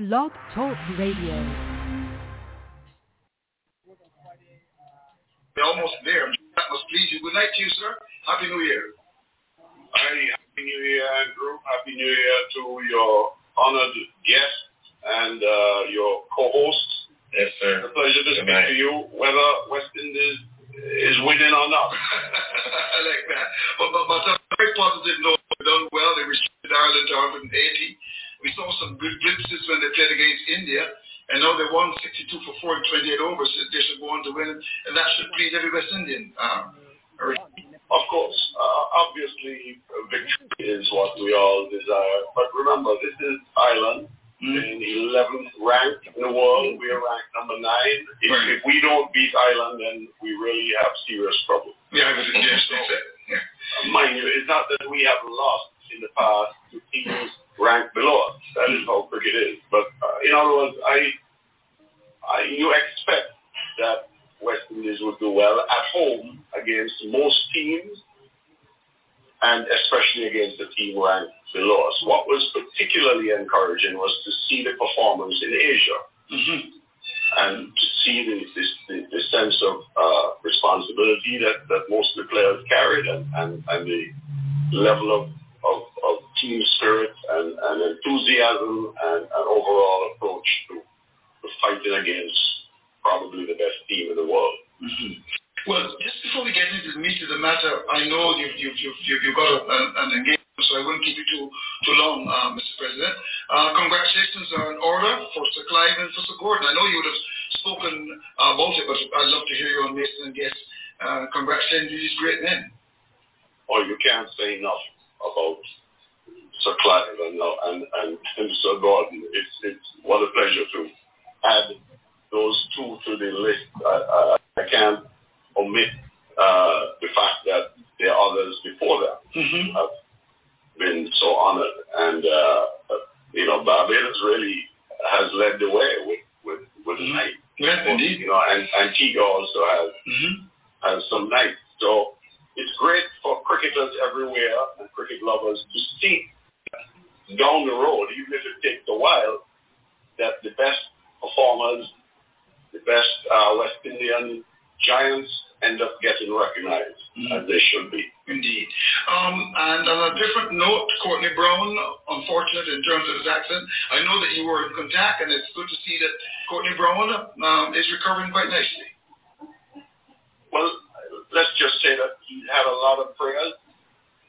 Blog Talk Radio. We're almost there. That must please you. Good night to you, sir. Happy New Year. Hi, Happy New Year, Andrew. Happy New Year to your honored guest and uh, your co-host. Yes, sir. It's a pleasure to Good speak night. to you, whether West Indies is winning or not. I like that. But, but, but on a very positive note, they done well. They restricted Ireland to 180. We saw some good glimpses when they played against India. And now they won 62 for 4 and 28 overs. so they should go on to win. And that should please every West Indian. Or- Of course, uh, obviously, uh, victory is what we all desire. But remember, this is Ireland. Mm. In 11th ranked in the world, we are ranked number nine. If, Right. if we don't beat Ireland, then we really have serious trouble. yeah, yes, said. Yeah. Mind you, it's not that we have lost in the past to teams ranked below us. That is how cricket is. But uh, in other words, I, I, you expect that West Indies would do well at home against most teams, and especially against the team ranked below us. What was particularly encouraging was to see the performance in Asia Mm-hmm. and to see the, this, the, the sense of uh, responsibility that, that most of the players carried and, and, and the level of, team spirit and, and enthusiasm and, and overall approach to, to fighting against probably the best team in the world. Mm-hmm. Well, just before we get into the meat of the matter, I know you've, you've, you've, you've, got a, an, an engagement, so I won't keep you too, too long, uh, Mr. President. Uh, congratulations are in order for Sir Clive and for Sir Gordon. I know you would have spoken uh, about it, but I'd love to hear you on Mason and Guest. Uh, congratulating these great men. Or you can't say enough about Sir Clive and, uh, and, and, and Sir Gordon. It's, it's what a pleasure to add those two to the list. I, I, I can't omit uh, the fact that there are others before them Mm-hmm. have been so honored. And, uh, you know, Barbados really has led the way with, with, with Mhm. night. Yes, indeed. You know, and Antigua also has Mm-hmm. has some nights. So it's great for cricketers everywhere and cricket lovers to see down the road, even if it takes a while, that the best performers, the best uh, West Indian giants end up getting recognized Mhm. as they should be. Indeed. Um, and on a different note, Courtney Browne, unfortunate in terms of his accident. I know that you were in contact, and it's good to see that Courtney Browne um, is recovering quite nicely. Well, let's just say that he had a lot of prayers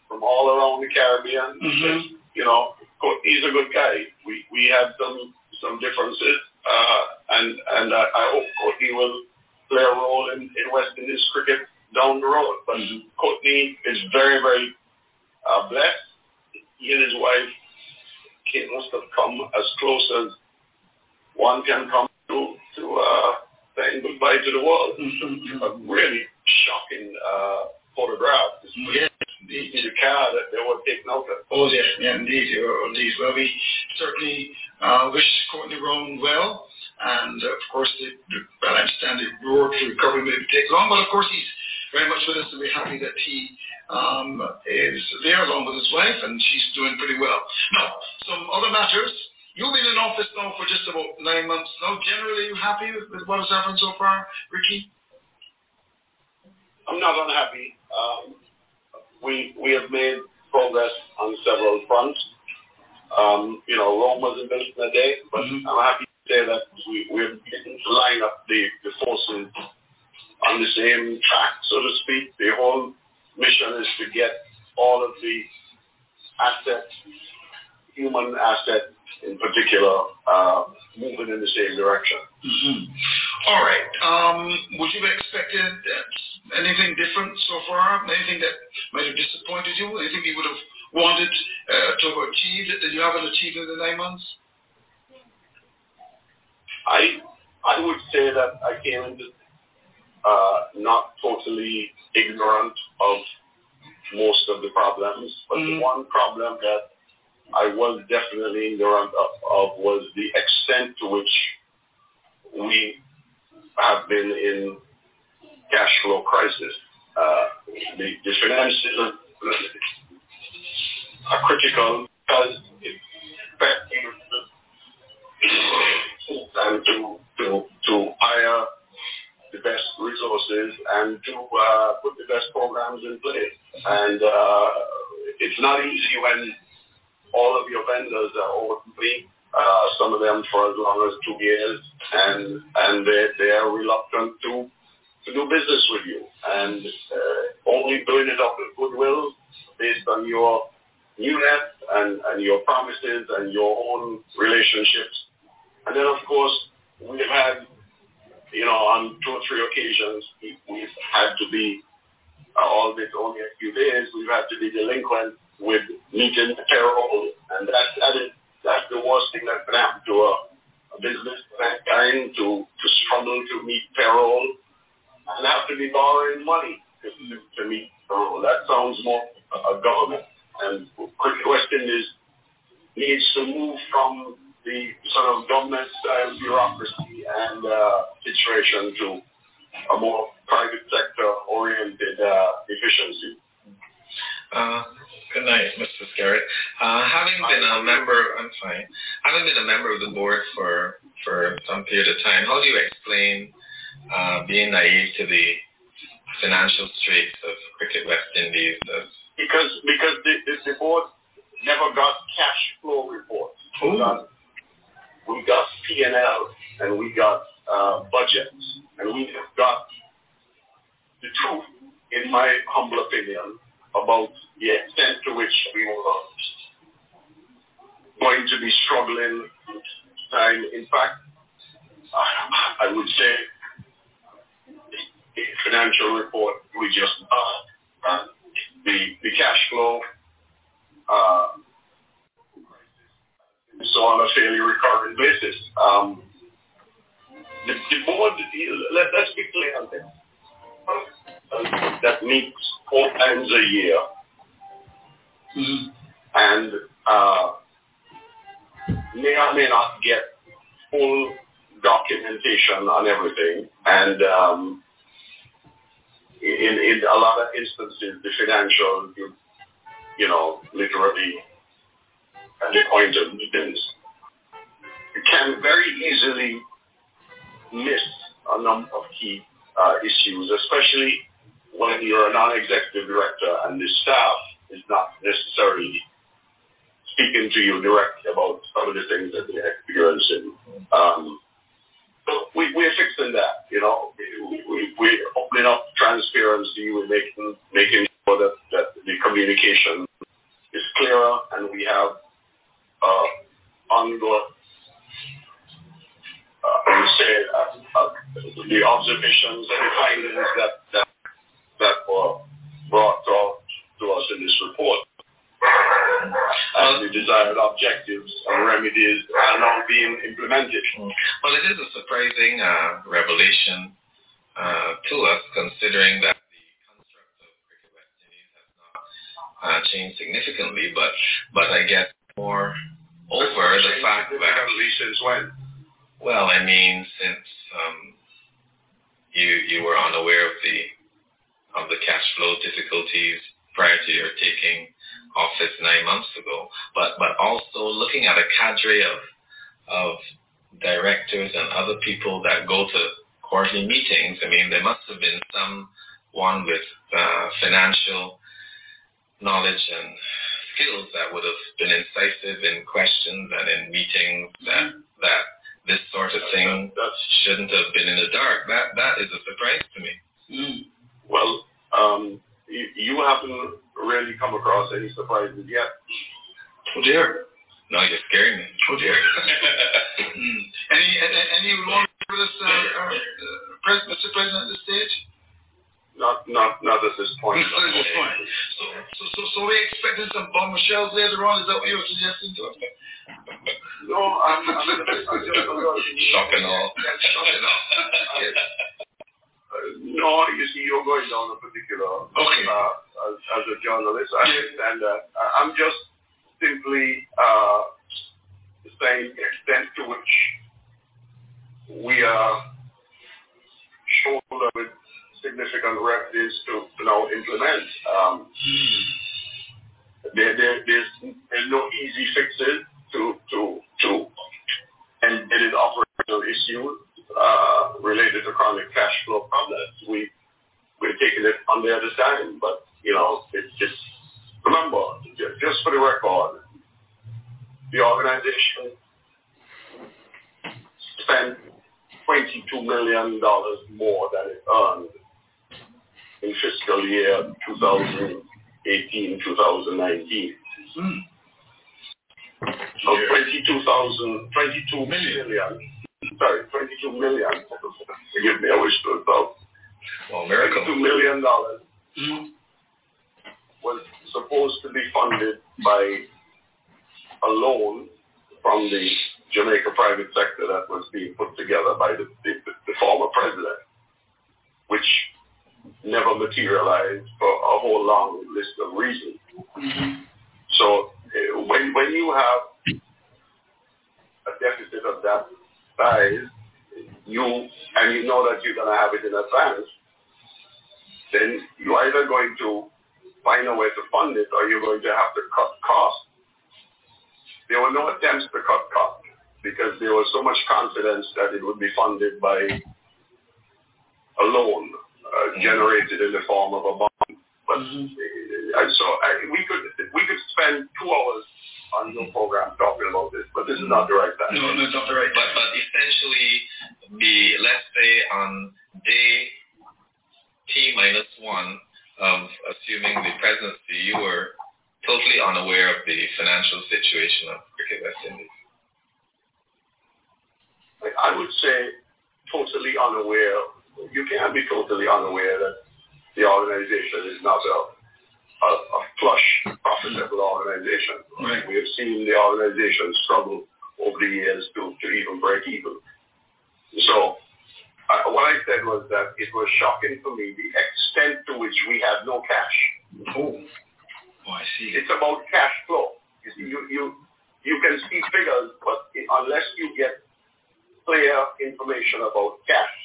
from all around the Caribbean. Mhm. You know, he's a good guy. We we had some some differences, uh, and and I, I hope Courtney will play a role in, in West Indies cricket down the road. But Mhm. Courtney is very very uh, blessed. He and his wife Kate must have come as close as one can come to to uh, saying goodbye to the world Mhm. a really shocking uh, photograph. Indeed. In the car that they. Oh, indeed. Well, we certainly uh, wish Courtney Browne well, and uh, of course, the, the, well, I understand the road to recovery may take long, but of course, he's very much with us, and we're happy that he um, is there along with his wife, and she's doing pretty well. Now, some other matters. You've been in office now for just about nine months now. Generally, are you happy with, with what has happened so far, Ricky? I'm not unhappy. Um, we we have made progress on several fronts. Um, you know, Rome wasn't built in a day, but Mhm. I'm happy to say that we, we're beginning to line up the, the forces on the same track, so to speak. The whole mission is to get all of the assets, human assets in particular, uh, moving in the same direction. Mm-hmm. All right. Um, would you have expected anything different so far? Anything that might have disappointed you? Anything you would have wanted uh, to have achieved that you haven't achieved in the nine months? I I would say that I came into uh, not totally ignorant of most of the problems, but Mhm. the one problem that I was definitely ignorant of, of was the extent to which we have been in cash flow crisis. Uh, the, the finances are, are critical because it affects to to to hire the best resources and to uh, put the best programs in place. And uh, it's not easy when all of your vendors are over complete, uh, some of them for as long as two years, and and they they are reluctant to to do business with you, and uh, only doing it off of goodwill based on your newness and, and your promises and your own relationships. And then, of course, we've had you know, on two or three occasions, we've had to be, uh, albeit only a few days, we've had to be delinquent with meeting payroll, and that, that is, that's the worst thing that can happen to a, a business of that kind, to, to struggle to meet payroll and have to be borrowing money to, to meet payroll. That sounds more a government. And West Indies needs to move from the sort of government-style bureaucracy and uh, situation to a more private sector-oriented uh, efficiency. Uh, good night, Mr. Skerritt. Uh, having been a member, I'm fine. Having been a member of the board for for some period of time, how do you explain uh, being naive to the financial straits of Cricket West Indies? As because because the, the, the board never got cash flow reports. Ooh we got P&L, and we got uh, budgets, and we have got the truth, in my humble opinion, about the extent to which we were going to be struggling time. In fact, I would say the financial report we just uh, the the cash flow uh, so on a fairly recurrent basis. Um, the, the board, let, let's be clear on this. That meets four times a year. Mm-hmm. And uh, may or may not get full documentation on everything. And um, in, in a lot of instances, the financial, you, you know, literally and the point of meetings, can very easily miss a number of key uh, issues, especially when you're a non-executive director and the staff is not necessarily speaking to you directly about some of the things that they're experiencing. Um, so we, we're fixing that, you know. We, we, we're opening up transparency. We're making, making sure that, that the communication is clearer and we have uh, ongoing, uh, I would say, uh, uh, the observations and the findings that, that were brought out to us in this report. And the desired objectives and remedies are now being implemented. Well, it is a surprising uh, revelation uh, to us, considering that the construct of Cricket West Indies has not uh, changed significantly. But, but I guess more over the fact that since when? Well, I mean, since um, you you were unaware of the of the cash flow difficulties prior to your taking office nine months ago, but but also looking at a cadre of of directors and other people that go to quarterly meetings. I mean, there must have been someone with uh, financial knowledge and skills that would have been incisive in questions and in meetings that that this sort of thing shouldn't have been in the dark. That that is a surprise to me. Mm. Well, um, you, you haven't really come across any surprises yet. Oh dear. No, you're scaring me. Oh dear. mm. Any any, any more for this, uh, uh, Mr. President, at this stage? Not, not, not at this point. Not at this point. So, so, so, so we expecting some bombshells later on. Is that what you're suggesting to us? no, I'm, I'm, I'm just shocking all. Shocking all. yes. Uh, no, you see, you're going down a particular okay. uh, as, as a journalist. I understand that. I'm just simply uh, saying the extent to which we are shoulder with significant remedies to, to now implement. Um, there, there, there's, there's no easy fixes to to to embedded operational issues uh, related to chronic cash flow problems. We we're taking it on the other side, but you know, it's just remember, just for the record, the organization spent $22 million more than it earned in fiscal year 2018, 2019. Mm. So 22,000, 22 million, sorry, 22 million, forgive me, I wish to have well, miracle. $22 million mm. was supposed to be funded by a loan from the Jamaica private sector that was being put together by the, the, the former president, which never materialized for a whole long list of reasons. Mm-hmm. So uh, when, when you have a deficit of that size, you and you know that you're going to have it in advance, then you're either going to find a way to fund it or you're going to have to cut costs. There were no attempts to cut costs because there was so much confidence that it would be funded by a loan uh, generated in the form of a bond. But mm-hmm. So I, we could we could spend two hours on your program talking about this, but this is not the right time. No, no, it's not the right time. But, but essentially, the let's say on day T minus one of assuming the presidency, you were totally unaware of the financial situation of Cricket West Indies. I would say totally unaware. You can't be totally unaware that the organization is not a, a, a flush, profitable organization. Right. We have seen the organization struggle over the years to, to even break even. So uh, what I said was that it was shocking for me the extent to which we had no cash. Oh, oh I see. It's about cash flow. You see, you, you, you can see figures, but unless you get clear information about cash.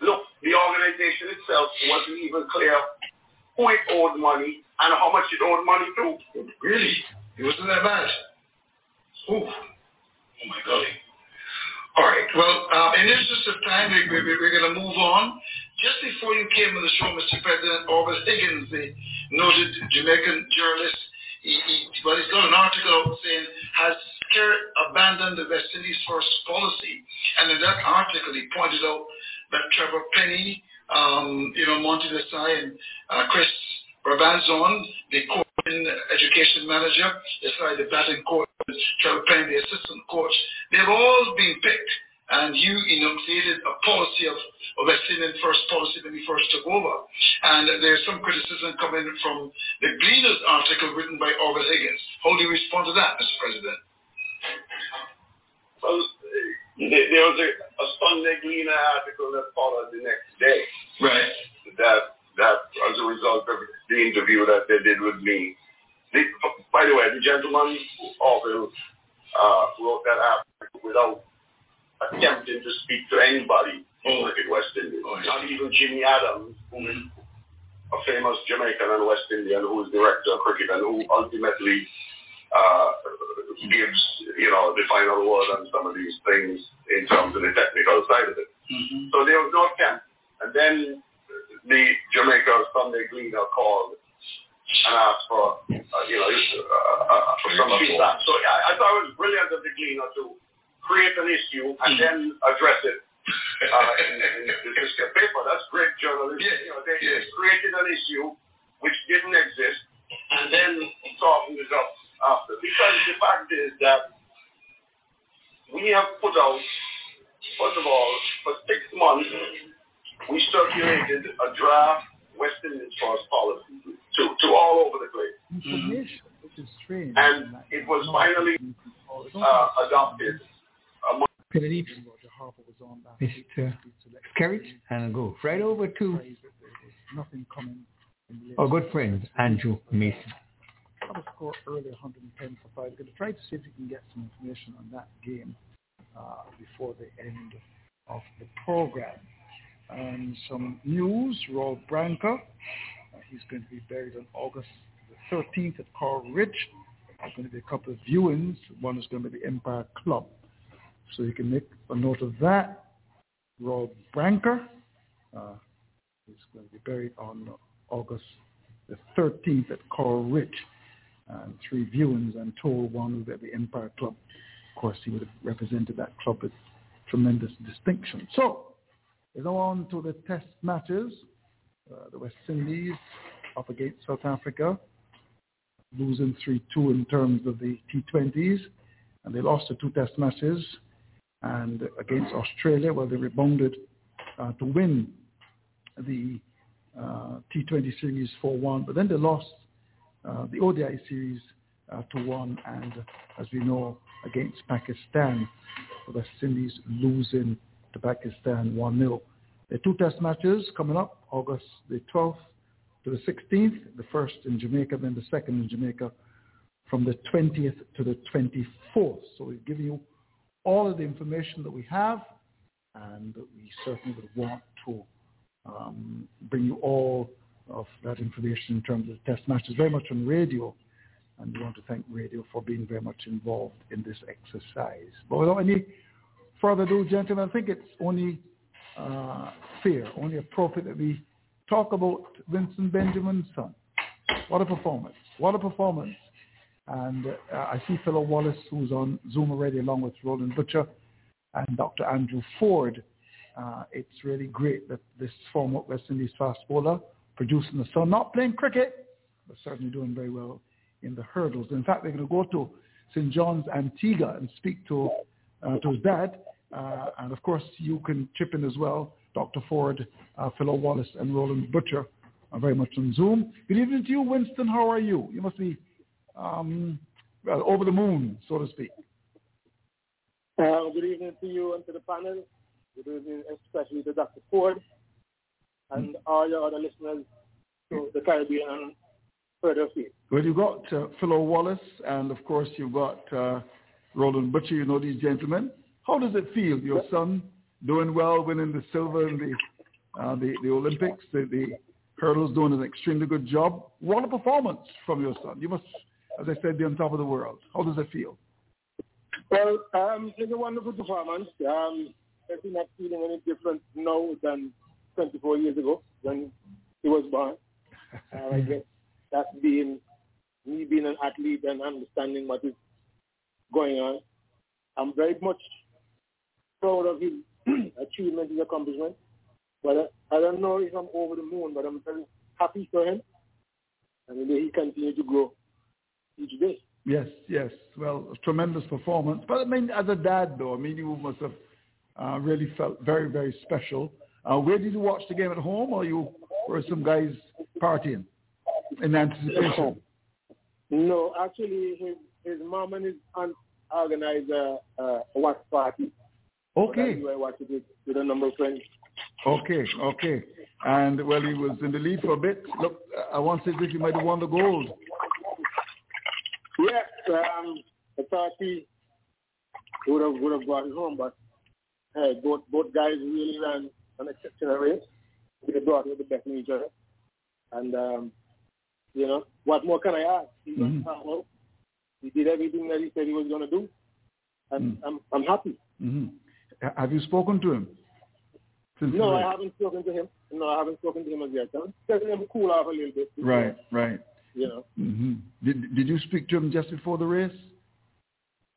Look, the organization itself wasn't even clear who it owed money and how much it owed money to. Really? It wasn't that bad? Ooh. Oh my golly. All right. Well, uh, in the interest of time, we, we, we're going to move on. Just before you came on the show, Mr. President, August Higgins, the noted Jamaican journalist, he, he, well, he's got an article saying, has Kerr abandoned the West Indies first policy? And in that article, he pointed out that Trevor Penny, um, you know, Monty Desai and uh, Chris Brabazon, the coach education manager, sorry, the batting coach, Trevor the assistant coach, they've all been picked and you enunciated a policy of, of West Indian first policy when you first took over. And there's some criticism coming from the Gleaners article written by Orville Higgins. How do you respond to that, Mr. President? Well, there was a, a Sunday Gleaner article that followed the next day. Right. That that as a result of the interview that they did with me. The, by the way, the gentleman Orville uh, wrote that article without attempting to speak to anybody oh. in West Indies. Oh, Not even Jimmy Adams, who is a famous Jamaican and West Indian who is director of cricket and who ultimately uh, gives, you know, the final word on some of these things in terms of the technical side of it. Mm-hmm. So there was no attempt. And then the Jamaica Sunday Gleaner called and asked for, uh, you know, uh, uh, for some feedback. So I, I thought it was brilliant of the Gleaner to create an issue and then address it uh, in, in the paper. That's great journalism. Yeah, you know, they yeah. created an issue which didn't exist and then softened it up after. Because the fact is that we have put out, first of all, for six months, we circulated a draft West Indian Trust policy to, to all over the place. Mm-hmm. Which is strange. And it was finally uh, adopted Mr. Skerritt and go right over to our good friend Andrew Mason. Got a score earlier, 110 for 5. We're going to try to see if we can get some information on that game uh, before the end of the program. And some news, Rob Branca, uh, he's going to be buried on August the 13th at Coral Ridge. There's going to be a couple of viewings. One is going to be the Empire Club So you can make a note of that. Rob Branker uh, is going to be buried on August the 13th at Coral Ridge. And three viewings, I'm told one at the Empire Club. Of course, he would have represented that club with tremendous distinction. So, go on to the test matches. Uh, the West Indies up against South Africa, losing 3-2 in terms of the T20s. And they lost the two test matches. And against Australia, well, they rebounded uh, to win the uh, T20 series 4-1, but then they lost uh, the ODI series uh, to 1, and as we know, against Pakistan, the West Indies losing to Pakistan 1-0. The two test matches coming up, August the 12th to the 16th, the first in Jamaica, then the second in Jamaica from the 20th to the 24th. So we've given you all of the information that we have, and we certainly would want to um, bring you all of that information in terms of the test matches very much on radio. And we want to thank radio for being very much involved in this exercise. But without any further ado, gentlemen, I think it's only uh, fair, only appropriate that we talk about Winston Benjamin's son. What a performance. What a performance. And uh, I see Philo Wallace, who's on Zoom already, along with Roland Butcher and Dr. Andrew Ford. Uh, it's really great that this former West Indies fast bowler producing the son, not playing cricket, but certainly doing very well in the hurdles. In fact, they're going to go to St. John's Antigua and speak to, to his dad. Uh, and of course, you can chip in as well. Dr. Ford, uh, Philo Wallace, and Roland Butcher are very much on Zoom. Good evening to you, Winston. How are you? You must be um, well, over the moon, so to speak. Uh, good evening to you and to the panel. Good evening, especially to Dr. Ford and mm-hmm. all your other listeners to the Caribbean and further afield. Well, you've got uh, Philo Wallace, and of course you've got uh, Roland Butcher. You know these gentlemen. How does it feel? Your son doing well, winning the silver in the uh, the, the Olympics, the, the hurdles, doing an extremely good job. What a performance from your son! You must, as I said, be on top of the world. How does it feel? Well, um, it's a wonderful performance. Um, I think not feeling any different now than 24 years ago when he was born. Uh, I guess that's being me being an athlete and understanding what is going on. I'm very much proud of his achievement, his accomplishment. But I, I don't know if I'm over the moon, but I'm very happy for him. And may he continue to grow each day. Yes, yes. Well, tremendous performance. But I mean, as a dad, though, I mean, you must have uh, really felt very, very special. Uh, where did you watch the game at home, or you were some guys partying in anticipation? No, actually, his mom and his aunt organized a, a watch party. Okay. So I watched it with a number of friends. Okay, okay. And well, he was in the lead for a bit. Look, I once said that he might have won the gold. Yes, um, I thought he would have would have brought it home, but hey, both both guys really ran an exceptional race. They brought with the best in each other, and um, you know what more can I ask? He mm-hmm. He did everything that he said he was going to do, and mm-hmm. I'm I'm happy. Mm-hmm. Have you spoken to him? no, I haven't spoken to him. No, I haven't spoken to him as yet. I'm letting him cool off a little bit. Right, right. You know. Mm-hmm. Did Did you speak to him just before the race?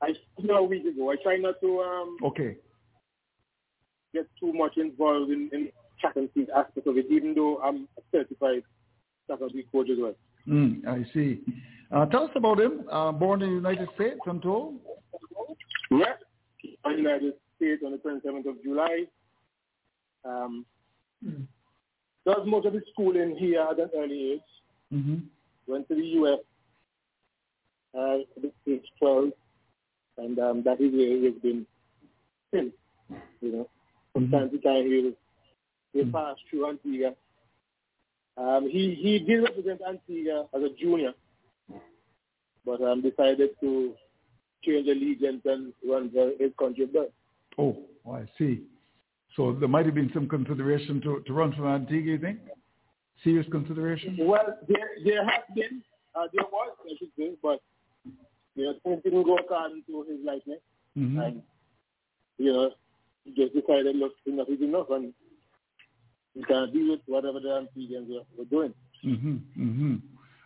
I spoke a week ago. I try not to um okay get too much involved in, in track and field aspect of it, even though I'm a certified track and field coach as well. Mm, I see. Uh, tell us about him. Uh, born in the United States, I'm told. Yeah, in the United States on the 27th of July. Um, mm. Does most of his schooling here at an early age. Mm-hmm. Went to the U.S. Uh, at age 12, and um, that is where he has been since. You know, from mm-hmm. time to time he will he mm-hmm. passed through Antigua. Um, he he did represent Antigua as a junior, but um, decided to change allegiance and run for his country birth. Oh, I see. So there might have been some consideration to, to run from Antigua, you think? Serious consideration? Well, there, there has been. Uh, there was, I should say, but you know, things didn't go according to his likeness. Mm-hmm. And you know, he just decided, look, enough is enough, and we can't deal with whatever the Antiguans were, were doing. Mm-hmm, mm-hmm.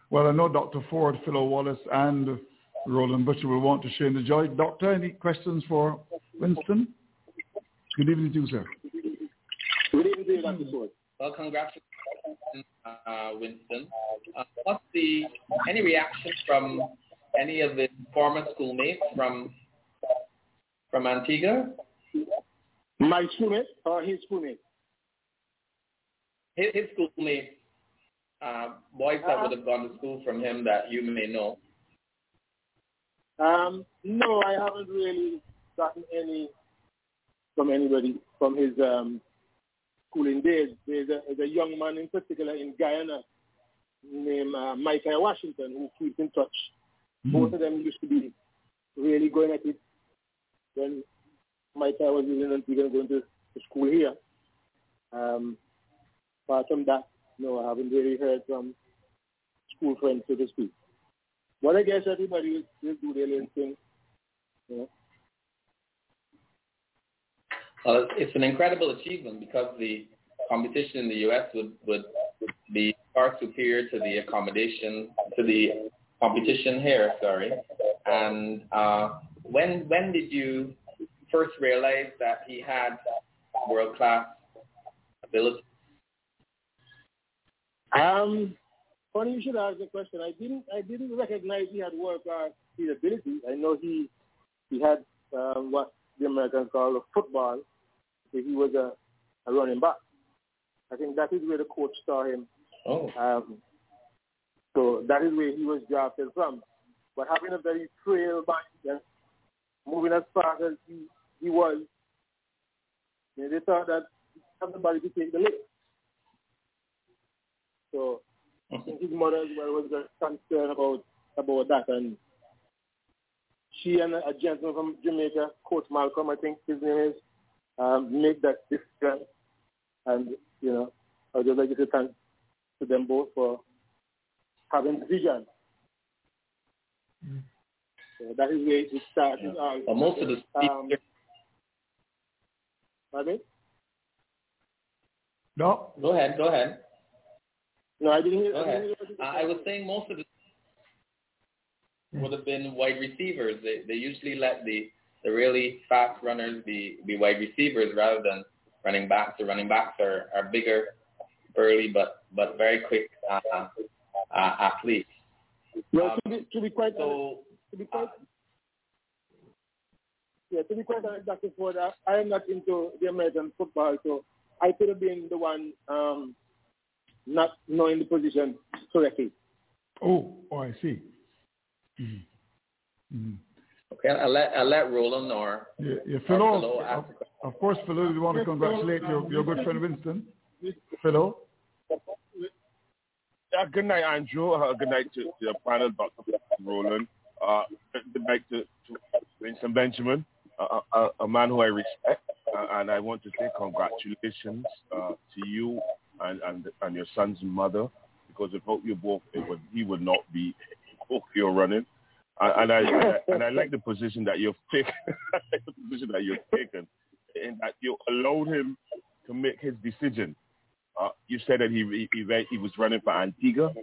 Well, I know Dr. Ford, Philo Wallace, and Roland Butcher will want to share in the joy. Doctor, any questions for Winston? Good evening to you, sir. Good evening, Dr. Ford. Well, congratulations, uh, Winston. Uh, what's the any reaction from any of the former schoolmates from from Antigua? My schoolmate or his schoolmate? His, his schoolmates, uh, boys that would have gone to school from him that you may know. Um, no, I haven't really gotten any from anybody from his um, schooling days. There's a, there's a young man in particular in Guyana named uh, Micah Washington who keeps in touch. Mm-hmm. Both of them used to be really going at it when Micah was in Antigua going to, to school here. Um, apart from that, no, I haven't really heard from school friends, so to speak. But I guess everybody will, do their own thing. Yeah. Well, it's an incredible achievement because the competition in the U.S. would, would be far superior to the accommodation, to the competition here, sorry. And uh, when when did you first realize that he had world-class ability? Um, funny you should ask the question. I didn't I didn't recognize he had world-class ability. I know he he had um, what the Americans call a football. So he was a, a running back. I think that is where the coach saw him. Oh. Um, so that is where he was drafted from. But having a very frail body and moving as fast as he, he was, you know, they thought that everybody could take the lead. So I think his mother as well was concerned about about that and she and a gentleman from Jamaica, Coach Malcolm, I think his name is, um, make that decision. And, you know, I would just like to thank to them both for having the vision. Mm. So that is where it started. Yeah. Uh, well, most of the um, pardon? No. Go ahead. Go ahead. No, I didn't hear. Go ahead. Uh, I was saying most of the would have been wide receivers. They they usually let the the really fast runners be, be wide receivers rather than running backs. The running backs are, are bigger, burly, but but very quick uh, uh, athletes. Well, um, to, be, to be quite so, to be quite yeah, to be quite honest, Dr. Ford, I, I am not into the American football, so I could have been the one um, not knowing the position correctly. Oh, oh, I see. Mm-hmm. Mm-hmm. Okay, I'll let, I'll let Roland or, yeah, yeah, Philo, of, of, course, Philo, we want to congratulate your, your good friend Winston. Philo? Uh, good night, Andrew. Uh, good night to, to the panel, Dr. Roland. Uh, good night to, to Winston Benjamin, uh, uh, a man who I respect. Uh, and I want to say congratulations to you and, and, and your son's mother, because without you both, it would, he would not be you're running. And I, and I, and I like the position that you've taken, the position that you've taken, and that you allowed him to make his decision. Uh, you said that he, he he was running for Antigua,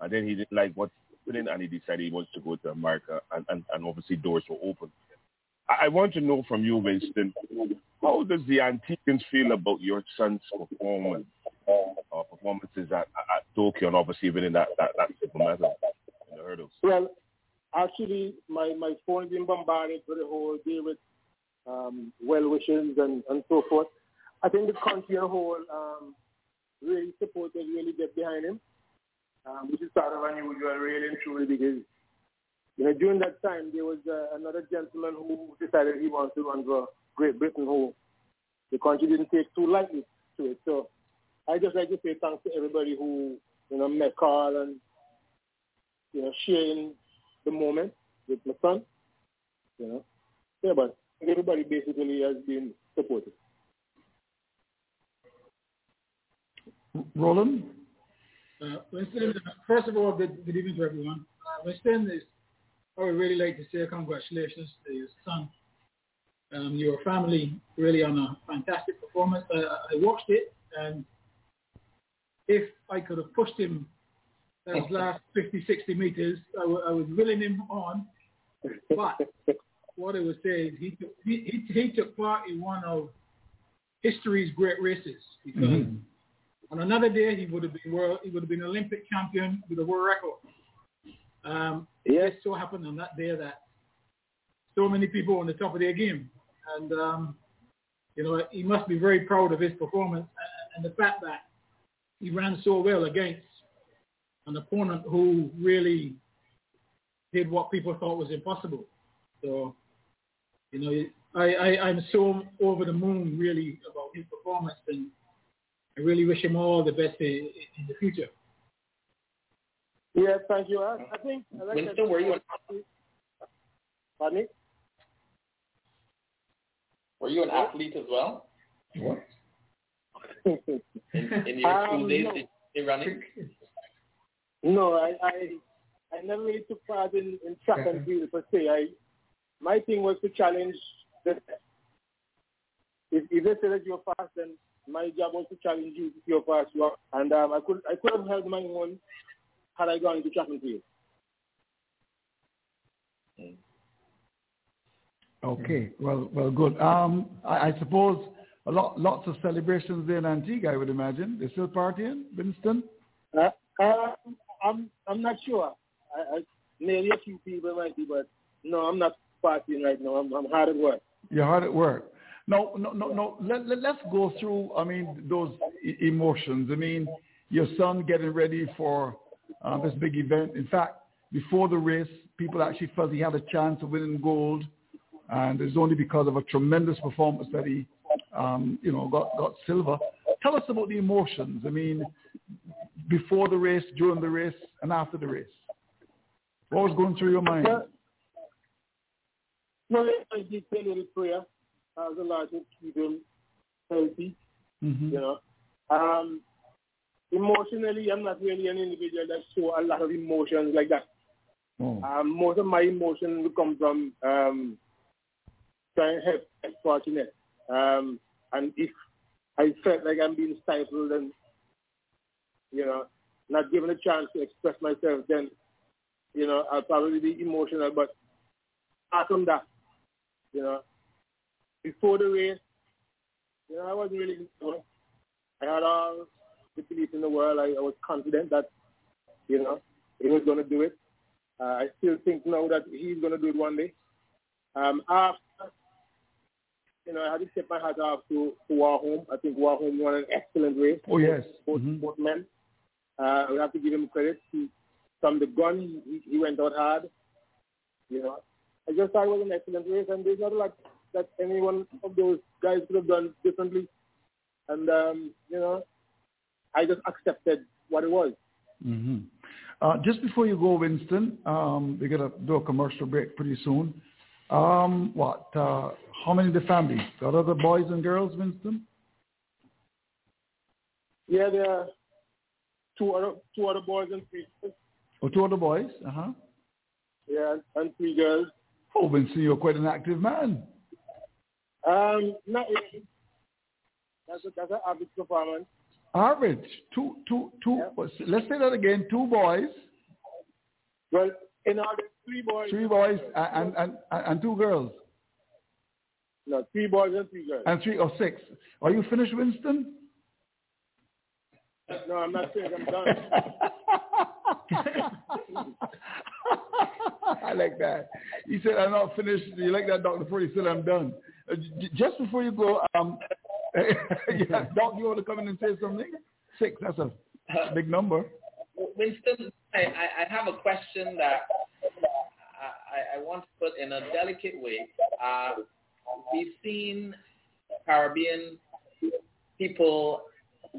and then he didn't like what's happening, and he decided he wants to go to America, and, and, and obviously doors were open. I, I want to know from you, Winston, how does the Antiguans feel about your son's performance, uh, performances at, at Tokyo, and obviously winning that that, that medal in the hurdles? Well, actually, my, my phone been bombarded for the whole day with um, well wishes and, and so forth. I think the country as a whole um, really supported, really get behind him, um, which is sort of unusual, really and truly, because you know during that time there was uh, another gentleman who decided he wanted to run for Great Britain, who the country didn't take too lightly to it. So I just like to say thanks to everybody who you know met Carl and you know sharing the moment with my son. You know, yeah, but everybody basically has been supportive. Roland? Uh, Winston, first of all, good, good evening to everyone. Uh, Winston, is, I would really like to say congratulations to your son. Um, your family really on a fantastic performance. I, I watched it, and if I could have pushed him those last 50, 60 meters, I, w- I was willing him on. But what I would say is he took, he, he, he took part in one of history's great races because Mhm. on another day he would have been world he would have been Olympic champion with a world record. Um, it just so happened on that day that so many people on the top of their game, and um, you know he must be very proud of his performance and the fact that he ran so well against an opponent who really did what people thought was impossible. So, you know, I, I, I'm so over the moon really about his performance and I really wish him all the best in, in the future. Yes, thank you. I, I think. I like Winston, that- were you an, Pardon me? were you an athlete as well What? In, in your school Um, days? no. Did you running? No, I, I, I never really took part in, in track and field per se. I, my thing was to challenge the. If, if they say that you're fast, then my job was to challenge you if you're fast. You are, and um, I could I could have held my own had I gone into track and field. Okay, well, well, good. Um, I, I suppose a lot, lots of celebrations there in Antigua. I would imagine they're still partying, Winston. Uh, uh, I'm I'm not sure. I, I maybe a few people might be, but no, I'm not partying right now. I'm I'm hard at work. You're hard at work. No, no, no, no. Let, let, let's go through. I mean, those e- emotions. I mean, your son getting ready for uh, this big event. In fact, before the race, people actually felt he had a chance of winning gold, and it's only because of a tremendous performance that he, um, you know, got got silver. Tell us about the emotions. I mean, before the race, during the race, and after the race. What was going through your mind? Well, well, I did say a little prayer. I was allowed to keep him healthy. Mhm. You know, um, emotionally, I'm not really an individual that show a lot of emotions like that. Oh. Um, most of my emotions come from um, trying to help the fortunate. Um, and if I felt like I'm being stifled and, you know, not given a chance to express myself, then, you know, I'll probably be emotional. But from that, you know, before the race, you know, I wasn't really, you know, I had all the belief in the world. I, I was confident that, you know, he was going to do it. Uh, I still think now that he's going to do it one day. Um, after, you know, I had to tip my hat off to, to Warholm. I think Warholm won an excellent race. Oh, yes. Both, Mhm. both men. Uh, we have to give him credit. He, from the gun, he, he went out hard. You know, I just thought it was an excellent race, and there's not a lot that any one of those guys could have done differently. And, um, you know, I just accepted what it was. hmm Uh, just before you go, Winston, um, we're gonna do a commercial break pretty soon. Um, what? Uh, how many in the family? Got other boys and girls, Winston? Yeah, there are two other two other boys and three girls. Oh, two other boys. Uh huh. Yeah, and three girls. Oh, Winston, you're quite an active man. Um, not really. That's a, that's an average performance. Average. Two, two, two. Let's say that again. Two boys, Well, in three boys. three boys, and and and, and two girls, No, three boys and three girls. and three or six. Are you finished, Winston? No, I'm not finished. I'm done. I like that. He said, I'm not finished. You like that, Dr. Ford? He said, I'm done. Uh, j- just before you go, um, yeah, Doc, you want to come in and say something? Six, that's a big number. Winston, I, I have a question that I, I want to put in a delicate way. Uh, we've seen Caribbean people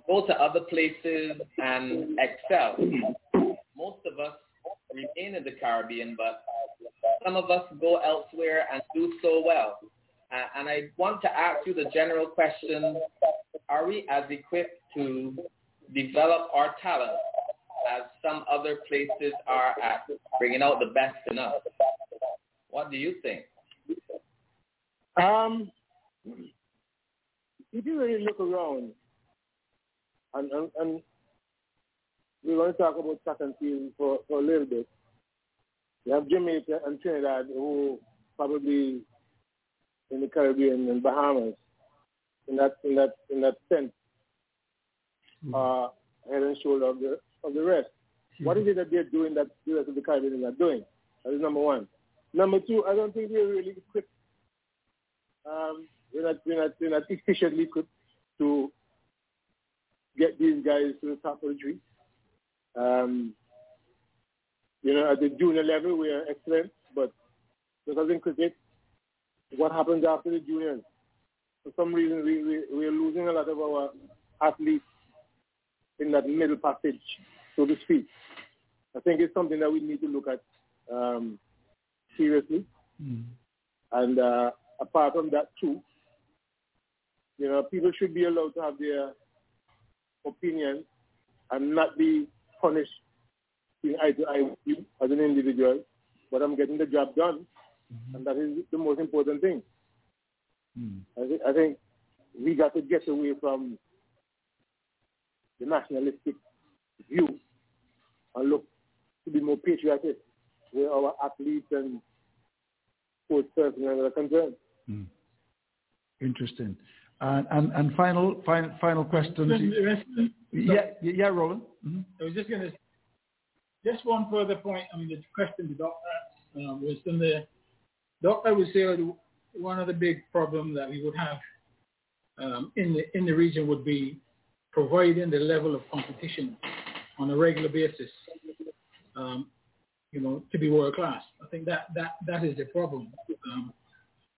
go to other places and excel. Most of us remain in the Caribbean, but some of us go elsewhere and do so well. Uh, and I want to ask you the general question, are we as equipped to develop our talent as some other places are at bringing out the best in us? What do you think? Um, if you really look around, and, and, and we're going to talk about track and field for, for a little bit. You have Jamaica and Trinidad who probably in the Caribbean and Bahamas in that in that in that sense mm-hmm. uh, head and shoulder of the of the rest. Mm-hmm. What is it that they're doing that the rest of the Caribbean is not doing? That is number one. Number two, I don't think we're really equipped. Um, we're not we're not we're not efficiently equipped to get these guys to the top of the tree. Um, you know, at the junior level, we are excellent, but because in cricket, what happens after the juniors? For some reason, we, we, we are losing a lot of our athletes in that middle passage, so to speak. I think it's something that we need to look at um, seriously. Mm. And uh, apart from that, too, you know, people should be allowed to have their opinion and not be punished being eye to eye with you as an individual, but I'm getting the job done, mm-hmm. and that is the most important thing. Mm. I, th- I think we got to get away from the nationalistic view and look to be more patriotic where our athletes and sports personnel are concerned. Mm. Interesting. And, and, and final, final, final question. Yeah, yeah, Roland. Mm-hmm. I was just going to, just one further point. I mean, the question the doctor um, was in the doctor would say one of the big problems that we would have um, in the in the region would be providing the level of competition on a regular basis, um, you know, to be world class. I think that that that is the problem. Um,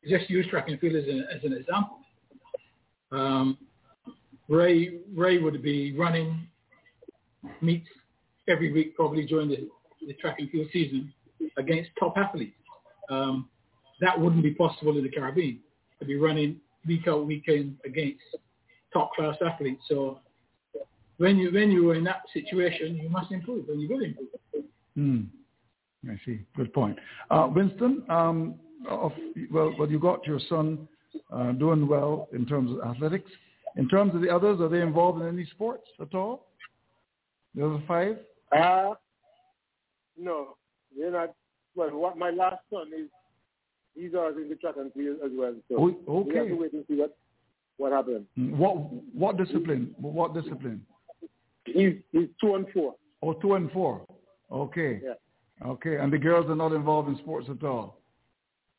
just use track and field as an, as an example. Um, Ray Ray would be running meets every week probably during the, the track and field season against top athletes. Um, that wouldn't be possible in the Caribbean to be running week out week in against top class athletes. So when you when you are in that situation, you must improve, and you will improve. Mm. I see. Good point. Uh, Winston, um, of, well, well, you got your son uh, doing well in terms of athletics. In terms of the others, are they involved in any sports at all? The other five? Uh, no, they're not. Well, what my last son is, he's already in the track and field as well. So oh, okay. we have to wait and see what what happens. Hmm, what what discipline? What discipline? He's he's two and four. Oh, two and four. Okay. Yeah. Okay, and the girls are not involved in sports at all.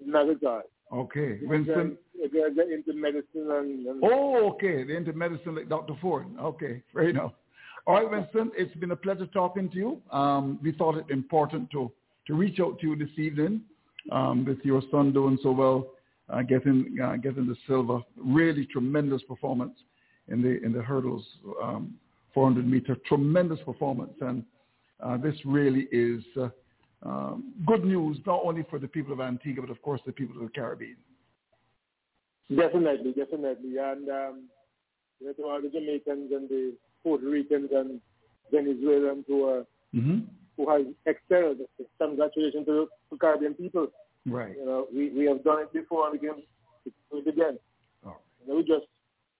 Not at all. Okay, Winston. They're, they're into medicine and, and. Oh, okay. They're into medicine like Dr. Ford. Okay, fair enough. All right, Winston, it's been a pleasure talking to you. Um, we thought it important to, to reach out to you this evening um, with your son doing so well, uh, getting uh, getting the silver. Really tremendous performance in the in the hurdles, um, 400 meter. Tremendous performance, and uh, this really is uh, um, good news not only for the people of Antigua but of course the people of the Caribbean. Definitely, definitely, and um, you know, to all the Jamaicans and the Puerto Ricans and Venezuelans who are mm-hmm. who have excelled. Congratulations to the Caribbean people. Right. You know, we, we have done it before and we can do it again. Oh. You know, we just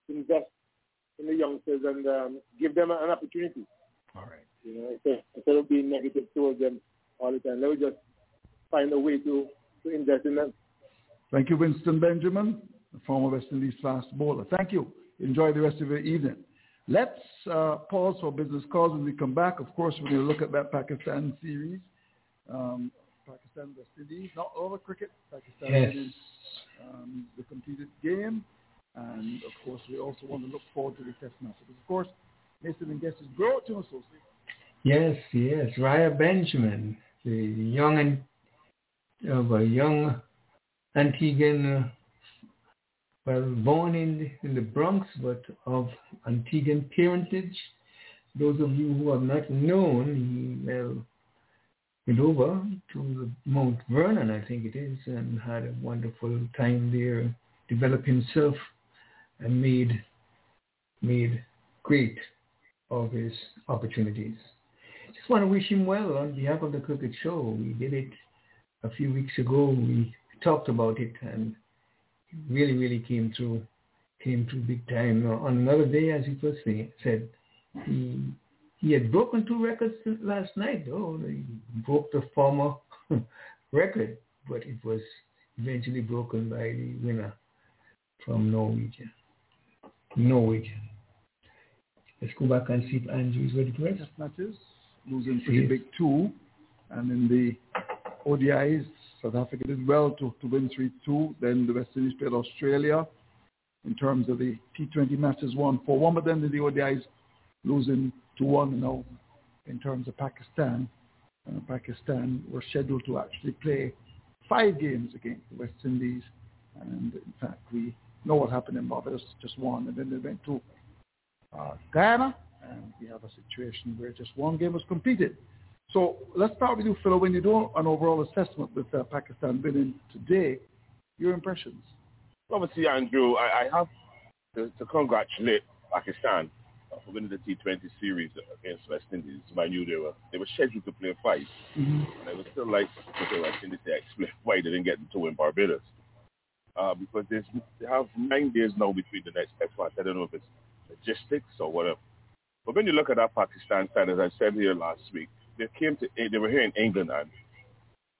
invest in the youngsters and um, give them an opportunity. All right. You know, instead of being negative towards them all the time, let me just find a way to, to invest in them. Thank you, Winston Benjamin, the former West Indies fast bowler. Thank you. Enjoy the rest of your evening. Let's uh, pause for business calls when we come back. Of course, we're going to look at that Pakistan series. Um, Pakistan West Indies, not over cricket. Pakistan yes. is um, the completed game. And of course, we also want to look forward to the test match. of course, Mason and Guest is brought to associate. Yes, yes. Rai Benjamin, the young and of a young Antiguan well, born in, in the Bronx, but of Antiguan parentage. Those of you who have not known, he well, over to Mount Vernon, I think it is, and had a wonderful time there, developed himself and made made great of his opportunities. Just want to wish him well on behalf of the Cricket Show. We did it a few weeks ago. We talked about it and really, really came through, came through big time. On another day, as he saying, said, he he had broken two records last night. though. he broke the former record, but it was eventually broken by the winner from Norwegian. Norwegian. Let's go back and see if Andrew is ready to rest. Matches, losing pretty big two. And in the ODIs, South Africa did well to, to win 3-2. Then the West Indies played Australia. In terms of the T20 matches, 1-4-1. But then in the ODIs, losing 2-1 now in terms of Pakistan. Uh, Pakistan were scheduled to actually play five games against the West Indies. And in fact, we know what happened in Barbados, just one. And then they went to uh, Guyana, and we have a situation where just one game was completed. So let's start with you, Phil. When you do an overall assessment with uh, Pakistan winning today, your impressions? Obviously, Andrew, I, I have to, to, congratulate Pakistan for winning the T20 series against West Indies. I knew they were they were scheduled to play five, mm-hmm. and I was still like to West Indies to explain why they didn't get to win Barbados. Uh, because they have nine days now between the next test match. I don't know if it's logistics or whatever. But when you look at that Pakistan side, as I said here last week, they came to they were here in England and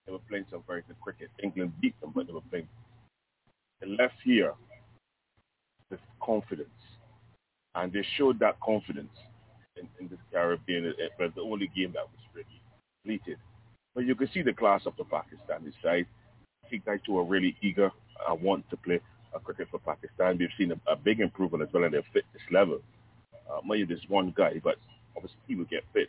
they were playing some very good cricket. England beat them, but they were playing. They left here with confidence, and they showed that confidence in, in the Caribbean. It was the only game that was really completed. But you can see the class of the Pakistani side. I think that two are really eager I want to play a cricket for Pakistan. We've seen a, a big improvement as well in their fitness level. Uh, maybe there's one guy, but obviously he will get fit.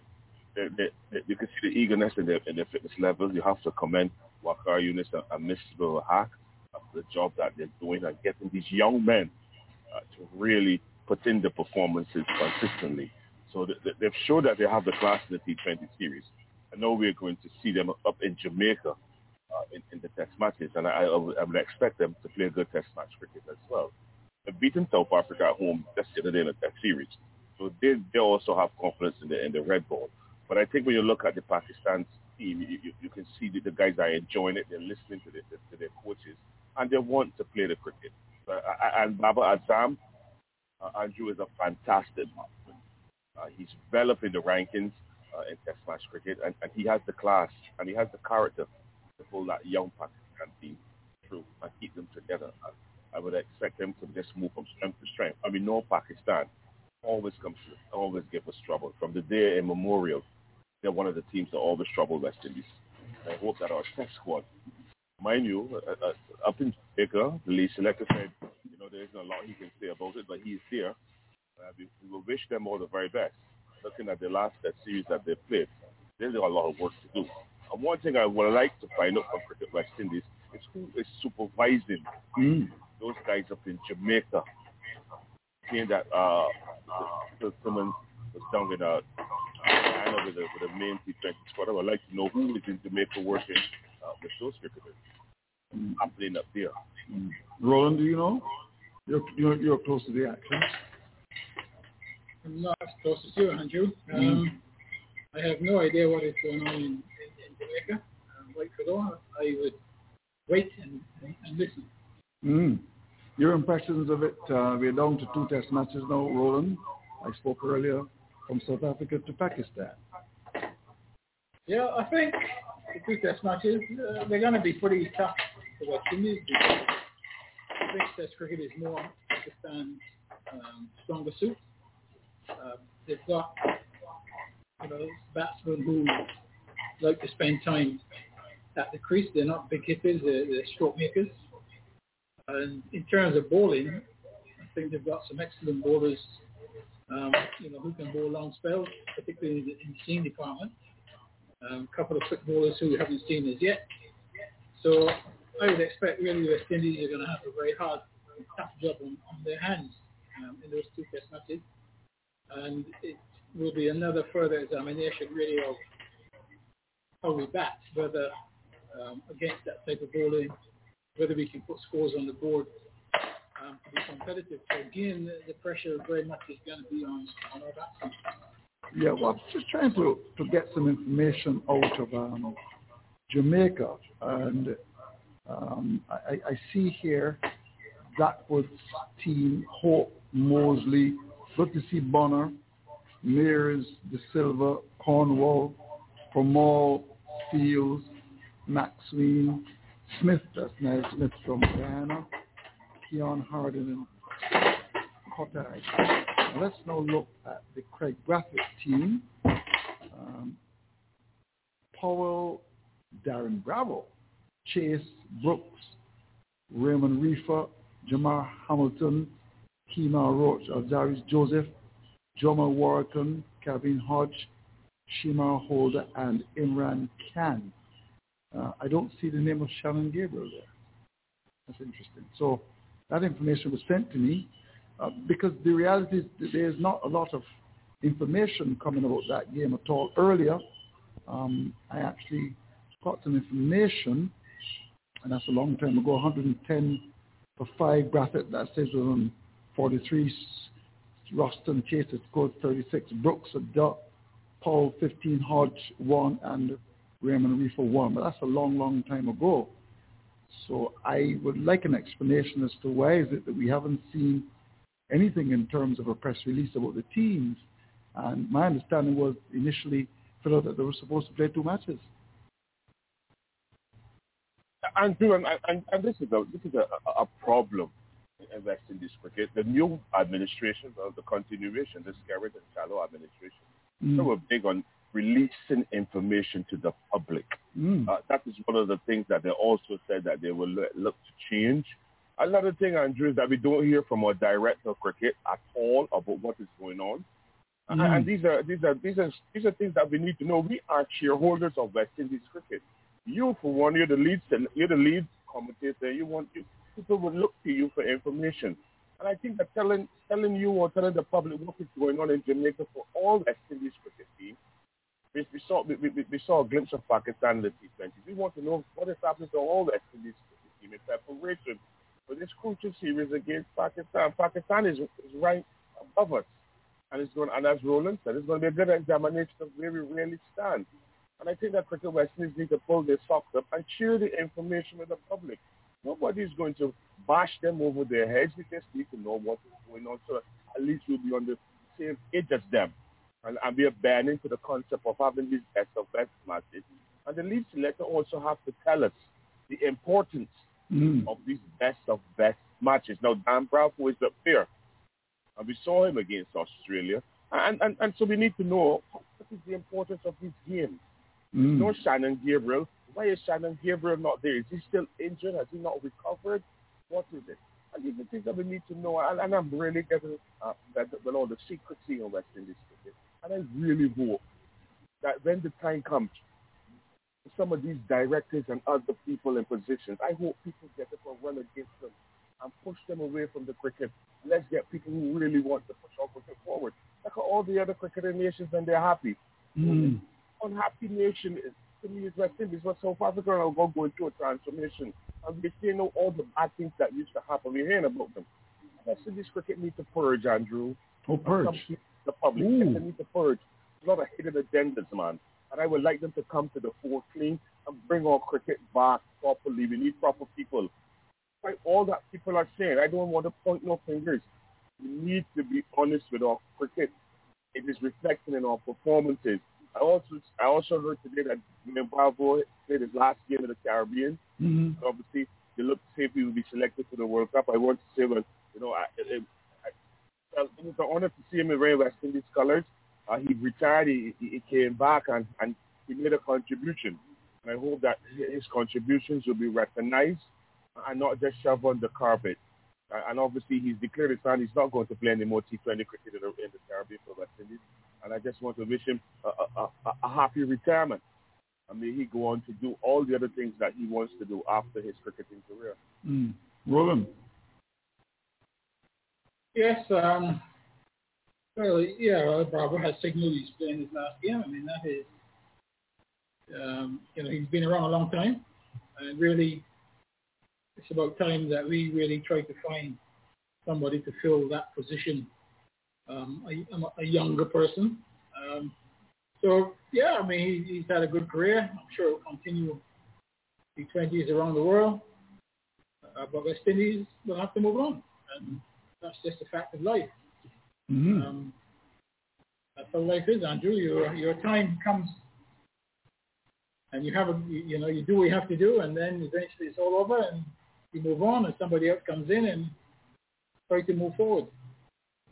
They, they, they, you can see the eagerness in their, in their fitness levels. You have to commend Waqar Younis and, and Misbah Haque for the job that they're doing and getting these young men uh, to really put in the performances consistently. So they, they've showed that they have the class in the T20 series. I know we're going to see them up in Jamaica uh, in, in, the test matches, and I, would, expect them to play a good test match cricket as well. They've beaten South Africa at home just the other in a test series, so they they also have confidence in the in the red ball. But I think when you look at the Pakistan team, you, you, you can see that the guys are enjoying it. They're listening to, the, to their coaches, and they want to play the cricket. Uh, and Babar Azam, uh, Andrew is a fantastic marksman. Uh, he's developing the rankings uh, in Test match cricket, and, and he has the class and he has the character to pull that young Pakistan team through and keep them together. I, I would expect them to just move from strength to strength. I mean, no Pakistan always comes, always give us trouble. From the day immemorial, they're one of the teams that always trouble West Indies. I hope that our test squad, mind you, uh, uh, up in Jamaica, the lead selector said, you know, there isn't a lot he can say about it, but he's there. Uh, we, we will wish them all the very best. Looking at the last that series that they played, they there's a lot of work to do. And one thing I would like to find out from Cricket West Indies is who is supervising mm. those guys up in Jamaica. Seeing that uh, Phil Simmons was down in uh, Guyana with a, with a main T20 squad, I would like to know who is in Jamaica working uh, with those cricketers mm. happening up there. Mm. Roland, do you know? You're, you're, you're close to the action. I'm not as close as you, Andrew. Um, mm. I have no idea what is going on in Jamaica. Um, like Fedora, I would wait and, and listen. Mm. Your impressions of it, uh, we're down to two test matches now, Roland. I spoke earlier from South Africa to Pakistan. Yeah, I think the two test matches, uh, they're going to be pretty tough for West Indies because test cricket is more Pakistan's um, stronger suit. Uh, they've got you know, batsmen who like to spend time at the crease. They're not big hitters, they're, they're stroke makers. And in terms of bowling, I think they've got some excellent bowlers, um, you know, who can bowl long spells, particularly in the, in the seam department. A um, couple of quick bowlers who we haven't seen as yet. So I would expect really West Indies are going to have a very hard, tough job on, on their hands um, in those two test matches. And it will be another further examination really of how we bat, whether um, against that type of bowling, whether we can put scores on the board um, to be competitive. So again, the, pressure very much is going to be on, on our batsmen. Yeah, well, I'm just trying to, to get some information out of um, Jamaica, and um, I, I, see here Blackwood's team, Hope, Moseley. See Bonner, Mayers, Da Silva, Cornwall, Permaul, Fields, Maxwell, Smith, that's Niall Smith from Guyana, Keon Harding and Cottage. Let's now look at the Kraigg Brathwaite team. Um, Powell, Darren Bravo, Chase, Brooks, Raymon Reifer, Jahmar Hamilton, Kemar Roach, Alzarri Joseph, Jomel Warrican, Kavem Hodge, Chemar Holder, and Imran Khan. Uh, I don't see the name of Shannon Gabriel there. That's interesting. So that information was sent to me uh, because the reality is there's not a lot of information coming about that game at all. Earlier, um, I actually got some information, and that's a long time ago, 110 for 5 Brathwaite, that says on 43, Roston Chase scored 36, Brooks a dot, Paul 15, Hodge 1, and Raymon Reifer 1. But that's a long, long time ago. So I would like an explanation as to why is it that we haven't seen anything in terms of a press release about the teams. And my understanding was initially, Phil, that they were supposed to play two matches. And, and, and this is a this is a, a problem in West Indies cricket. The new administration, the, the continuation, the Skerritt and Shallow administration, mm. they were big on releasing information to the public. Mm. Uh, that is one of the things that they also said that they will look, look to change. Another thing, Andrew, is that we don't hear from our director of cricket at all about what is going on. Mm. And, and these are these are these are these are things that we need to know. We are shareholders of West Indies cricket. You, for one, you're the lead you're the lead commentator. You want you, people will look to you for information. And I think that telling telling you or telling the public what is going on in Jamaica for all West Indies cricket team we, we saw we, we, we, saw a glimpse of Pakistan in the T20. We want to know what is happening to all the West Indies cricket team in preparation for this crucial series against Pakistan. Pakistan is, is right above us. And it's going, and as Roland said, it's going to be a good examination of where we really stand. And I think that Cricket West Indies need to pull their socks up and share the information with the public. Nobody is going to bash them over their heads. We just need to know what is going on so at least we'll be on the same page as them and, and we are banning to the concept of having these best of best matches. And the lead selector also have to tell us the importance mm. of these best of best matches. Now, Dan Bravo is up there, and we saw him against Australia. And, and, and so we need to know what is the importance of these games. Mm. No Shannon Gabriel. Why is Shannon Gabriel not there? Is he still injured? Has he not recovered? What is it? And these are things that we need to know. And, and I'm really getting uh, that, with all the secrecy in West Indies and I really hope that when the time comes, some of these directors and other people in positions, I hope people get up and run against them and push them away from the cricket. Let's get people who really want to push our cricket forward. Look at all the other cricketing nations and they're happy. Mm. Unhappy nation is, to me is West Indies, but South Africa are going through a transformation. And we're seeing all the bad things that used to happen. We're hearing about them. West Indies cricket needs to purge, Andrew. Oh, purge the public. Ooh. Need to purge. a lot of hidden agendas, man. And I would like them to come to the fore clean and bring our cricket back properly. We need proper people. Like all that people are saying, I don't want to point no fingers. We need to be honest with our cricket. It is reflecting in our performances. I also I also heard today that Zimbabwe played his last game in the Caribbean. Mm-hmm. Obviously, they look to see if he will be selected for the World Cup. I want to say, well, you know, I, it was an honor to see him in West Indies colors. Uh, he retired, he, he came back, and, and he made a contribution. And I hope that his contributions will be recognized and not just shoved on the carpet. Uh, and obviously, he's declared his plan. He's not going to play any more T20 cricket in the, in the Caribbean for West Indies. And I just want to wish him a, a, a, a happy retirement. And may he go on to do all the other things that he wants to do after his cricketing career. Mm. Roland. Yes, um, well, yeah, Bravo has signaled he's playing his last game. I mean, that is, um, you know, he's been around a long time, and really, it's about time that we really try to find somebody to fill that position, um, a, a, younger person. Um, so, yeah, I mean, he, he's had a good career. I'm sure it will continue T20s around the world. Uh, but West Indies will have to move on. And that's just a fact of life. Mm-hmm. Um, that's how life is, Andrew. Your your time comes, and you have a you, you know you do what you have to do, and then eventually it's all over, and you move on, and somebody else comes in and try to move forward.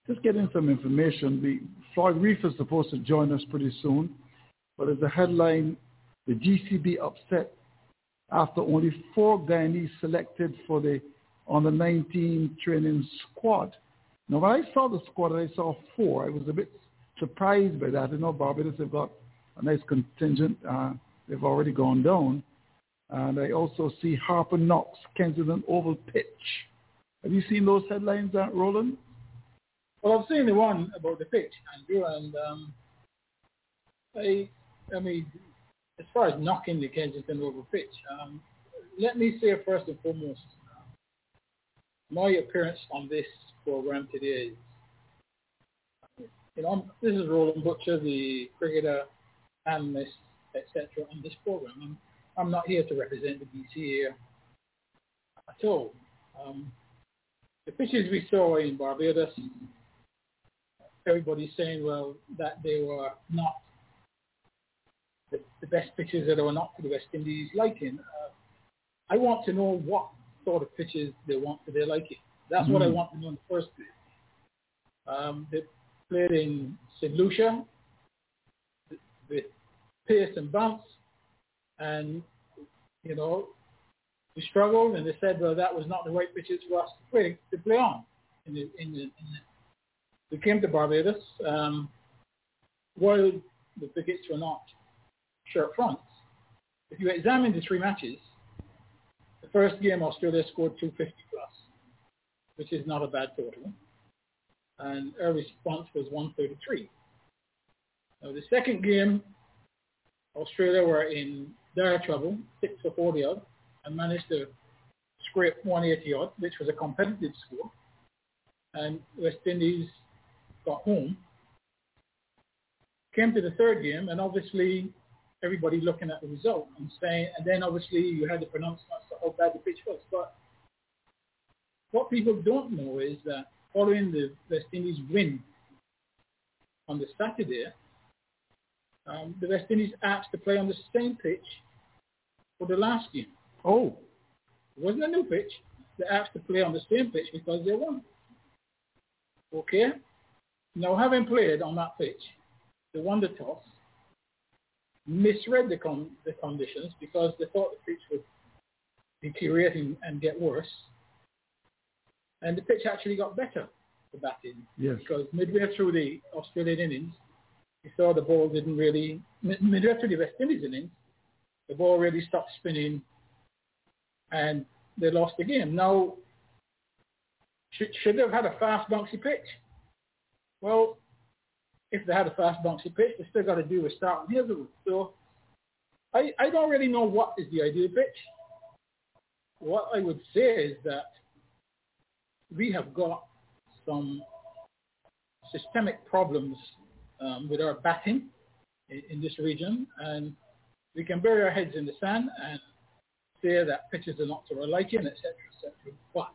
Just getting some information. The Floyd Reifer is supposed to join us pretty soon, but as a headline, the GCB upset after only four Guyanese selected for the on the 19 training squad. Now, when I saw the squad, I saw four. I was a bit surprised by that. You know, Barbados have got a nice contingent. Uh, they've already gone down. And I also see Harper knocks, Kensington Oval Pitch. Have you seen those headlines, uh, Roland? Well, I've seen the one about the pitch, Andrew, and um, I, I mean, as far as knocking the Kensington Oval pitch, um, let me say first and foremost, my appearance on this program today you know, this is Roland Butcher, the cricketer, analyst, etc. on this program. I'm, I'm not here to represent the BCA at all. Um, the pitches we saw in Barbados, everybody's saying, well, that they were not the, the best pitches that were not for the West Indies liking. Uh, I want to know what sort of pitches they want for their liking. That's mm-hmm. what I want to know in the first place. Um, they played in St. Lucia with pace and bounce, and you know we struggled, and they said, well, that was not the right pitches for us to play to play on. In the, in the, in the, we came to Barbados. Um, while the wickets were not shirt fronts, if you examine the three matches, the first game Australia scored 250 plus, which is not a bad total, and our response was 133. Now the second game, Australia were in dire trouble, six for 40 odd, and managed to scrape 180 odd, which was a competitive score. And West Indies got home. Came to the third game, and obviously everybody looking at the result and saying, and then obviously you had the pronouncements of how bad the pitch was. But what people don't know is that following the West Indies win on the Saturday, um, the West Indies asked to play on the same pitch for the last game. Oh. It wasn't a new pitch. They asked to play on the same pitch because they won. Okay? Now, having played on that pitch, they won the toss misread the, con- the conditions because they thought the pitch would deteriorate and get worse. And the pitch actually got better for batting. Yes. Because midway through the Australian innings, you saw the ball didn't really, midway through the West Indies innings, the ball really stopped spinning and they lost the game. Now, should, should they have had a fast, bouncy pitch? Well, if they had a fast bouncy pitch, they still got to do with starting Hazlewood. So I, I don't really know what is the ideal pitch. What I would say is that we have got some systemic problems um, with our batting in, in, this region, and we can bury our heads in the sand and say that pitches are not to our liking, etc., etc. But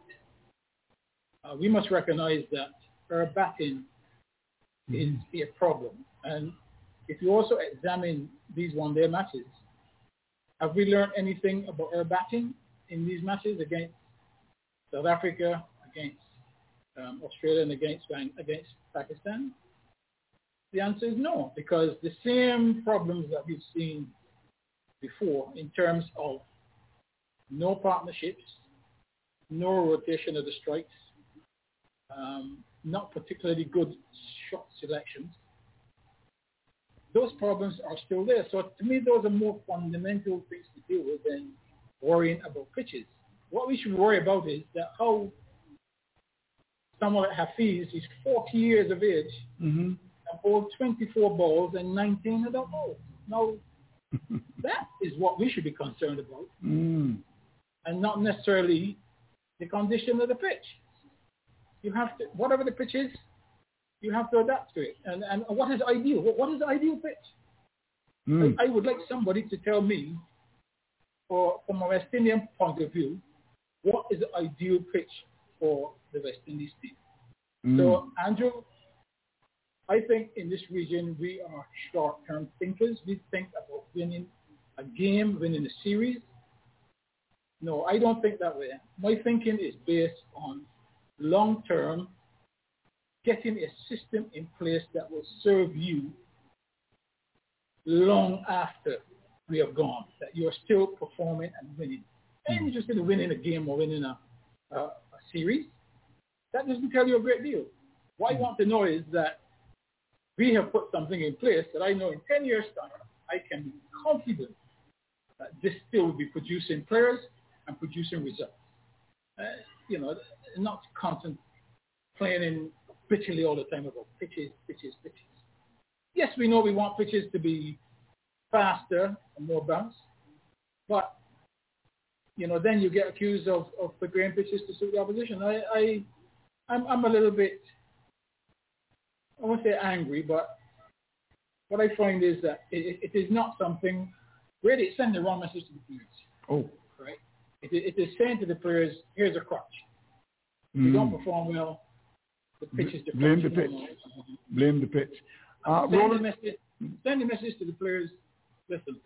uh, we must recognize that our batting is a problem. And if you also examine these one-day matches, have we learned anything about our batting in these matches against South Africa, against um, Australia, and against against Pakistan? The answer is no, because the same problems that we've seen before in terms of no partnerships, no rotation of the strikes, um, not particularly good shot selections, those problems are still there. So to me, those are more fundamental things to deal with than worrying about pitches. What we should worry about is that how someone like Hafeez is 40 years of age mm-hmm. and bowled 24 balls and 19 of them balls. Now, that is what we should be concerned about, mm. and not necessarily the condition of the pitch. You have to, whatever the pitch is, you have to adapt to it. And, and what is ideal? What, what is the ideal pitch? Mm. I, I, would like somebody to tell me, or from a West Indian point of view, what is the ideal pitch for the West Indies team. Mm. So, Andrew, I think in this region we are short-term thinkers. We think about winning a game, winning a series. No, I don't think that way. My thinking is based on long-term getting a system in place that will serve you long after we have gone, that you're still performing and winning. And you're just in winning a game or winning a series. That doesn't tell you a great deal. What I want to know is that we have put something in place that I know in 10 years' time, I can be confident that this still will be producing players and producing results. Uh, you know, not constant playing in bitterly all the time about pitches, pitches, pitches. Yes, we know we want pitches to be faster and more bounce, but you know, then you get accused of, of preparing pitches to suit the opposition. I, I, I'm, I'm a little bit, I won't say angry, but what I find is that it, it is not something, really it's sending the wrong message to the players. Oh. Right? It, it is saying to the players, here's a crutch. If mm. you don't perform well, the pitch is Blame the pitch. Blame the pitch. Uh, send, the message, send the message to the players, listen,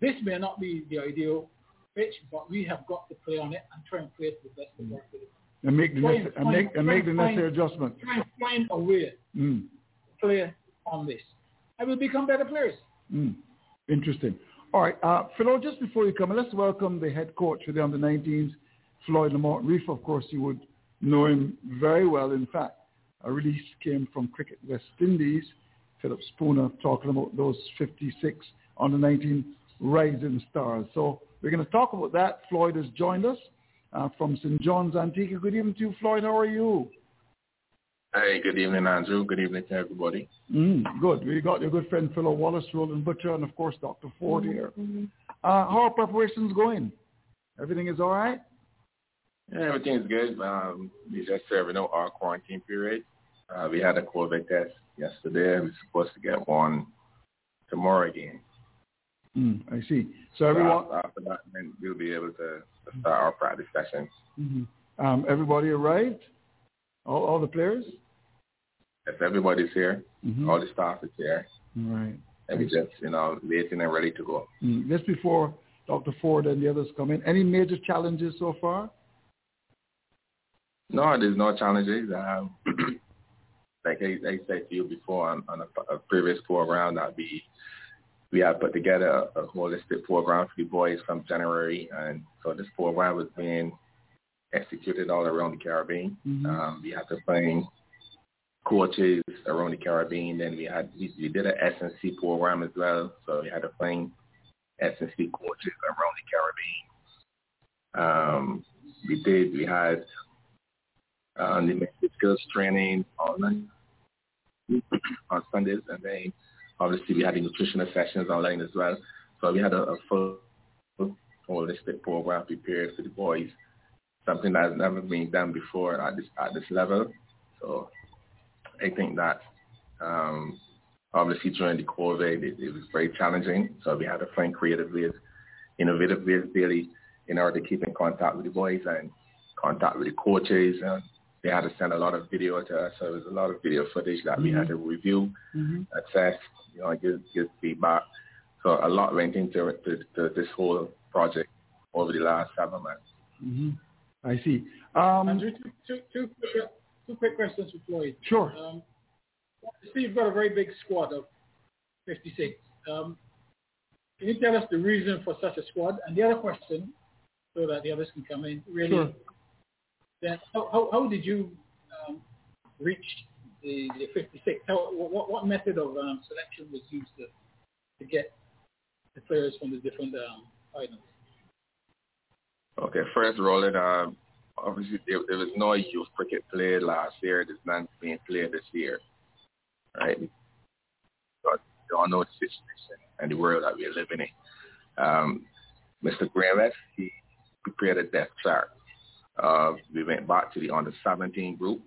this may not be the ideal pitch, but we have got to play on it and try and play it to the best of our ability. And make the, necessary, and make, and make the necessary adjustment. Try and find a way mm. to play on this. And we'll become better players. Mm. Interesting. All right, uh, Philo, just before you come, let's welcome the head coach for the under-19s, Floyd Lamont Reifer. Of course, you would know him very well. In fact, a release came from Cricket West Indies, Philip Spooner, talking about those 56 under-19 rising stars. So we're going to talk about that. Floyd has joined us uh, from St. John's, Antigua. Good evening to you, Floyd. How are you? Hey, good evening, Andrew. Good evening to everybody. Mm, good. We got your good friend Philo Wallace, Roland Butcher, and of course Dr. Ford mm-hmm. here. Uh, how are preparations going? Everything is all right? Yeah, everything's good. Um, we just serving out our quarantine period. Uh, we had a COVID test yesterday. We're supposed to get one tomorrow again. Mm, I see. So everyone after that, then we'll be able to start our practice session. Mm-hmm. Um, everybody arrived. All, all the players. Yes, everybody's here. Mm-hmm. All the staff is here. Right. And we just, you know, waiting and ready to go. Mm. Just before Dr. Ford and the others come in, any major challenges so far? No, there's no challenges. Um, like I, I, said to you before on, on a, a, previous program, that we we have put together a, a holistic program for the boys from January, and so this program was being executed all around the Caribbean. Mm-hmm. Um, we had to find coaches around the Caribbean. Then we had we, we did an S&C program as well, so we had to find S&C coaches around the Caribbean. Um, we did. We had uh, the skills training online on Sundays, and then obviously we had the nutritional sessions online as well. So we had a, a full holistic program prepared for the boys, something that has never been done before at this at this level. So I think that um, obviously during the COVID, it, it was very challenging. So we had to find creative ways, innovative ways in order to keep in contact with the boys and contact with the coaches and they had to send a lot of video to us. So there was a lot of video footage that mm-hmm. we had to review, mm-hmm. assess, you know, give, give feedback. So a lot went into to, to this whole project over the last seven months. Mm-hmm. I see. Um, Andrew, two, two, two, quick, two quick questions for Floyd. Sure. Um, see, you've got a very big squad of 56. Um, can you tell us the reason for such a squad? And the other question, so that the others can come in, really, sure then how, how, how did you um, reach the, the 56? How, what, what method of um, selection was used to, to get the players from the different um, islands? Okay, first Roland, um, obviously there, there was no youth cricket played last year. There's none being played this year, right? But you all know the situation and the world that we're living in. Um, Mr. Graham, he prepared a death chart uh, we went back to the under 17 group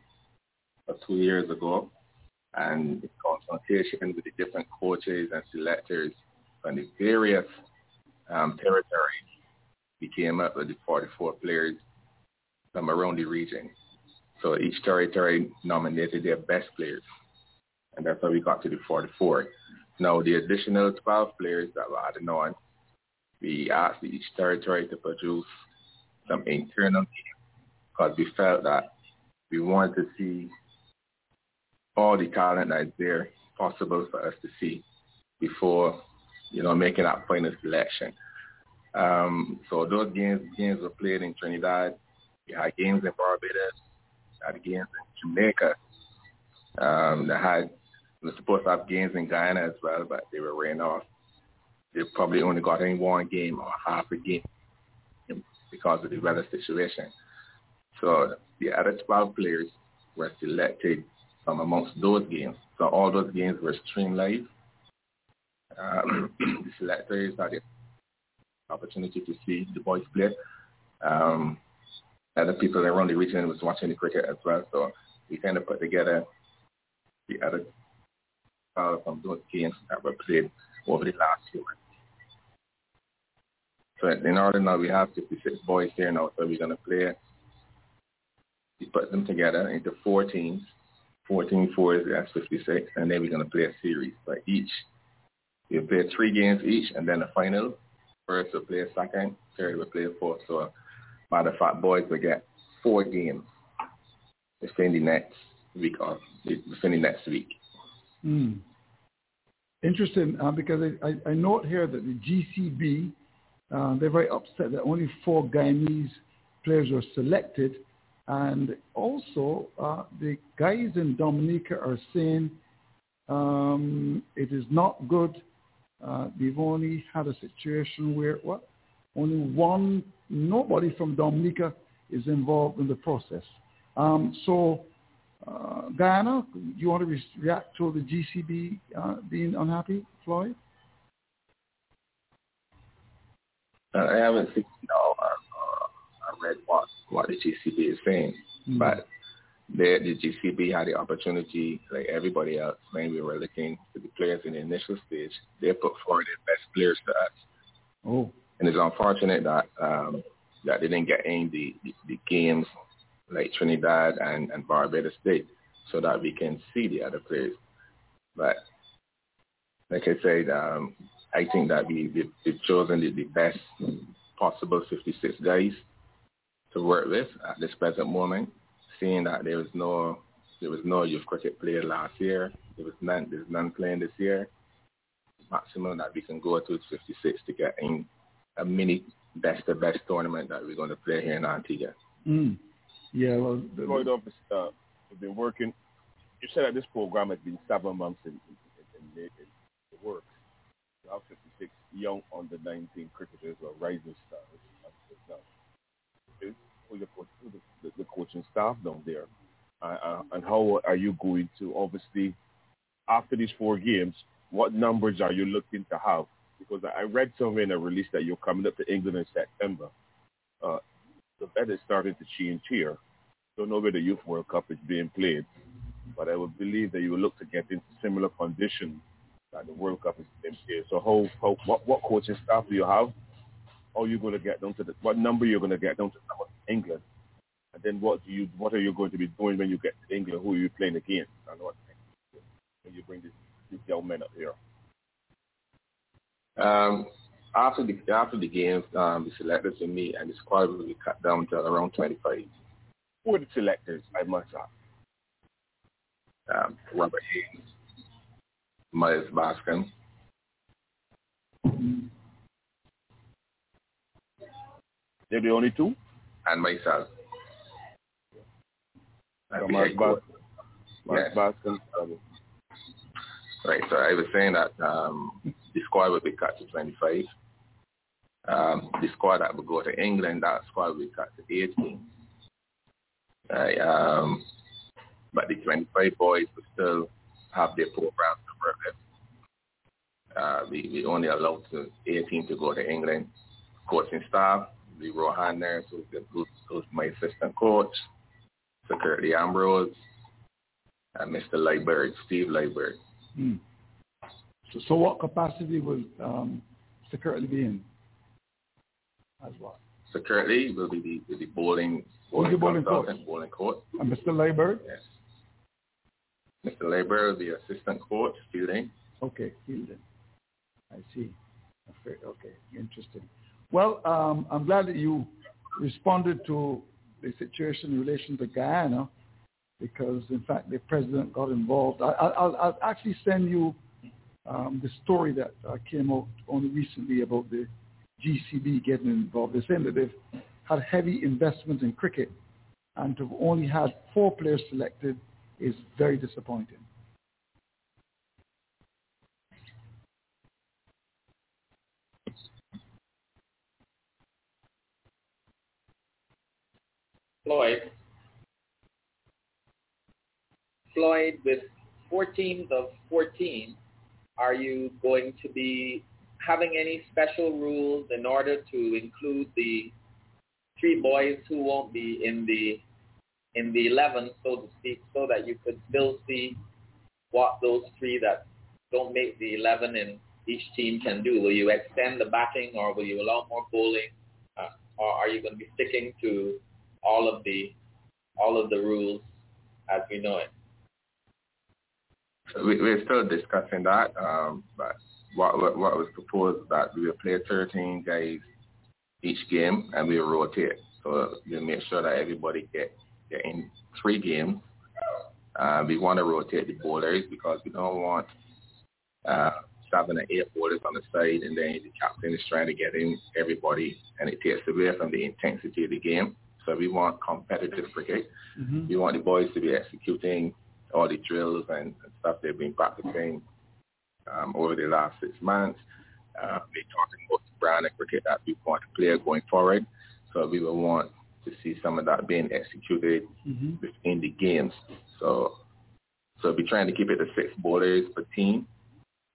uh, two years ago and in consultation with the different coaches and selectors from the various um, territories, we came up with the 44 players from around the region. So each territory nominated their best players. And that's how we got to the 44. Now, the additional 12 players that were added on, we asked each territory to produce some internal because we felt that we wanted to see all the talent that is there possible for us to see before, you know, making that final selection. Um, so those games games were played in Trinidad. We had games in Barbados. We had games in Jamaica. Um, they had we were supposed to have games in Guyana as well, but they were ran off. They probably only got in one game or half a game because of the weather situation. So the other 12 players were selected from amongst those games. So all those games were streamed live. Um, the selectors had the opportunity to see the boys play. Um, other people around the region was watching the cricket as well. So we kind of put together the other uh, from those games that were played over the last few. So in order now, we have 56 boys here now, so we're going to play. We put them together into four teams. Four teams, 14 fours, that's 56, and then we're going to play a series. But each, we'll play three games each, and then the final. First, we'll play a second. Third, we'll play a fourth. So, matter of fact, boys will get four games within the next week or within the next week. Mm. Interesting, uh, because I, I, I, note here that the GCB, uh, they're very upset that only four Guyanese players were selected. And also, uh, the guys in Dominica are saying um, it is not good. Uh, they've only had a situation where what? Only one, nobody from Dominica is involved in the process. Um, so uh, Guyana, do you want to re- react to the GCB uh, being unhappy, Floyd? Uh, I haven't seen What, what the GCB is saying, mm-hmm. but the, the GCB had the opportunity, like everybody else, when we were looking at the players in the initial stage, they put forward their best players to us. Oh. And it's unfortunate that um, that they didn't get in the, the, the games like Trinidad and, and Barbados State so that we can see the other players. But like I said, um, I think that we, we, we've chosen the, the best possible 56 guys to work with at this present moment, seeing that there was no there was no youth cricket player last year. There was none there's none playing this year. Maximum that we can go to is 56 to get in a mini best of best tournament that we're going to play here in Antigua. Mm. Yeah, well, the, Lloyd Office uh, have been working. You said that this program has been seven months in, in, in, in the works. You have 56 young under 19 cricketers or rising stars. Who the, the, the coaching staff down there, uh, and how are you going to obviously after these four games? What numbers are you looking to have? Because I read somewhere in a release that you're coming up to England in September. Uh, the bet is starting to change here. Don't know where the Youth World Cup is being played, but I would believe that you will look to get into similar conditions that the World Cup is being played. So how, how what, what coaching staff do you have? How are you going to get down to the, what number you're going to get down to England? And then what do you what are you going to be doing when you get to England? Who are you playing against? And what when you bring these, these young men up here? Um, after the after the games, um, the selectors and me and the squad will be cut down to around 25. Who are the selectors I must ask? Um, Robert Haynes, Miles Bascombe. They're the only two? And myself. So Bascombe. Yes. Bascombe. Right, so I was saying that um, the squad will be cut to 25. Um, the squad that will go to England, that squad will be cut to 18. Uh, um, but the 25 boys will still have their programs to work with. Uh, we, we only allowed to 18 to go to England. Coaching staff, the Rohan Nurse, who's, who's, who's my assistant coach, Sir Curtly Ambrose, and Mr. Lightberg, Steve Lightberg. Hmm. So, so what capacity will um, security be in as well? So currently, will be the, will be bowling, bowling, the bowling court. Bowling court. And Mr. Labor? Yes. Mr. Labor the assistant coach, fielding. Okay, fielding. I see. Okay, interesting. Well, um, I'm glad that you responded to the situation in relation to Guyana because, in fact, the president got involved. I, will actually send you um, the story that uh, came out only recently about the GCB getting involved. They're saying that they've had heavy investment in cricket and to have only had four players selected is very disappointing. Floyd. Floyd, with 14 of 14, are you going to be having any special rules in order to include the three boys who won't be in the in the 11, so to speak, so that you could still see what those three that don't make the 11 in each team can do? Will you extend the batting or will you allow more bowling? Uh, or are you going to be sticking to all of the all of the rules as we know it? We, we're still discussing that, um, but what, what, what was proposed that we will play 13 guys each game and we rotate. So we make sure that everybody get, get in three games. Uh, we want to rotate the bowlers because we don't want uh, seven or eight bowlers on the side and then the captain is trying to get in everybody and it takes away from the intensity of the game. So we want competitive cricket. Mm-hmm. We want the boys to be executing all the drills and, and stuff they've been practicing um, over the last six months. Uh, we're talking about the brand of cricket that we want to play going forward. So we will want to see some of that being executed mm-hmm. within the games. So so we're trying to keep it to six bowlers per team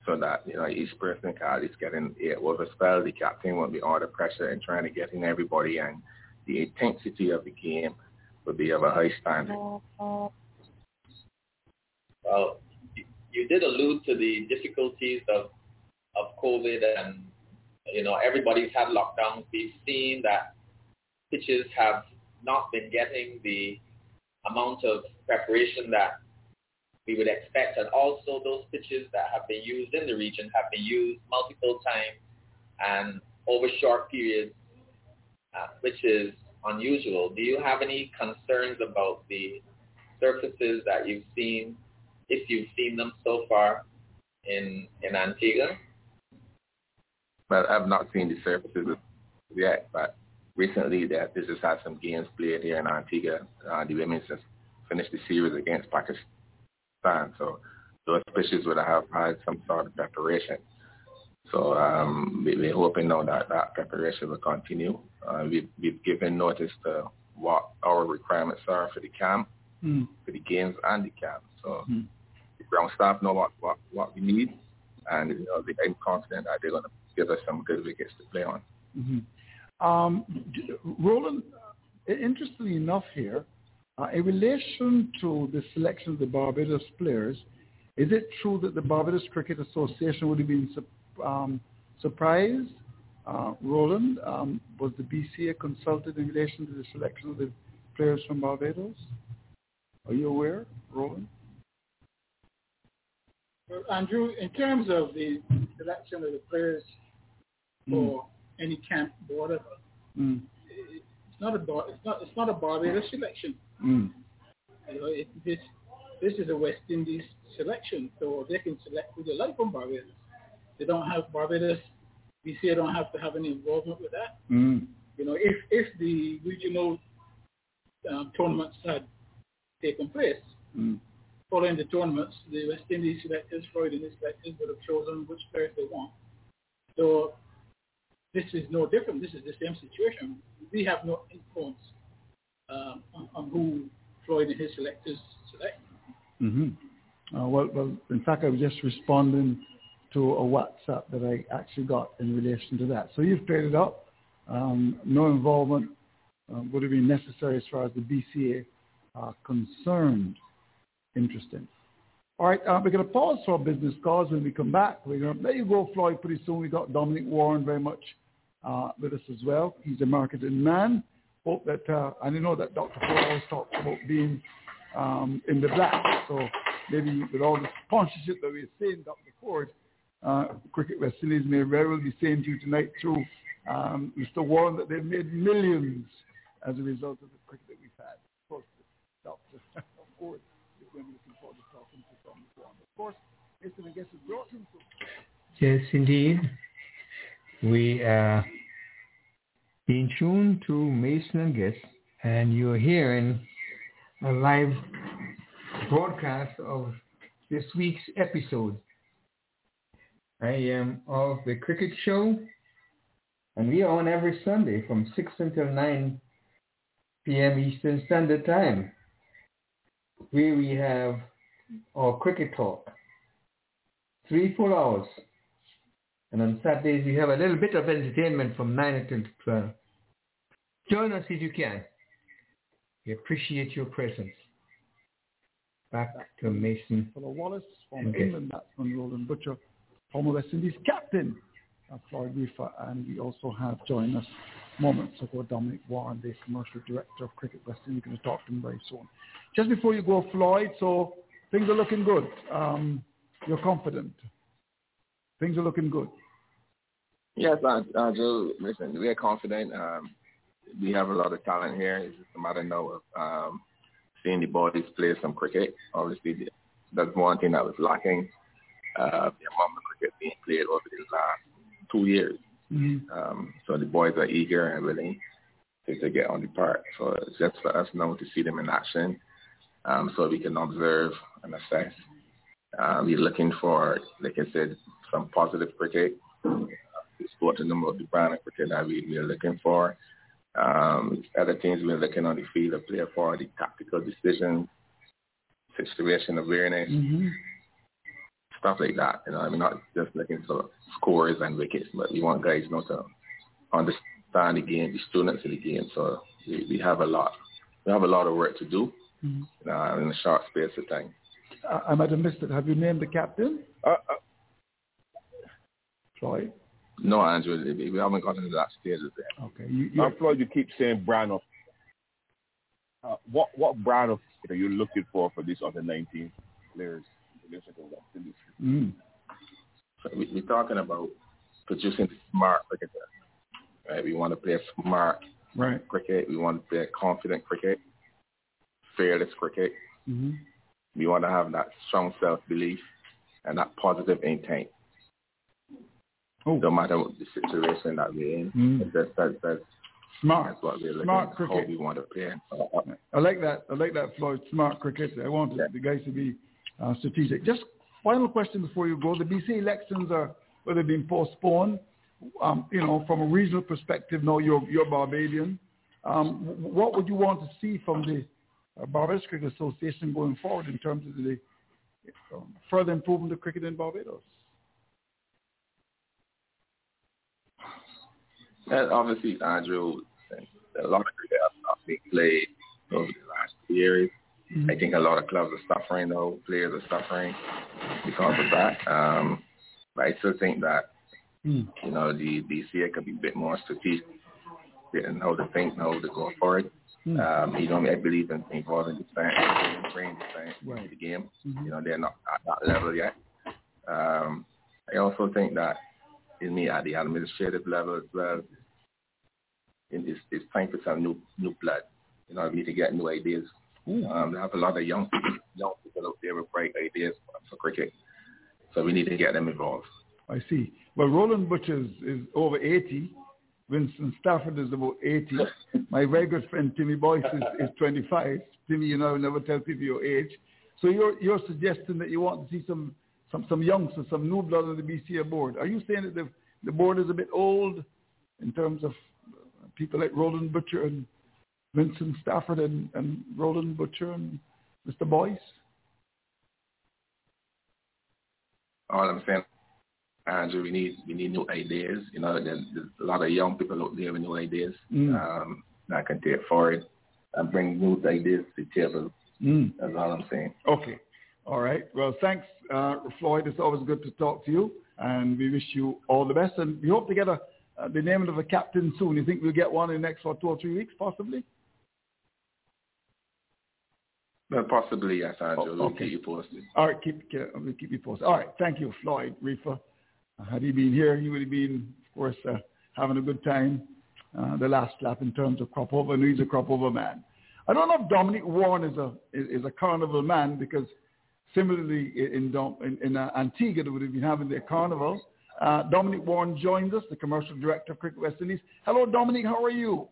so that, you know, each person can at least get in eight over spell. The captain won't be under pressure and trying to get in everybody and the intensity of the game will be of a high standard. Well, you did allude to the difficulties of of COVID and you know everybody's had lockdowns. We've seen that pitches have not been getting the amount of preparation that we would expect, and also those pitches that have been used in the region have been used multiple times and over short periods, uh, which is unusual. Do you have any concerns about the surfaces that you've seen if you've seen them so far in in Antigua? Well, I've not seen the surfaces yet, but recently that this has had some games played here in Antigua. Uh, the women's just finished the series against Pakistan, so those pitches would have had some sort of preparation. So um, we, we're hoping now that that preparation will continue. Uh, we've, we've given notice to what our requirements are for the camp, mm. for the games and the camp. So mm ground staff know what, what, what we need, and you know, I'm confident that they're going to give us some good wickets to play on. Mm-hmm. Um, Roland, interestingly enough here, uh, in relation to the selection of the Barbados players, is it true that the Barbados Cricket Association would have been um, surprised? Uh, Roland, um, was the BCA consulted in relation to the selection of the players from Barbados? Are you aware, Roland? Andrew, in terms of the selection of the players mm. for any camp whatever, mm. it's not a it's not it's not a Barbados selection. Mm. You know, it, this this is a West Indies selection, so they can select who they like from Barbados. They don't have Barbados. BCA don't have to have any involvement with that. Mm. You know, if if the regional um, tournaments had taken place, mm following the tournaments, the West Indies selectors, Floyd and his selectors would have chosen which players they want. So this is no different. This is the same situation. We have no influence um, on, on, who Floyd and his selectors select. Mm-hmm. Uh, well, well, in fact, I was just responding to a WhatsApp that I actually got in relation to that. So you've cleared it up. Um, no involvement uh, would have been necessary as far as the BCA are concerned. Interesting. All right, uh, we're going to pause for business calls when we come back. We're going to let you go, Floyd, pretty soon. We got Dominic Warren very much uh, with us as well. He's a marketing man. Hope that, uh, and you know that Dr. Ford always talks about being um, in the black. So maybe with all the sponsorship that we're seeing, Dr. Ford, uh, Cricket West Indies may very well be saying to you tonight through um, Mr. Warren that they've made millions as a result of the cricket that we've had. Of course, of course, looking forward to talking to Dom Warren. Of course. Yes, indeed. We are being tuned to Mason and Guest, and you're hearing a live broadcast of this week's episode. I am of the Cricket Show, and we are on every Sunday from 6 until 9 p.m. Eastern Standard Time, where we have our cricket talk. Three full hours. And on Saturdays we have a little bit of entertainment from 9 until 12. Join us if you can. We appreciate your presence. Back to Mason. Wallace from okay. England, that's from Roland Butcher, former West Indies captain Floyd Reifer, and we also have joined us moments ago Dominic Warren, the commercial director of Cricket West Indies. We're going to talk to him very soon. Just before you go, Floyd, so things are looking good. Um, you're confident. Things are looking good. Yes, Joe. Listen, we are confident. Um, we have a lot of talent here. It's just a matter now of um, seeing the boys play some cricket. Obviously, that's one thing that was lacking. Uh, the amount of cricket being played over the last two years. Mm-hmm. Um, so the boys are eager and willing to, to get on the park. So it's just for us now to see them in action um, so we can observe and assess. Uh, we're looking for, like I said, some positive cricket. Uh, sporting them of the brand of cricket that we, we are looking for. Um, other things we're looking on the field of play for, the tactical decisions, situation awareness, mm-hmm. Stuff like that. You know, I mean, not just looking for scores and wickets, but we want guys you know to understand the game, the students of the game. So we, we have a lot, we have a lot of work to do mm-hmm. uh, in a short space of time. Uh, I might have missed it. Have you named the captain? Uh, uh, Floyd? No, Andrew, we haven't gotten to that stage yet. Okay. You, you, Floyd, you keep saying brand of. Uh, what what brand of are you looking for for these other 19 players? Mm. So we, we're talking about producing smart cricket. Right? We want to play smart right. cricket. We want to play confident cricket, fearless cricket. Mm-hmm. We want to have that strong self-belief and that positive intent. Oh. No matter what the situation that we're in, mm. that's, that's, that's smart. That's what we're looking smart cricket. we want to play. I like that. I like that, Floyd. Smart cricket. I want yeah. the guys to be uh, strategic. Just final question before you go. The BC elections are, well, they've been postponed. Um, you know, from a regional perspective, now you're, you're Barbadian. Um, what would you want to see from the uh, Barbados Cricket Association going forward in terms of the um, further improvement of cricket in Barbados? And obviously, Andrew, a lot of cricket has not been played over the last years. Mm-hmm. I think a lot of clubs are suffering, though. Players are suffering because of that. Um, but I still think that, mm. you know, the BCA could be a bit more strategic and how to think, how to go forward. Mm. Um, you know, I believe in involving the fans, bringing the fans right. into the game. Mm-hmm. You know, they're not at that level yet. Um, I also think that in me at the administrative level as well, it's, it's time for some new new blood. You know, we need to get new ideas. Um, have a lot of young young people out there with bright ideas for cricket, so we need to get them involved. I see. Well, Roland Butcher is, is over 80. Winston Stafford is about 80. My very good friend Timmy Boyce is, is 25. Timmy, you know, never tell people your age. So you're you're suggesting that you want to see some some some youngsters, some new blood on the BCA board. Are you saying that the the board is a bit old in terms of people like Roland Butcher and Vincent Stafford and, and Roland Butcher and Mr. Boyce? All I'm saying, Andrew, we need we need new ideas. You know, there's, there's a lot of young people out there with new ideas mm. um, that can take forward and bring new ideas to the table. Mm. That's all I'm saying. Okay. All right. Well, thanks, uh, Floyd. It's always good to talk to you, and we wish you all the best. And we hope to get a, uh, the name of a captain soon. You think we'll get one in the next what, two or three weeks, possibly? Possibly, yes, Andrew. Oh, okay. We'll keep you posted. All right, keep, we'll keep you posted. All right, thank you, Floyd Reifer. Uh, had he been here, he would have been, of course, uh, having a good time uh, the last lap in terms of crop over, and he's a crop over man. I don't know if Dominic Warren is a is, is a carnival man because similarly in in, in uh, Antigua they would have been having their carnival. Uh, Dominic Warren joins us, the commercial director of Cricket West Indies. Hello, Dominic. How are you?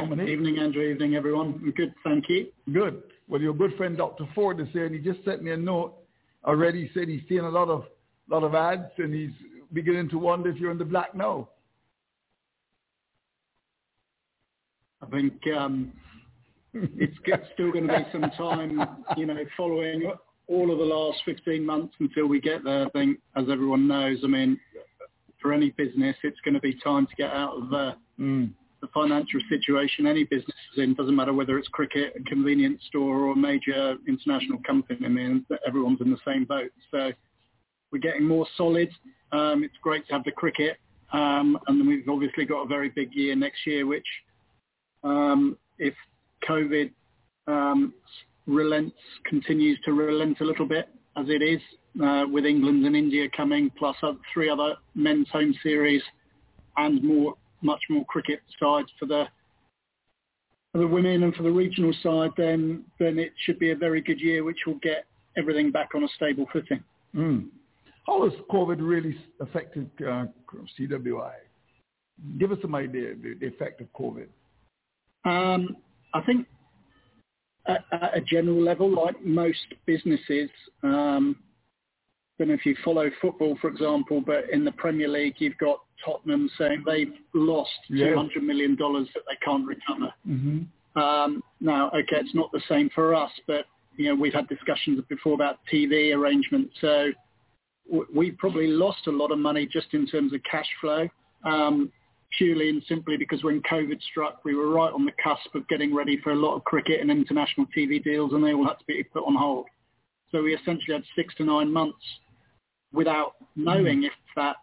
Dominic. Evening, Andrew. Evening, everyone. good, thank you. Good. Well, your good friend Dr. Ford is here, and he just sent me a note already. He said he's seeing a lot of lot of ads, and he's beginning to wonder if you're in the black now. I think um, it's still going to be some time, you know, following all of the last 15 months until we get there. I think, as everyone knows, I mean, for any business, it's going to be time to get out of the, mm. The financial situation any business is in. Doesn't matter whether it's cricket, a convenience store, or a major international company. I mean, everyone's in the same boat. So we're getting more solid. Um, it's great to have the cricket, um, and then we've obviously got a very big year next year, which um, if COVID um, relents, continues to relent a little bit as it is, uh, with England and India coming, plus three other men's home series and more, much more cricket sides for the for the women and for the regional side, then then it should be a very good year, which will get everything back on a stable footing. Mm. How has COVID really affected uh, CWI? Give us some idea of the effect of COVID. Um, I think at, at, a general level, like most businesses, um, don't know if you follow football, for example, but in the Premier League, you've got Tottenham saying they've lost yes. $200 million that they can't recover. Mm-hmm. Um, now, okay, it's not the same for us, but you know we've had discussions before about TV arrangements. So we probably lost a lot of money just in terms of cash flow. Um, purely and simply because when COVID struck, we were right on the cusp of getting ready for a lot of cricket and international TV deals, and they all had to be put on hold. So we essentially had six to nine months without knowing if that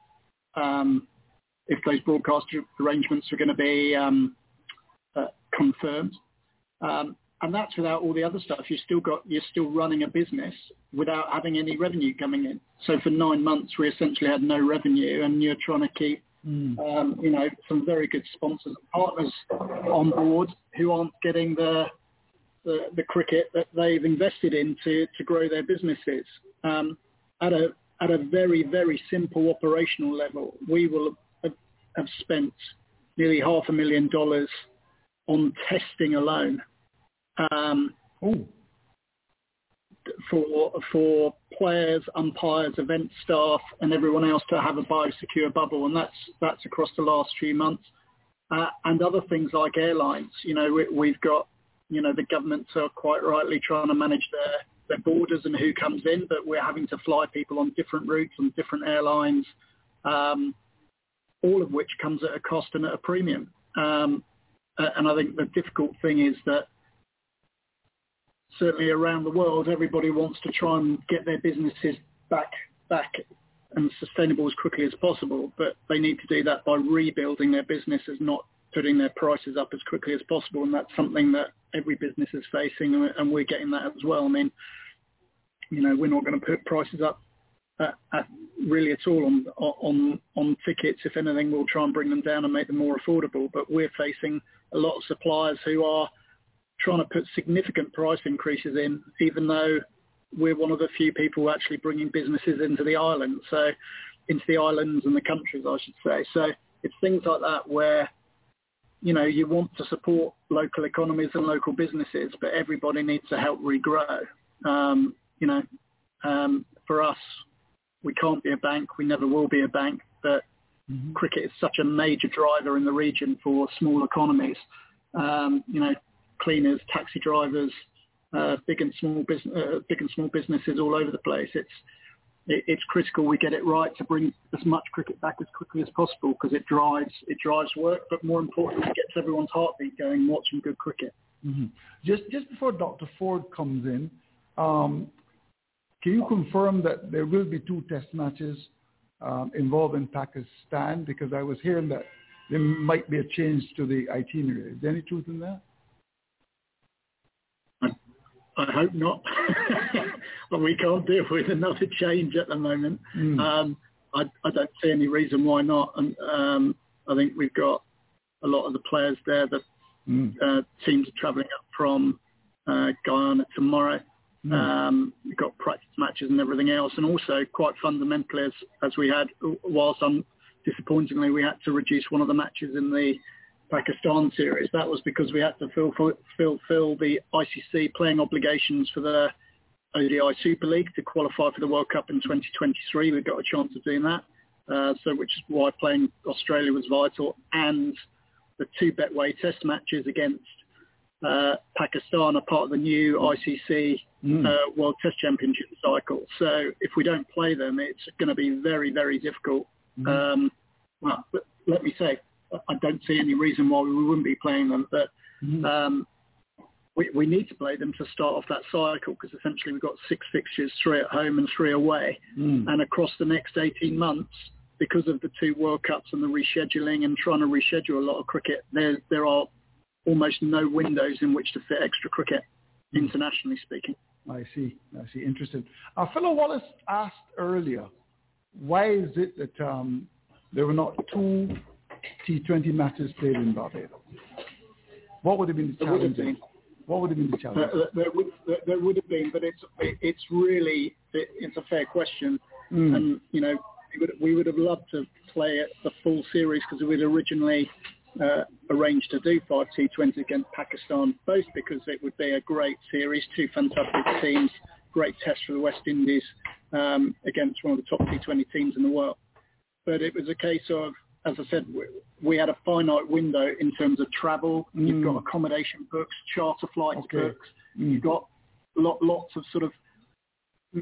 um, if those broadcast arrangements were going to be um, uh, confirmed. Um, and that's without all the other stuff. You still got you're still running a business without having any revenue coming in. So for nine months, we essentially had no revenue, and you're trying to keep Mm. Um, you know, some very good sponsors and partners on board who aren't getting the, the, the cricket that they've invested in to, to grow their businesses. Um, at a at a very very simple operational level, we will have, have spent nearly half a million dollars on testing alone. Um, for for players, umpires, event staff, and everyone else to have a biosecure bubble, and that's that's across the last few months. Uh, and other things like airlines, you know, we, we've got, you know, the governments are quite rightly trying to manage their their borders and who comes in, but we're having to fly people on different routes and different airlines, um, all of which comes at a cost and at a premium. Um, and I think the difficult thing is that certainly around the world, everybody wants to try and get their businesses back back and sustainable as quickly as possible, but they need to do that by rebuilding their businesses, not putting their prices up as quickly as possible. And that's something that every business is facing, and we're getting that as well. I mean, you know, we're not going to put prices up at, at really at all on on on tickets. If anything, we'll try and bring them down and make them more affordable. But we're facing a lot of suppliers who are trying to put significant price increases in, even though we're one of the few people actually bringing businesses into the island, so into the islands and the countries, I should say. So it's things like that where, you know, you want to support local economies and local businesses, but everybody needs to help regrow. Um, you know, um, for us, we can't be a bank. We never will be a bank, but mm-hmm. cricket is such a major driver in the region for small economies. Um, you know, cleaners, taxi drivers, uh, big and small business, uh, big and small businesses all over the place. It's it, it's critical we get it right to bring as much cricket back as quickly as possible because it drives it drives work, but more importantly, it gets everyone's heartbeat going watching good cricket. Mm-hmm. Just just before Dr. Ford comes in, um, can you confirm that there will be two test matches um, involving Pakistan? Because I was hearing that there might be a change to the itinerary. Is there any truth in that? I hope not. but we can't deal with another change at the moment. Mm. Um, I, I, don't see any reason why not. And um, I think we've got a lot of the players there. The mm. uh, teams are travelling up from uh, Guyana tomorrow. Mm. Um, we've got practice matches and everything else, and also quite fundamentally, as, as we had, whilst un, disappointingly we had to reduce one of the matches in the Pakistan series. That was because we had to fulfill, fulfill the ICC playing obligations for the ODI Super League to qualify for the World Cup in 2023. We got a chance of doing that, uh, so which is why playing Australia was vital, and the two Betway Test matches against uh, Pakistan are part of the new ICC mm. uh, World Test Championship cycle. So if we don't play them, it's going to be very, very difficult. Mm. Um, well, let me say, I don't see any reason why we wouldn't be playing them, but mm. um, we, we need to play them to start off that cycle because essentially we've got six fixtures, three at home and three away. Mm. And across the next 18 months, because of the two World Cups and the rescheduling and trying to reschedule a lot of cricket, there, there are almost no windows in which to fit extra cricket, internationally speaking. I see. I see. Interesting. Our fellow Wallace asked earlier, why is it that um, there were not two T20 matches played in Barbados? What would have been the challenge? What would have been the challenge? Uh, there, would, there would have been, but it's it's really it's a fair question, mm. and you know we would, we would have loved to play it the full series because we'd originally uh, arranged to do five T20s against Pakistan, both because it would be a great series, two fantastic teams, great test for the West Indies um, against one of the top T20 teams in the world. But it was a case of, as I said, we, we had a finite window in terms of travel. Mm. You've got accommodation books, charter flights okay. books. Mm. You've got lot, lots of sort of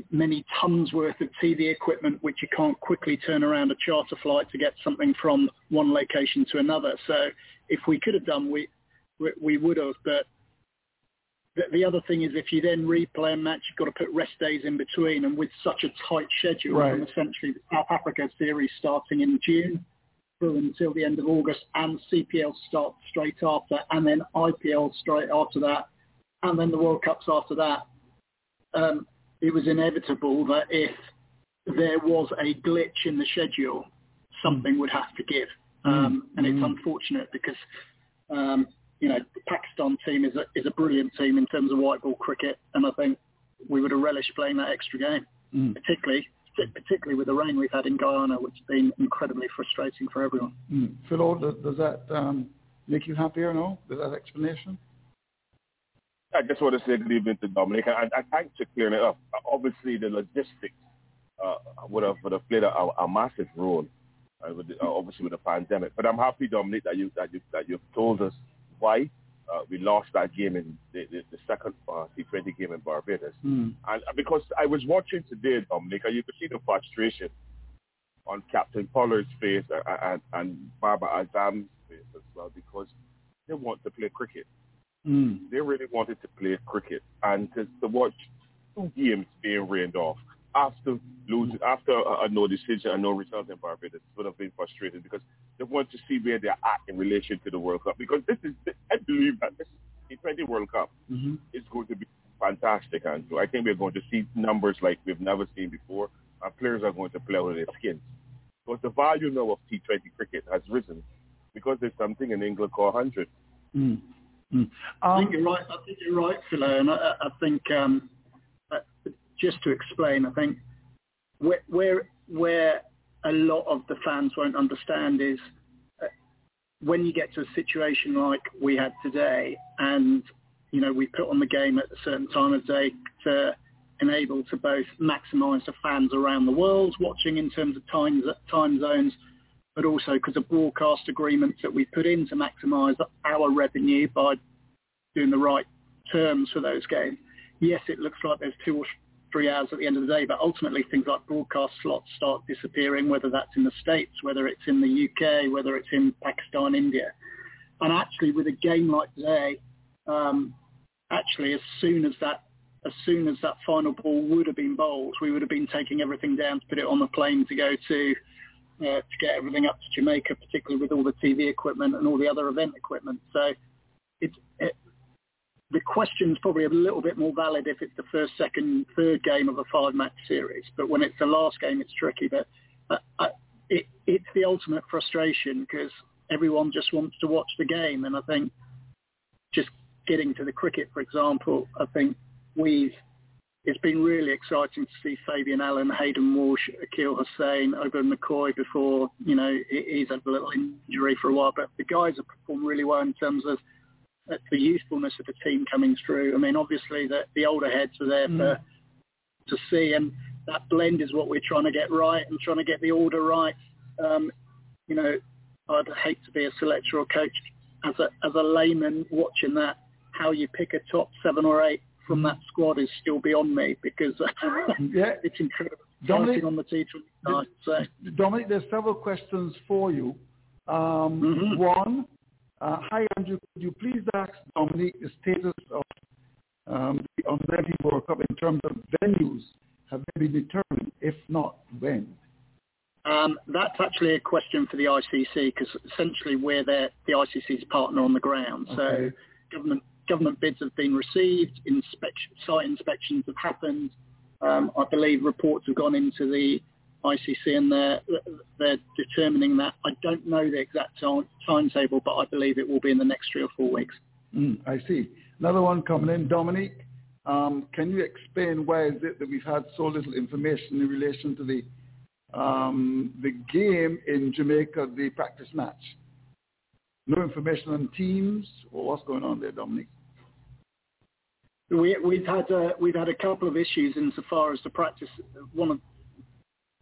many tons worth of TV equipment which you can't quickly turn around a charter flight to get something from one location to another. So if we could have done, we we, we would have. But the, the, other thing is if you then replay a match, you've got to put rest days in between. And with such a tight schedule, right. from essentially the South Africa series starting in June through until the end of August, and CPL starts straight after, and then IPL straight after that, and then the World Cups after that. Um, it was inevitable that if there was a glitch in the schedule, something would have to give. Um, and it's mm. unfortunate because, um, you know, the Pakistan team is a, is a brilliant team in terms of white ball cricket, and I think we would have relished playing that extra game, mm. particularly particularly with the rain we've had in Guyana, which has been incredibly frustrating for everyone. Mm. Phil, does that um, make you happy or no? Does that explanation? I just want to say good evening to Dominic. I, I thank you clearing it up. Obviously, the logistics uh, would have would have played a, a massive role, uh, with the, uh, obviously with the pandemic. But I'm happy, Dominic, that you that you that you've told us why uh, we lost that game in the, the, the second uh, T20 game in Barbados. Mm. And because I was watching today, Dominic, and you could see the frustration on Captain Pollard's face and, and, and Babar Azam's face as well because they want to play cricket. Mm. They really wanted to play cricket and to, to watch two games being rained off after losing, after a, a no decision and no result in Barbados would have been frustrated because they want to see where they're at in relation to the World Cup. Because this is, I believe that this T20 World Cup mm-hmm. is going to be fantastic, and so I think we're going to see numbers like we've never seen before. Our players are going to play with their skins. But the value now of T20 cricket has risen because there's something in England called 100. Mm. Mm. I think you're right. I think you're right, Philo, and I, I think um, uh, just to explain, I think where, where where a lot of the fans won't understand is uh, when you get to a situation like we had today, and you know we put on the game at a certain time of day to enable to both maximise the fans around the world watching in terms of time time zones but also because of broadcast agreements that we put in to maximise our revenue by doing the right terms for those games. Yes, it looks like there's two or three hours at the end of the day, but ultimately things like broadcast slots start disappearing, whether that's in the States, whether it's in the UK, whether it's in Pakistan, India. And actually with a game like today, um, actually as soon as that as soon as that final ball would have been bowled, we would have been taking everything down to put it on the plane to go to uh, to get everything up to Jamaica, particularly with all the TV equipment and all the other event equipment. So the question's probably a little bit more valid if it's the first, second, third game of a five-match series. But when it's the last game, it's tricky. But uh, I, it, it's the ultimate frustration because everyone just wants to watch the game. And I think just getting to the cricket, for example, I think we've it's been really exciting to see Fabian Allen, Hayden Walsh, Akeal Hosein, Obed McCoy before, you know, he's had a little injury for a while, but the guys have performed really well in terms of the youthfulness of the team coming through. I mean, obviously the, the older heads are there mm. for, to see, and that blend is what we're trying to get right and trying to get the order right. Um, you know, I'd hate to be a selector or coach as a as a layman watching that. How you pick a top seven or eight from that squad is still beyond me because yeah. it's incredible. Dominic, on the T20 side. So. Dominic, there's several questions for you. Um, mm-hmm. One, uh, hi Andrew, could you please ask Dominic the status of um, the Under-19 World Cup in terms of venues? Have they been determined? If not, when? Um, that's actually a question for the ICC because essentially we're the ICC's partner on the ground. Okay. So government government bids have been received, inspection, site inspections have happened. Um, I believe reports have gone into the ICC and they're, they're determining that. I don't know the exact time, timetable, but I believe it will be in the next three or four weeks. Mm, I see. Another one coming in, Dominic. Um, can you explain why is it that we've had so little information in relation to the um, the game in Jamaica, the practice match? No information on teams or what's going on there, Dominic? We, we've had a, we've had a couple of issues insofar as the practice. One of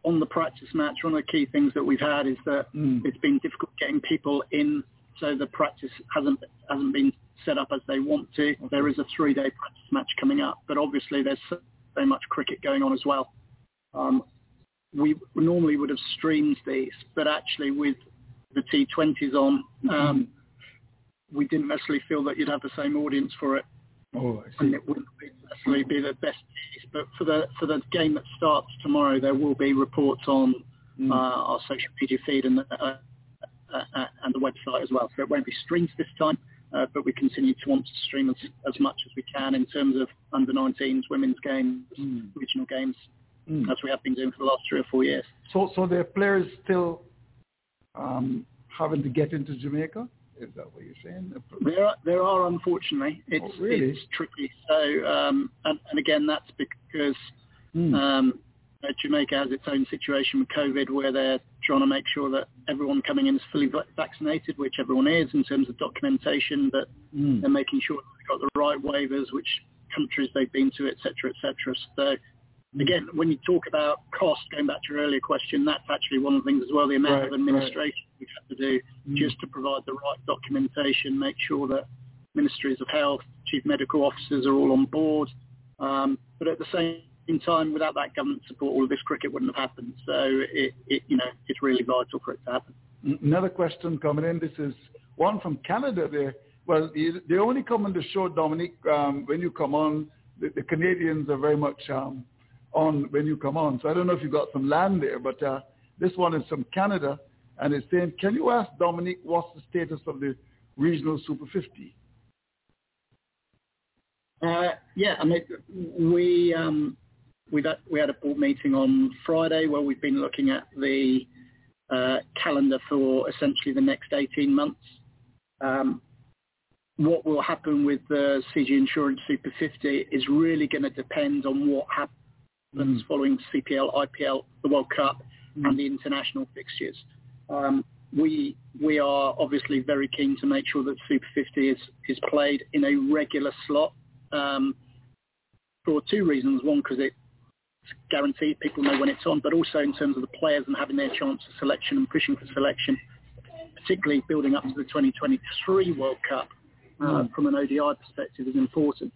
on the practice match, one of the key things that we've had is that mm. it's been difficult getting people in, so the practice hasn't hasn't been set up as they want to. Okay. There is a three-day practice match coming up, but obviously there's so, so much cricket going on as well. Um, we normally would have streamed these, but actually with the T20s on, um, mm we didn't necessarily feel that you'd have the same audience for it. Oh, and it wouldn't necessarily be the best piece. But for the for the game that starts tomorrow, there will be reports on mm. uh, our social media feed and the, uh, uh, uh, and the website as well. So it won't be streamed this time, uh, but we continue to want to stream as, as much as we can in terms of under 19s, women's games, mm. regional games, mm. as we have been doing for the last three or four years. So, so are players still um, having to get into Jamaica? Is that what you're saying? There are, there are unfortunately. It's, oh, really? it's tricky. So, um, and, and, again, that's because mm. um, Jamaica has its own situation with COVID where they're trying to make sure that everyone coming in is fully vaccinated, which everyone is in terms of documentation, but mm. they're making sure they've got the right waivers, which countries they've been to, et cetera, et cetera. So again, when you talk about cost, going back to your earlier question, that's actually one of the things as well, the amount right, of administration right. we have had to do mm. just to provide the right documentation, make sure that ministries of health, chief medical officers are all on board. Um, but at the same time, without that government support, all of this cricket wouldn't have happened. So it, it you know, it's really vital for it to happen. Another question coming in. This is one from Canada. There, well, they only come on the show, Dominic. Um, when you come on, the, the Canadians are very much um, on when you come on. So I don't know if you got some land there, but uh, this one is from Canada, and it's saying, can you ask Dominic what's the status of the regional Super 50? Uh, yeah, I mean, we um, we we had a board meeting on Friday where we've been looking at the uh, calendar for essentially the next 18 months. Um, what will happen with the CG Insurance Super 50 is really going to depend on what happens mm. following CPL, IPL, the World Cup, mm. and the international fixtures. Um, we we are obviously very keen to make sure that Super 50 is is played in a regular slot um, for two reasons. One, because it's guaranteed, people know when it's on, but also in terms of the players and having their chance of selection and pushing for selection, particularly building up to the 2023 World Cup uh, mm. from an ODI perspective is important.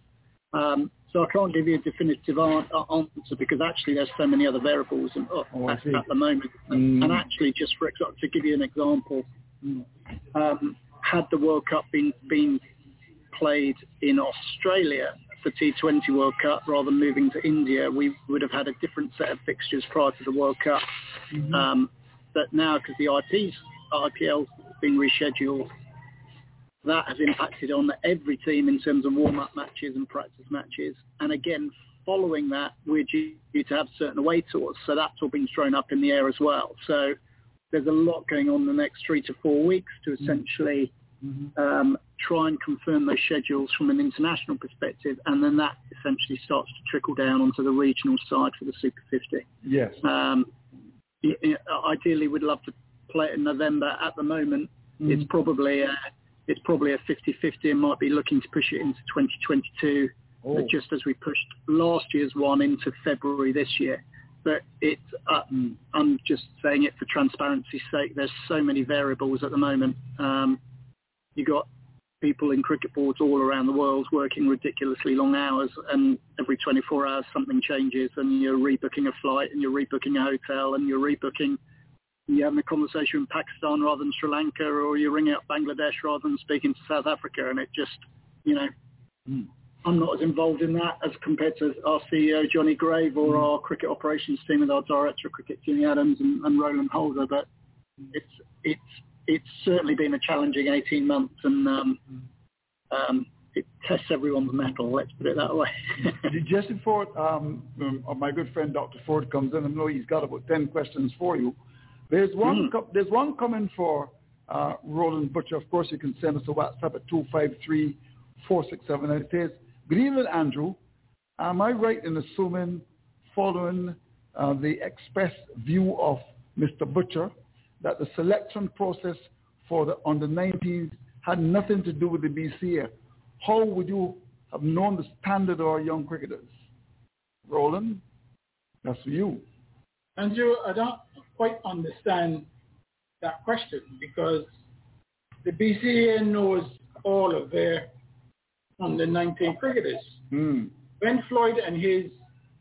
Um, so I can't give you a definitive answer because actually there's so many other variables in, oh, oh, at, at, the moment. Mm. And actually, just for example, to give you an example, um, had the World Cup been been played in Australia for T20 World Cup rather than moving to India, we would have had a different set of fixtures prior to the World Cup. Mm-hmm. Um, that now because the IP's IPL's been rescheduled, that has impacted on every team in terms of warm-up matches and practice matches. And again, following that, we're due to have certain away tours, so that's all been thrown up in the air as well. So there's a lot going on in the next three to four weeks to mm-hmm. essentially mm-hmm. um, try and confirm those schedules from an international perspective, and then that essentially starts to trickle down onto the regional side for the Super 50. Yes. Um, ideally, we'd love to play it in November. At the moment, mm-hmm. it's probably a, it's probably a 50-50 and might be looking to push it into 2022, oh. just as we pushed last year's one into February this year but it, uh, I'm just saying it for transparency's sake. There's so many variables at the moment. Um, you got people in cricket boards all around the world working ridiculously long hours, and every 24 hours something changes, and you're rebooking a flight, and you're rebooking a hotel, and you're rebooking. You're having a conversation in Pakistan rather than Sri Lanka, or you're ringing up Bangladesh rather than speaking to South Africa, and it just, you know, mm. I'm not as involved in that as compared to our CEO Johnny Grave or mm. our cricket operations team with our director of cricket Jimmy Adams and, and Roland Holder. But it's it's it's certainly been a challenging 18 months, and um, um, it tests everyone's mettle. Let's put it that way. Just before um, um, my good friend Dr. Ford comes in, I know he's got about 10 questions for you. There's one. Mm. Co- there's one coming for uh, Roland Butcher. Of course, you can send us a WhatsApp at two five three four six seven. And it says Good evening, Andrew. Am I right in assuming, following uh, the express view of Mr. Butcher, that the selection process for the under 19s had nothing to do with the BCA? How would you have known the standard of our young cricketers? Roland, that's for you. Andrew, I don't quite understand that question because the BCA knows all of their on the 19 cricketers. Mm. Ben Floyd and his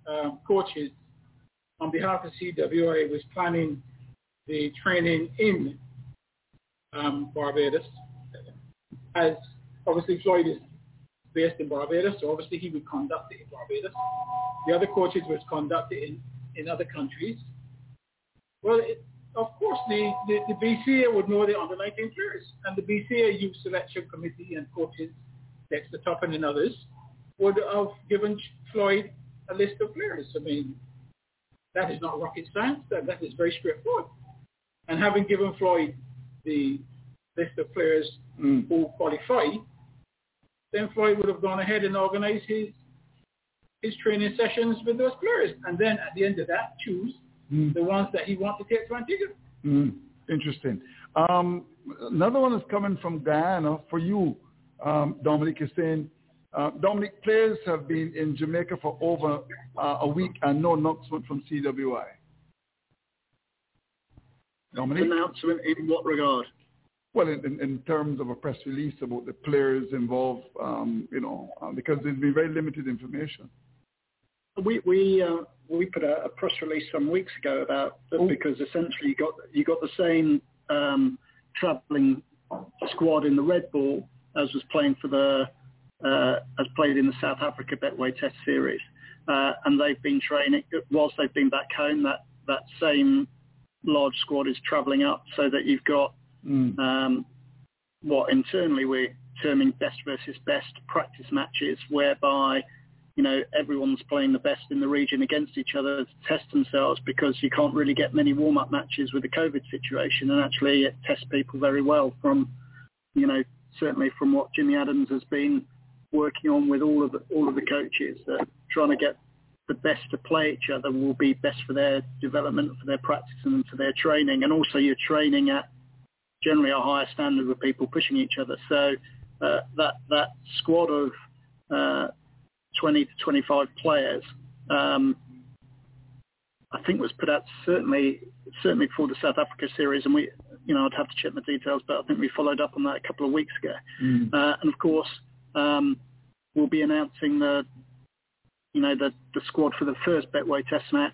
uh, coaches, on behalf of CWA, was planning the training in um, Barbados. As obviously Floyd is based in Barbados, so obviously he would conduct it in Barbados. The other coaches would conduct it in, in other countries. Well, it, of course, the, the, the BCA would know the under 19 players, and the BCA youth selection committee and coaches Dexter Toppin and others, would have given Floyd a list of players. I mean, that is not rocket science. That, that is very straightforward. And having given Floyd the list of players mm. who qualify, then Floyd would have gone ahead and organized his his training sessions with those players, and then at the end of that, choose mm. the ones that he wants to take to Antigua. Mm. Interesting. Um, another one is coming from Guyana for you um, Dominic is saying, uh, Dominic, players have been in Jamaica for over uh, a week and no announcement from CWI. Dominic? Announcement in what regard? Well, in, in, in, terms of a press release about the players involved, um, you know, uh, because there's been very limited information. We we uh, we put a, a, press release some weeks ago about oh. because essentially you got you got the same um, travelling squad in the red ball as was playing for the uh, as played in the South Africa Betway Test Series, uh, and they've been training whilst they've been back home. That that same large squad is travelling up, so that you've got mm. um, what internally we're terming best versus best practice matches, whereby you know everyone's playing the best in the region against each other to test themselves because you can't really get many warm-up matches with the COVID situation, and actually it tests people very well from you know certainly from what Jimmy Adams has been working on with all of the, all of the coaches, that trying to get the best to play each other will be best for their development, for their practice and for their training. And also you're training at generally a higher standard with people pushing each other. So uh, that, that squad of uh, 20 to 25 players, um, I think was put out certainly certainly for the South Africa series, and we you know, I'd have to check the details, but I think we followed up on that a couple of weeks ago. Mm. Uh, and of course, um, we'll be announcing the, you know, the, the squad for the first Betway Test match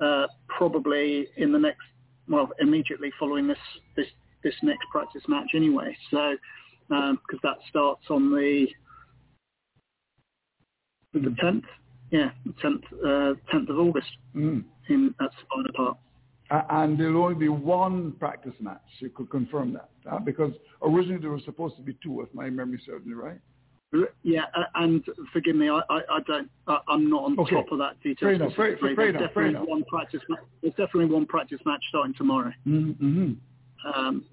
uh, probably in the next, well, immediately following this this this next practice match anyway. So because um, that starts on the the tenth, yeah, tenth uh, tenth of August mm. in at Sabina Park. Uh, and there'll only be one practice match. You could confirm that uh, because originally there was supposed to be two, if my memory serves me right. Yeah, and forgive me, I, I, I don't, I, am not on okay. top of that detail. Fair enough. Fair, fair there's enough, definitely fair one practice. There's definitely one practice match starting tomorrow. Mm-hmm. Um,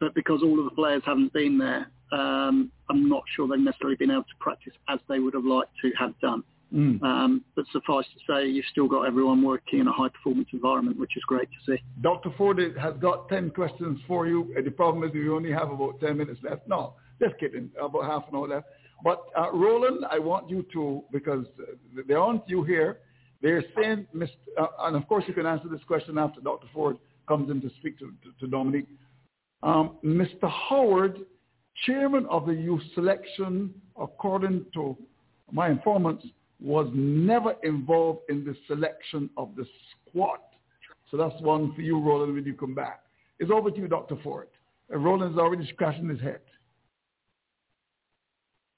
but because all of the players haven't been there, um, I'm not sure they've necessarily been able to practice as they would have liked to have done. Mm. Um, but suffice to say, you've still got everyone working in a high-performance environment, which is great to see. Dr. Ford has got 10 questions for you. The problem is we only have about 10 minutes left. No, just kidding, about half an hour left. But uh, Roland, I want you to, because there aren't you here, they're saying, Mr., uh, and of course you can answer this question after Dr. Ford comes in to speak to, to, to Dominique. Um, Mr. Howard, chairman of the youth selection, according to my informants, was never involved in the selection of the squad. So that's one for you, Roland, when you come back. It's over to you, Dr. Ford. Uh, Roland's already scratching his head.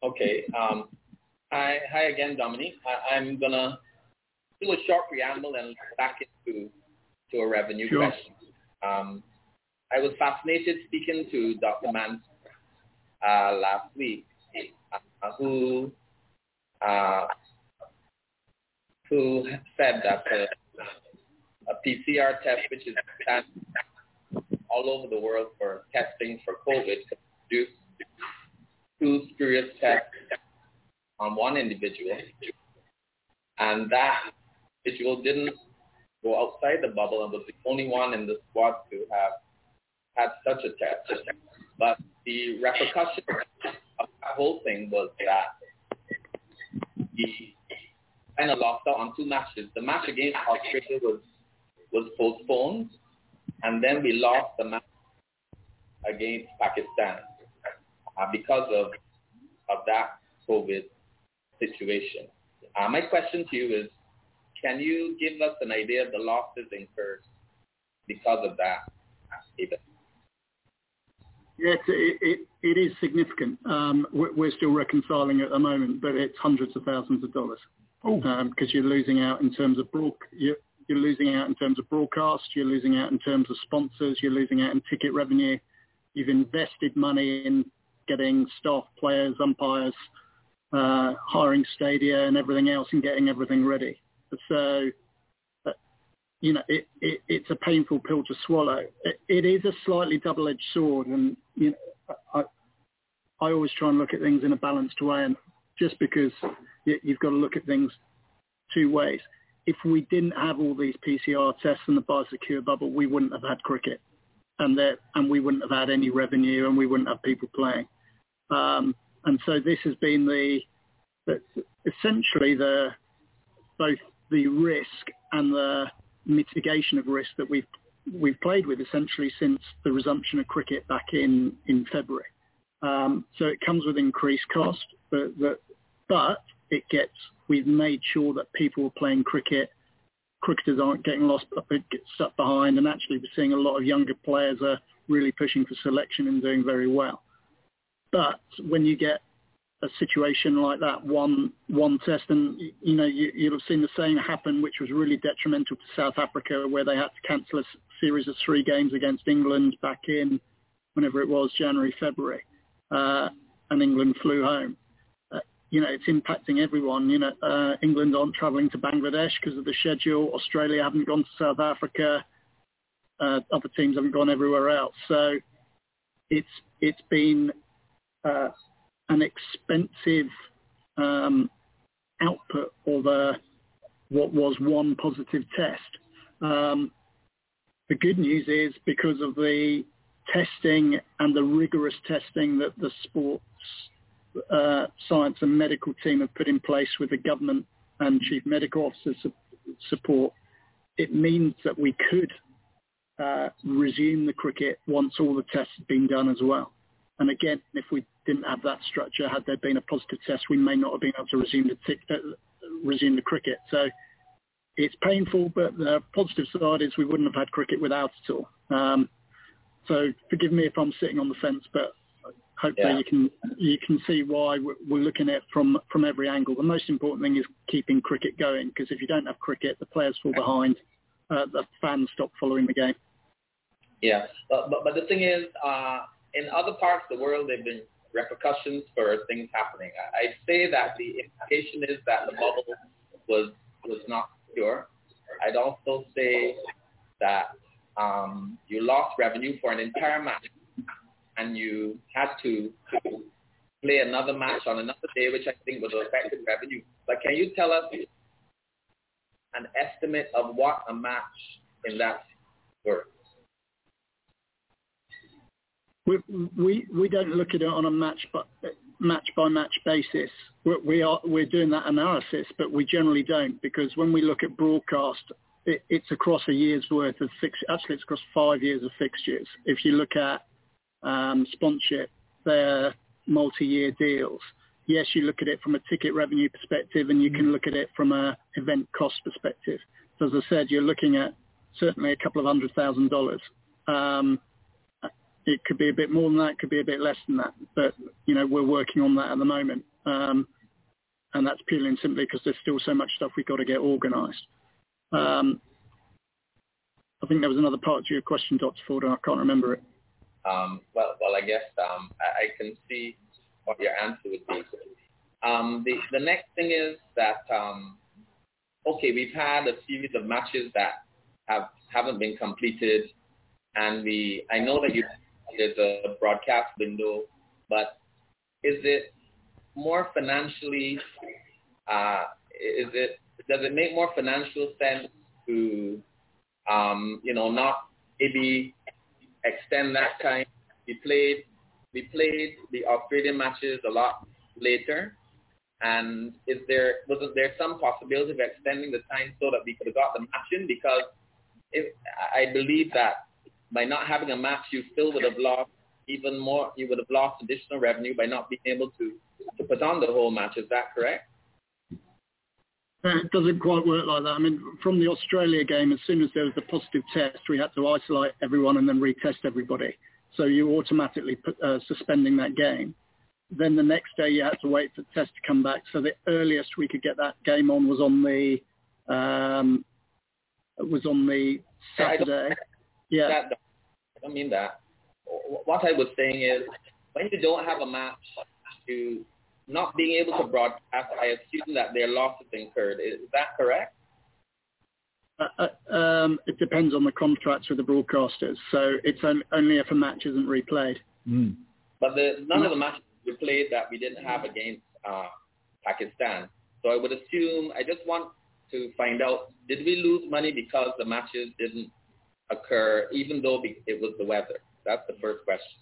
Okay. Um, hi, hi again, Dominique. I, am going to do a short preamble and back into to a revenue sure. question. Um, I was fascinated speaking to Dr. Mans uh, last week, uh, who uh, who said that a PCR test, which is done all over the world for testing for COVID, produced two spurious tests on one individual, and that individual didn't go outside the bubble and was the only one in the squad to have had such a test. But the repercussion of that whole thing was that he kind of lost out on two matches. The match against Australia was was postponed, and then we lost the match against Pakistan uh, because of of that COVID situation. Uh, my question to you is, can you give us an idea of the losses incurred because of that event? Yes, it, it, it is significant. Um, we're still reconciling at the moment, but it's hundreds of thousands of dollars because um, you're losing out in terms of broad, you're, you're losing out in terms of broadcast, you're losing out in terms of sponsors, you're losing out in ticket revenue. You've invested money in getting staff, players, umpires, uh, hiring stadia and everything else, and getting everything ready. So, you know, it, it, it's a painful pill to swallow. It, it is a slightly double-edged sword, and you know, I, I always try and look at things in a balanced way, and just because you've got to look at things two ways. If we didn't have all these PCR tests and the biosecure bubble, we wouldn't have had cricket, and that and we wouldn't have had any revenue, and we wouldn't have people playing. Um, and so this has been the, the essentially the both the risk and the mitigation of risk that we've we've played with essentially since the resumption of cricket back in in February. Um, so it comes with increased cost, but, but it gets we've made sure that people are playing cricket. Cricketers aren't getting lost, but get stuck behind, and actually we're seeing a lot of younger players are really pushing for selection and doing very well. But when you get a situation like that, one one test, and you know you, you'll have seen the same happen, which was really detrimental to South Africa, where they had to cancel a series of three games against England back in whenever it was January, February, uh, and England flew home you know, it's impacting everyone. You know, uh, England aren't travelling to Bangladesh because of the schedule. Australia haven't gone to South Africa. Uh, other teams haven't gone everywhere else. So it's it's been uh, an expensive um, output of a, what was one positive test. Um, the good news is because of the testing and the rigorous testing that the sports uh, science and medical team have put in place with the government and chief medical officer su- support, it means that we could uh, resume the cricket once all the tests have been done as well. And again, if we didn't have that structure, had there been a positive test, we may not have been able to resume the, uh, resume the cricket. So it's painful, but the positive side is we wouldn't have had cricket without it all. Um, so forgive me if I'm sitting on the fence, but hopefully yeah. you can you can see why we're looking at from from every angle. The most important thing is keeping cricket going because if you don't have cricket, the players fall behind, uh, the fans stop following the game. Yeah, but but, but the thing is, uh, in other parts of the world, they've been repercussions for things happening. I, I'd say that the implication is that the bubble was was not secure. I'd also say that um, you lost revenue for an entire match, and you had to, play another match on another day, which I think have affected revenue. But can you tell us an estimate of what a match in that worth? We, we we don't look at it on a match but match by match basis. We're, we are we're doing that analysis, but we generally don't because when we look at broadcast, it, it's across a year's worth of fix. Actually, it's across five years of fixtures. If you look at um, sponsorship, they're multi-year deals. Yes, you look at it from a ticket revenue perspective, and you can look at it from a event cost perspective. So as I said, you're looking at certainly a couple of hundred thousand dollars. Um, it could be a bit more than that, it could be a bit less than that, but you know we're working on that at the moment, um, and that's purely and simply because there's still so much stuff we've got to get organised. Um, I think there was another part to your question, Dr. Ford, and I can't remember it. Um, well, well, I guess um, I, I, can see what your answer would be. Um, the, the next thing is that, um, okay, we've had a series of matches that have, haven't been completed, and we, I know that you there's a broadcast window, but is it more financially, uh, is it, does it make more financial sense to, um, you know, not maybe extend that time? We played, we played the Australian matches a lot later, and is there wasn't there some possibility of extending the time so that we could have got the match in? Because if, I believe that by not having a match, you still would have lost even more. You would have lost additional revenue by not being able to to put on the whole match. Is that correct? It doesn't quite work like that. I mean, from the Australia game, as soon as there was a positive test, we had to isolate everyone and then retest everybody. So you automatically put, uh, suspending that game. Then the next day you had to wait for the test to come back. So the earliest we could get that game on was on the um, was on the Saturday. Yeah. That, I don't mean that. What I was saying is, when you don't have a match, to not being able to broadcast, I assume that their losses incurred. Is that correct? Uh, uh, um, it depends on the contracts with the broadcasters. So it's on, only if a match isn't replayed. Mm. But the, none of the matches were played that we didn't have against uh, Pakistan. So I would assume, I just want to find out, did we lose money because the matches didn't occur even though it was the weather? That's the first question.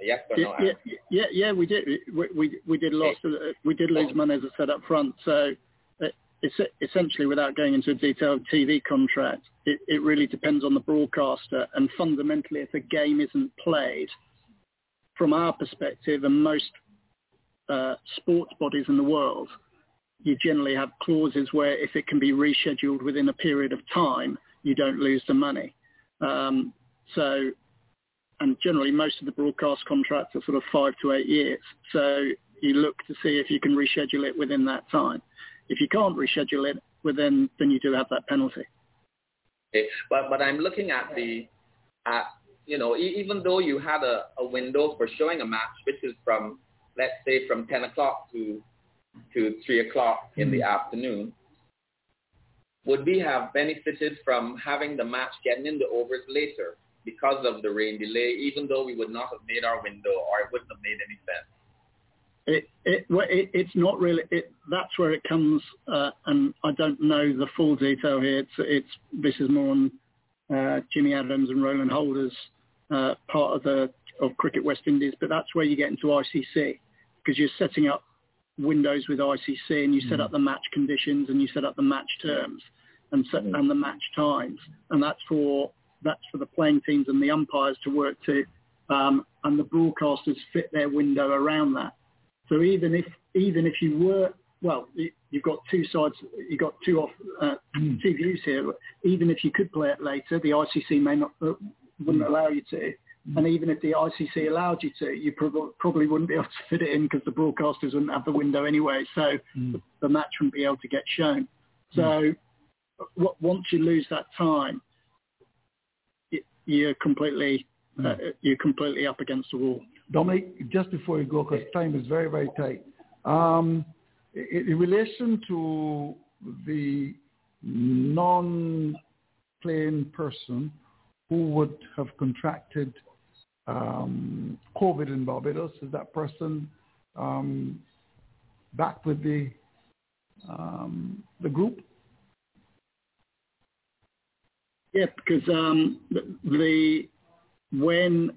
Yes or no? Yeah, yeah, yeah, we did. We we, we did lose we did lose money as I said up front. So it's essentially without going into a detailed TV contract, it, it really depends on the broadcaster. And fundamentally, if a game isn't played, from our perspective, and most uh, sports bodies in the world, you generally have clauses where if it can be rescheduled within a period of time, you don't lose the money. Um, so, and generally most of the broadcast contracts are sort of five to eight years. So you look to see if you can reschedule it within that time. If you can't reschedule it within, then you do have that penalty. Okay. But, but I'm looking at the, at, you know, even though you had a, a window for showing a match, which is from, let's say from 10 o'clock to, to 3 o'clock in the afternoon, would we have benefited from having the match getting in the overs later because of the rain delay, even though we would not have made our window or it wouldn't have made any sense? It, it, it, it's not really. It, that's where it comes, uh, and I don't know the full detail here. It's, it's this is more on uh, Jimmy Adams and Roland Holder's uh, part of the of Cricket West Indies, but that's where you get into ICC because you're setting up windows with ICC and you set up the match conditions and you set up the match terms and set, and the match times, and that's for that's for the playing teams and the umpires to work to, um, and the broadcasters fit their window around that. So even if even if you were well, you've got two sides, you've got two off uh, two views here. Even if you could play it later, the ICC may not uh, wouldn't allow you to. And even if the ICC allowed you to, you prob- probably wouldn't be able to fit it in because the broadcasters wouldn't have the window anyway. So mm. the, the match wouldn't be able to get shown. So once you lose that time, you're completely uh, you're completely up against the wall. Dominic, just before you go, because time is very very tight. Um, in, in relation to the non-playing person who would have contracted um, COVID in Barbados, is that person um, back with the um, the group? Yeah, because um, the, when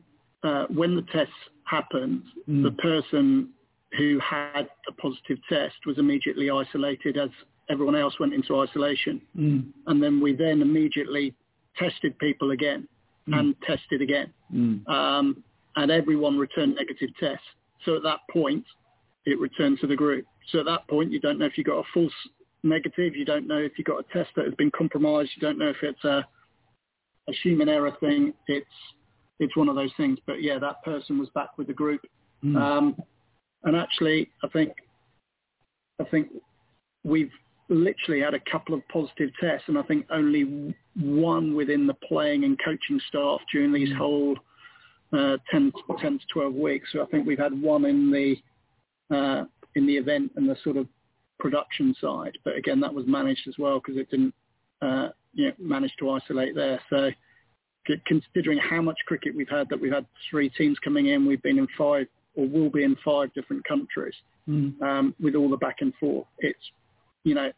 uh, when the tests happened, mm. the person who had a positive test was immediately isolated as everyone else went into isolation. Mm. And then we then immediately tested people again mm. and tested again. Mm. Um, and everyone returned negative tests. So at that point, it returned to the group. So at that point, you don't know if you got a false negative. You don't know if you got a test that has been compromised. You don't know if it's a, a human error thing. It's it's one of those things. But yeah, that person was back with the group. Mm. Um, and actually, I think I think we've literally had a couple of positive tests, and I think only one within the playing and coaching staff during these mm. whole uh, 10, 10 to 12 weeks. So I think we've had one in the uh, in the event and the sort of production side, but again that was managed as well because it didn't uh, you know, manage to isolate there. So considering how much cricket we've had, that we've had three teams coming in, we've been in five or will be in five different countries mm. um, with all the back and forth. It's you know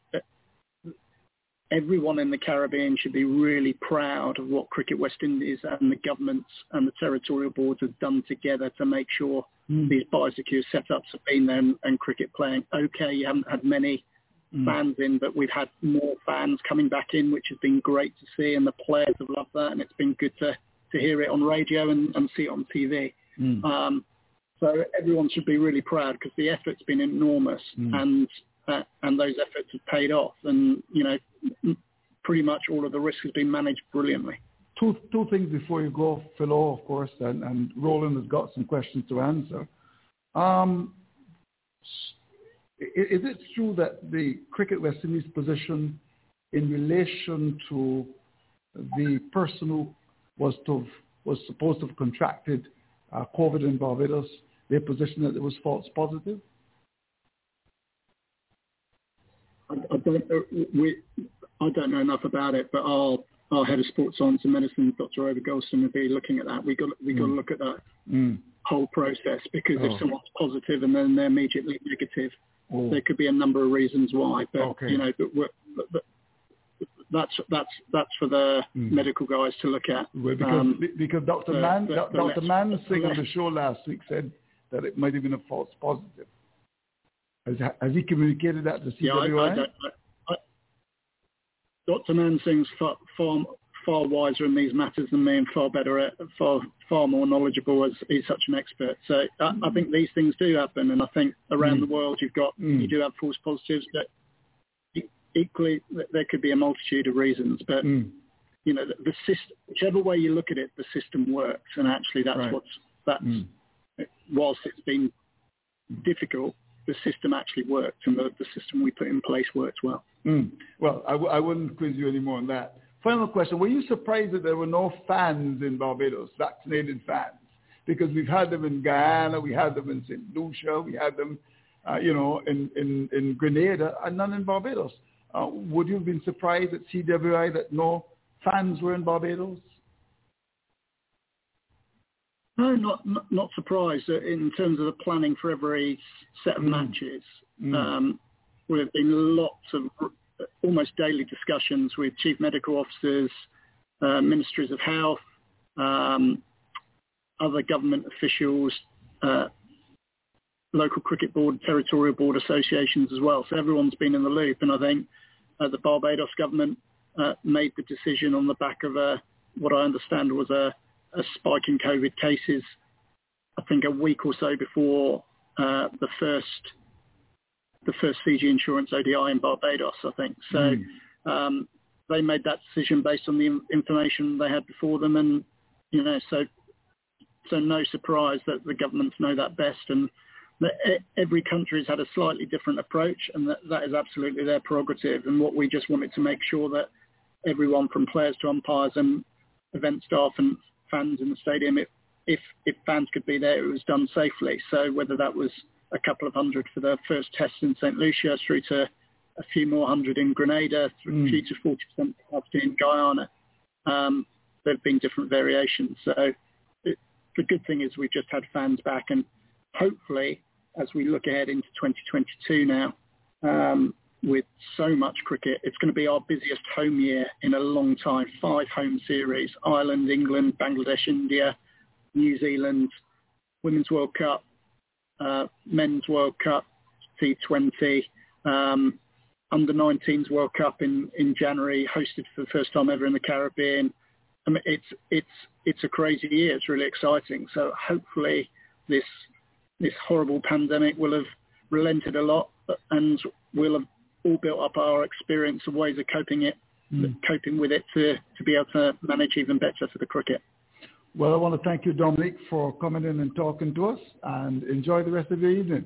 everyone in the Caribbean should be really proud of what Cricket West Indies and the governments and the territorial boards have done together to make sure mm. these biosecure setups have been there and, and, cricket playing. Okay, you haven't had many mm. fans in, but we've had more fans coming back in, which has been great to see, and the players have loved that, and it's been good to, to hear it on radio and, and see it on TV. Mm. Um, so everyone should be really proud because the effort's been enormous, mm. and uh, and those efforts have paid off. And you know, pretty much all of the risk has been managed brilliantly. Two two things before you go, Philo, of course, and, and Roland has got some questions to answer. Um, is it true that the Cricket West Indies position in relation to the person who was to was supposed to have contracted uh, COVID in Barbados, their position that it was false positive? I, I don't we I don't know enough about it, but our our head of sports science and medicine, Dr. Oba Gulston, will be looking at that. We got we got to mm. look at that mm. whole process because oh. if someone's positive and then they're immediately negative, oh. there could be a number of reasons why. But okay. you know, but, but, but that's that's that's for the mm. medical guys to look at. Well, because um, because Dr. The, Mann the, Dr. Mann Singh on the show last week said that it might have been a false positive. Has, has he communicated that to CWI? Yeah, I, I I, Dr. Mansingh's far, far, far wiser in these matters than me and far better, at, far far more knowledgeable as he's such an expert. So I, I think these things do happen, and I think around Mm. the world you've got Mm. you do have false positives, but equally there could be a multitude of reasons. But Mm. you know the, the system, whichever way you look at it, the system works, and actually that's Right. what's that's Mm. whilst it's been difficult, the system actually worked, and the, the system we put in place worked well. Mm. Well, I, w- I wouldn't quiz you anymore on that. Final question. Were you surprised that there were no fans in Barbados, vaccinated fans? Because we've had them in Guyana, we had them in St. Lucia, we had them, uh, you know, in, in, in Grenada, and none in Barbados. Uh, would you have been surprised at CWI that no fans were in Barbados? No, not not, not surprised in terms of the planning for every set of Mm. matches. Mm. Um, there have been lots of almost daily discussions with chief medical officers, uh, ministries of health, um, other government officials, uh, local cricket board, territorial board associations as well. So everyone's been in the loop, and I think uh, the Barbados government uh, made the decision on the back of a, what I understand was a, a spike in COVID cases. I think a week or so before uh, the first the first CG Insurance ODI in Barbados, I think. So Mm. um, they made that decision based on the information they had before them, and you know, so so no surprise that the governments know that best, and every country has had a slightly different approach, and that, that is absolutely their prerogative. And what we just wanted to make sure that everyone from players to umpires and event staff and fans in the stadium, if, if, if fans could be there, it was done safely. So whether that was a couple of hundred for the first test in St. Lucia through to a few more hundred in Grenada, through mm. to 40% capacity in Guyana, um, there have been different variations. So it, the good thing is we've just had fans back and hopefully as we look ahead into 2022 now, um, with so much cricket, it's going to be our busiest home year in a long time. Five home series, Ireland, England, Bangladesh, India, New Zealand, Women's World Cup, uh, Men's World Cup, T20, um, Under 19s World Cup in, in January, hosted for the first time ever in the Caribbean. I mean, it's, it's, it's a crazy year. It's really exciting. So hopefully this this horrible pandemic will have relented a lot and we'll have all built up our experience of ways of coping it, mm. coping with it to, to be able to manage even better for the cricket. Well, I want to thank you, Dominic, for coming in and talking to us and enjoy the rest of your evening.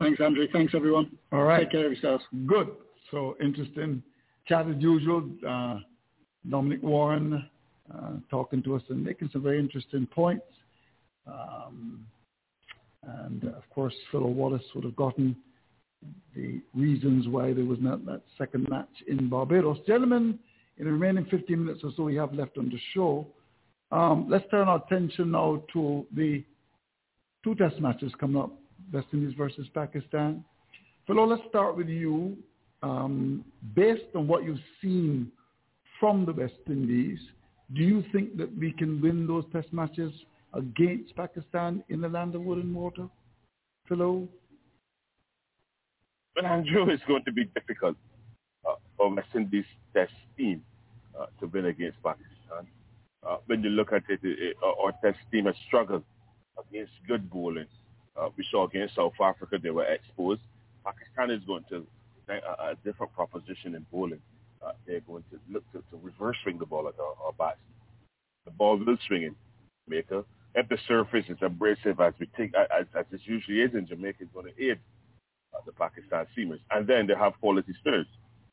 Thanks, Andrew. Thanks, everyone. All right. Take care of yourselves. Good. So interesting chat as usual. Uh, Dominic Warren uh, talking to us and making some very interesting points. Um, and of course, Phil Wallace would have gotten the reasons why there was not that second match in Barbados. Gentlemen, in the remaining 15 minutes or so we have left on the show, um, let's turn our attention now to the two test matches coming up, West Indies versus Pakistan. Phil, let's start with you. Um, based on what you've seen from the West Indies, do you think that we can win those test matches against Pakistan in the land of wood and water? Philo? Well, Andrew, it's going to be difficult uh, for West Indies test team uh, to win against Pakistan. Uh, when you look at it, it, uh, our test team has struggled against good bowling. Uh, we saw against South Africa, they were exposed. Pakistan is going to a, a different proposition in bowling. Uh, they're going to look to, to reverse swing the ball at our, our bats. The ball will swing in Jamaica if the surface is abrasive as we think, as, as it usually is in Jamaica, it's going to aid uh, the Pakistan seamers. And then they have quality spinners.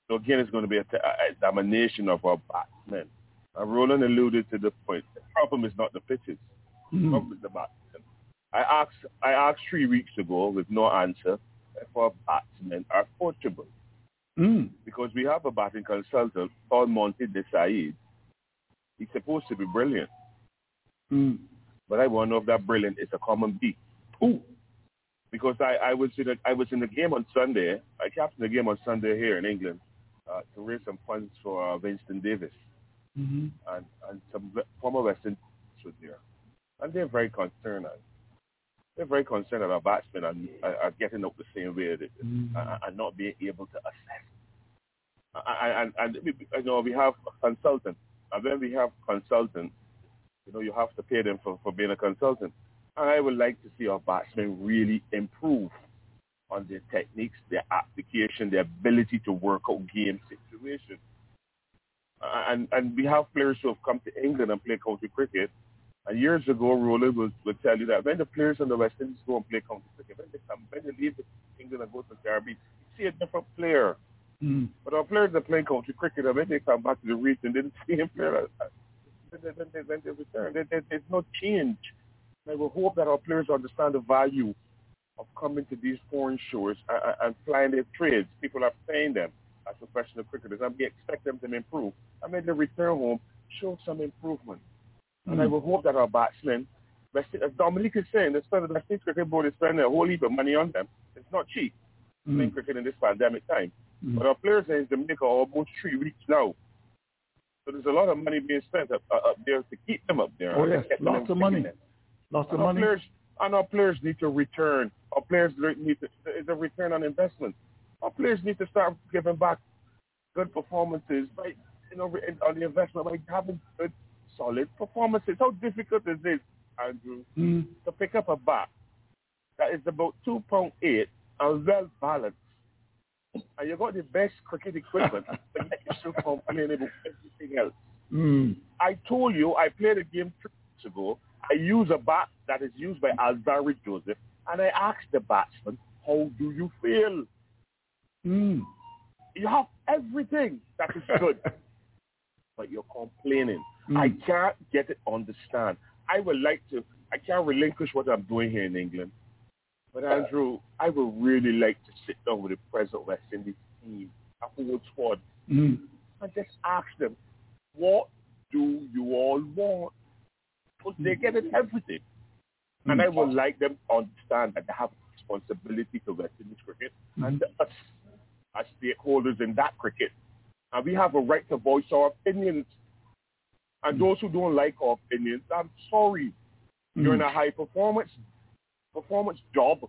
So again, it's going to be a, t- a domination of our batsmen. And Roland alluded to the point. The problem is not the pitches. Mm-hmm. The problem is the batsmen. I asked, I asked three weeks ago with no answer if our batsmen are coachable. Mm. Because we have a batting consultant called Monty Desai. He's supposed to be brilliant. Mm. But I wonder if that brilliant is a common beat. Ooh. Because I, I was in a, I was in the game on Sunday. I captained the game on Sunday here in England uh, to raise some funds for uh, Winston Davis mm-hmm. and and some former Western was there, and they're very concerned. They're very concerned about batsmen and are, are getting up the same way they, mm-hmm. and, and not being able to assess. And, and, and you know we have a consultant, and when we have consultants, you know, you have to pay them for, for being a consultant. I would like to see our batsmen really improve on their techniques, their application, their ability to work out game situations. And and we have players who have come to England and play county cricket. And years ago, Roland would, would tell you that when the players in the West Indies go and play county cricket, when they come, when they leave England and go to the Caribbean, you see a different player. Mm. But our players that play county cricket, and when they come back to the region, they didn't see him play when they, when they return. There, there, there's no change. And will hope that our players understand the value of coming to these foreign shores and, and flying their trades. People are paying them as professional cricketers, and we expect them to improve. And when they return home, show some improvement. Mm-hmm. And I will hope that our batsmen, as Dominique is saying, the West Indies Cricket Board is spending a whole heap of money on them. It's not cheap mm-hmm. playing cricket in this pandemic time. Mm-hmm. But our players in Jamaica are almost three weeks now so there's a lot of money being spent up, uh, up there to keep them up there. Oh yes, lots of money. Lots and of money. Players, and our players need to return. Our players need to, is a return on investment. Our players need to start giving back good performances by, you know, on the investment by having good, solid performances. How difficult is this, Andrew, mm. to pick up a bat that is about two pound eight and well balanced and you got the best cricket equipment, but yet you're still complaining about everything else. Mm. I told you I played a game three weeks ago, I use a bat that is used by Alzarri Joseph, and I ask the batsman, how do you feel? Mm. You have everything that is good, but you're complaining. Mm. I can't get it understand. I would like to, I can't relinquish what I'm doing here in England. But Andrew, I would really like to sit down with the president of West Indies team, a whole squad, mm. and just ask them, what do you all want? Because they get it everything. And I would like them to understand that they have a responsibility to West Indies cricket mm-hmm. and us as stakeholders in that cricket. And we have a right to voice our opinions. And those who don't like our opinions, I'm sorry. You're in a high performance performance job.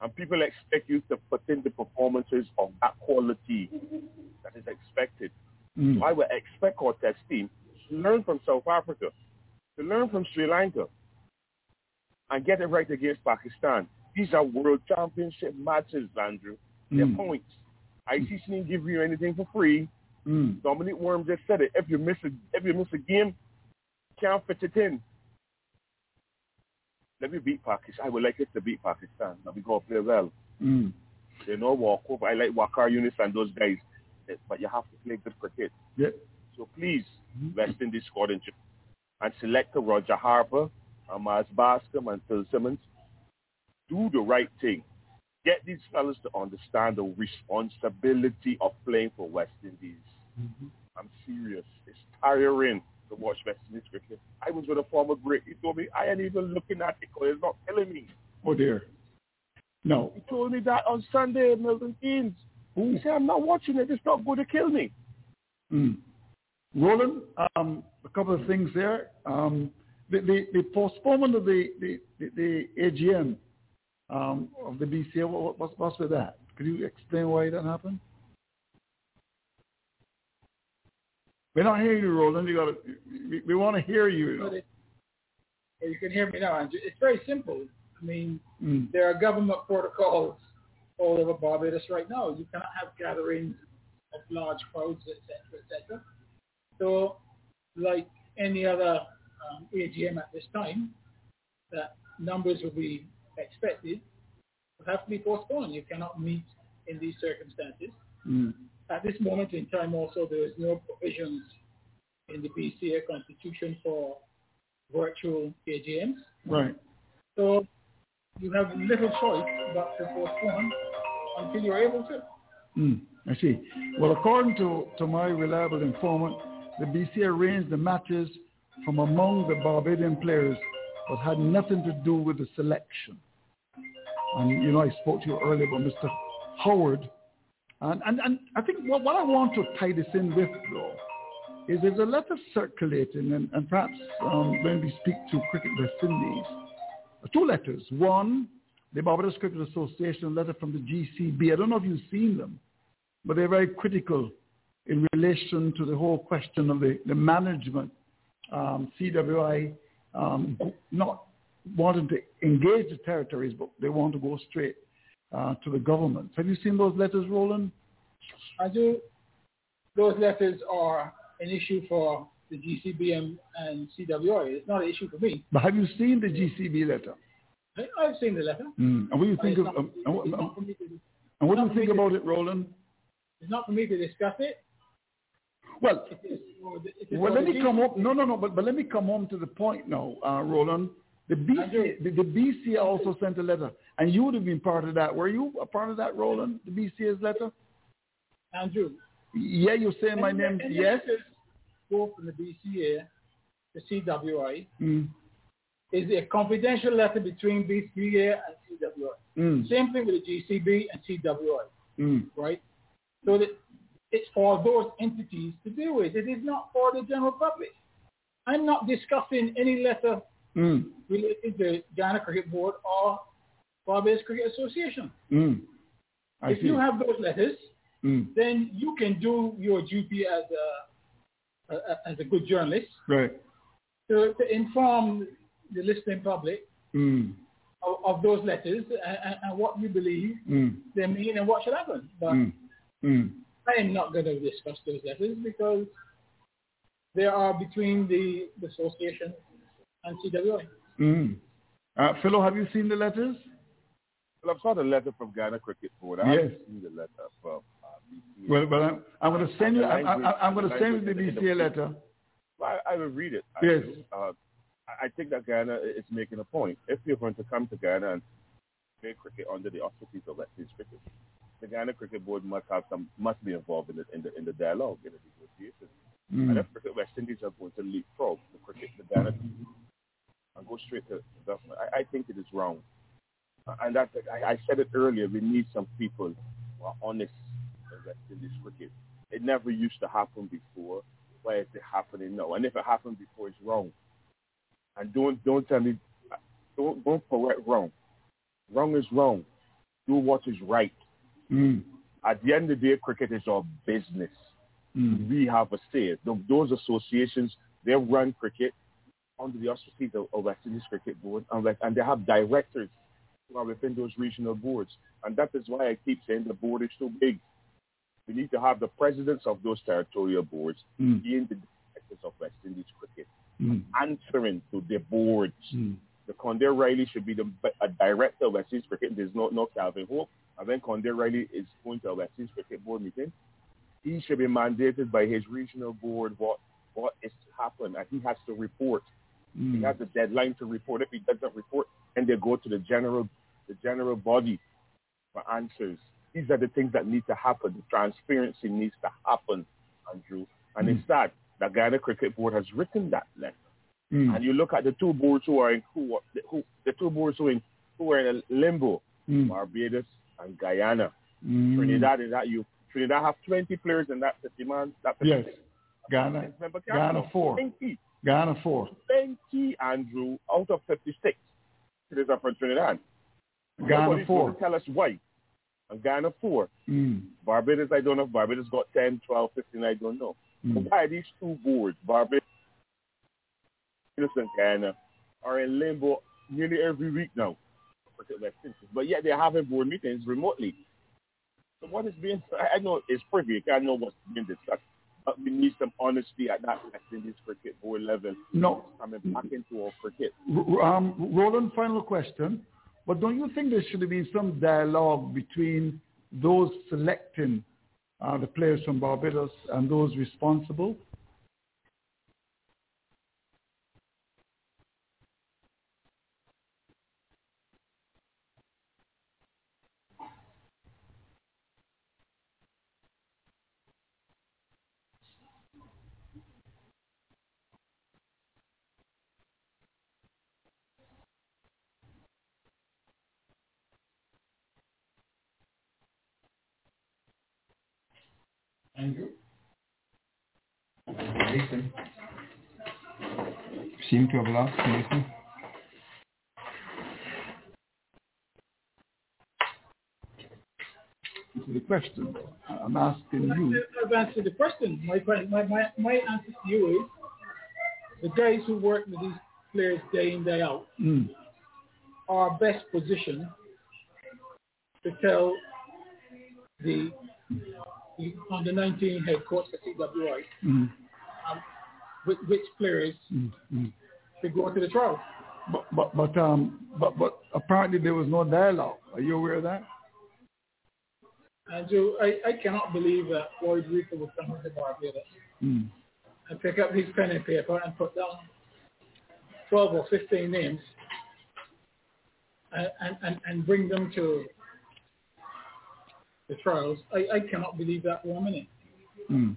And people expect you to put in the performances of that quality that is expected. Mm. So I would expect our test team to learn from South Africa, to learn from Sri Lanka, and get it right against Pakistan. These are world championship matches, Andrew. They're mm. points. ICC didn't give you anything for free. Mm. Dominic Warren just said it. If you miss a if you miss a game, can't fit it in. Let me beat Pakistan. I would like us to beat Pakistan. Now we go play well. Mm. They know walk over. I like Waqar Younis and those guys, but you have to play good cricket. Yeah. So please, mm-hmm. West Indies squad and select Roger Harper Amaz Bascombe and Phil Simmons, do the right thing. Get these fellas to understand the responsibility of playing for West Indies. Mm-hmm. I'm serious. It's tiring to watch West Indies cricket. I was with a former great. He told me I ain't even looking at it because it's not killing me. Oh dear. No. He told me that on Sunday at Milton Keynes. He said, I'm not watching it. It's not going to kill me. Mm. Roland, um, a couple of things there. Um, the, the, the postponement of the, the, the, AGM um, of the BCA, what, what's, what's with that? Could you explain why that happened? We're not hearing you, Roland. You got we, we want to hear you. You, know. you can hear me now. It's very simple. I mean, mm. there are government protocols all over Barbados right now. You cannot have gatherings of large crowds, etc., etc. So, like any other um, AGM at this time, that numbers will be expected, will have to be postponed. You cannot meet in these circumstances. Mm. At this moment in time also, there is no provisions in the BCA constitution for virtual AGMs. Right. So you have little choice but to postpone until you're able to. Mm, I see. Well, according to, to my reliable informant, the BCA arranged the matches from among the Barbadian players but had nothing to do with the selection. And, you know, I spoke to you earlier about Mr. Howard. And, and, and I think what, what I want to tie this in with, though, is there's a letter circulating, and, and perhaps um, when we speak to Cricket West Indies, two letters. One, the Barbados Cricket Association, letter from the GCB. I don't know if you've seen them, but they're very critical in relation to the whole question of the, the management um, CWI um, not wanting to engage the territories, but they want to go straight uh, to the government. Have you seen those letters, Roland? I do. Those letters are an issue for the GCBM and CWI. It's not an issue for me. But have you seen the GCB letter? I've seen the letter. Mm. And what do you think of? Not, um, and what, and what do you think about it, Roland? It's not for me to discuss it. Well, well, let me come home. No, no, no. But, but let me come home to the point now, uh, Roland. The BC, the, the BC also sent a letter, and you would have been part of that. Were you a part of that, Roland? The BCA's letter? Andrew. Yeah, you're saying my name. Yes. Go from the BCA, the CWI. Mm. Is a confidential letter between BCA and CWI. Mm. Same thing with the GCB and CWI. Mm. Right. So that it's for those entities to deal with. It is not for the general public. I'm not discussing any letter mm. related to Guyana Cricket Board or Barbados Cricket Association. Mm. if see. you have those letters, mm. then you can do your duty as a, a as a good journalist. Right. To, to inform the listening public mm. of, of, those letters and, and, what you believe mm. they mean and what should happen. But mm. I am not going to discuss those letters because they are between the, the association and CWI. Mm. Uh, Philo, have you seen the letters? Well, I've saw the letter from Guyana Cricket Board. I yes. haven't seen the letter from uh, BCA. Well, but I'm, I'm going to send you. I'm, I'm going to send you the BCA letter. I, I will read it. Yes. Uh, I think that Guyana is making a point. If you're going to come to Guyana and play cricket under the auspices of West Indies cricket, the Guyana Cricket Board must have some must be involved in the in the, in the dialogue in the negotiations. Mm. And if cricket West Indies are going to leapfrog the cricket the Guyana and go straight to the government, I, I think it is wrong. And that's I, I said it earlier. We need some people who are honest in West Indies cricket. It never used to happen before. Why is it happening now? And if it happened before, it's wrong. And don't don't tell me don't don't correct wrong. Wrong is wrong. Do what is right. Mm. At the end of the day, cricket is our business. Mm. We have a say. Those associations they run cricket under the auspices of, of West Indies Cricket Board, and, and they have directors who are within those regional boards. And that is why I keep saying the board is too big. We need to have the presidents of those territorial boards mm. being the directors of West Indies cricket, mm. answering to their boards. Mm. The Conde Riley should be the a director of West Indies cricket. There's no no Calvin Hope. And when Conde Riley is going to a West cricket board meeting, he should be mandated by his regional board what what is to happen, and he has to report. He has a deadline to report. If he doesn't report, then they go to the general the general body for answers. These are the things that need to happen. The transparency needs to happen, Andrew. And Mm. it's sad that Guyana Cricket Board has written that letter. Mm. And you look at the two boards who are in who, who the two boards who, in, who are in a limbo, Mm. Barbados and Guyana. Mm. Trinidad is that you Trinidad have 20 players in that 50 man. That 50 Yes. Guyana. Guyana four. 20, Guyana four. 20, Andrew, out of 56. It are from Trinidad. Guyana Nobody's four. tell us why. And Guyana 4. Mm. Barbados, I don't know. if Barbados got 10, 12, 15, I don't know. Mm. Why these two boards, Barbados and Guyana, are in limbo nearly every week now? But yet they're having board meetings remotely. So what is being, I I know it's privy, I know what's being discussed, but we need some honesty at that West Indies cricket board level. No. Coming back into our cricket. Um, Roland, final question. But don't you think there should have been some dialogue between those selecting uh, the players from Barbados and those responsible? Andrew? Nathan. Seem to have lost the question. I'm asking you. I've answered the question. My, my, my, my answer to you is the guys who work with these players day in, day out Mm. are best positioned to tell the, the under 19 head coach at CWI Mm. um, which, which players Mm. Mm. To go to the trial. But, but, but, um, but, but apparently there was no dialogue. Are you aware of that? And I, I cannot believe that Lloyd Reifer would come to Barbados Mm. and pick up his pen and paper and put down 12 or 15 names and, and, and, bring them to the trials. I, I cannot believe that a minute. Mm.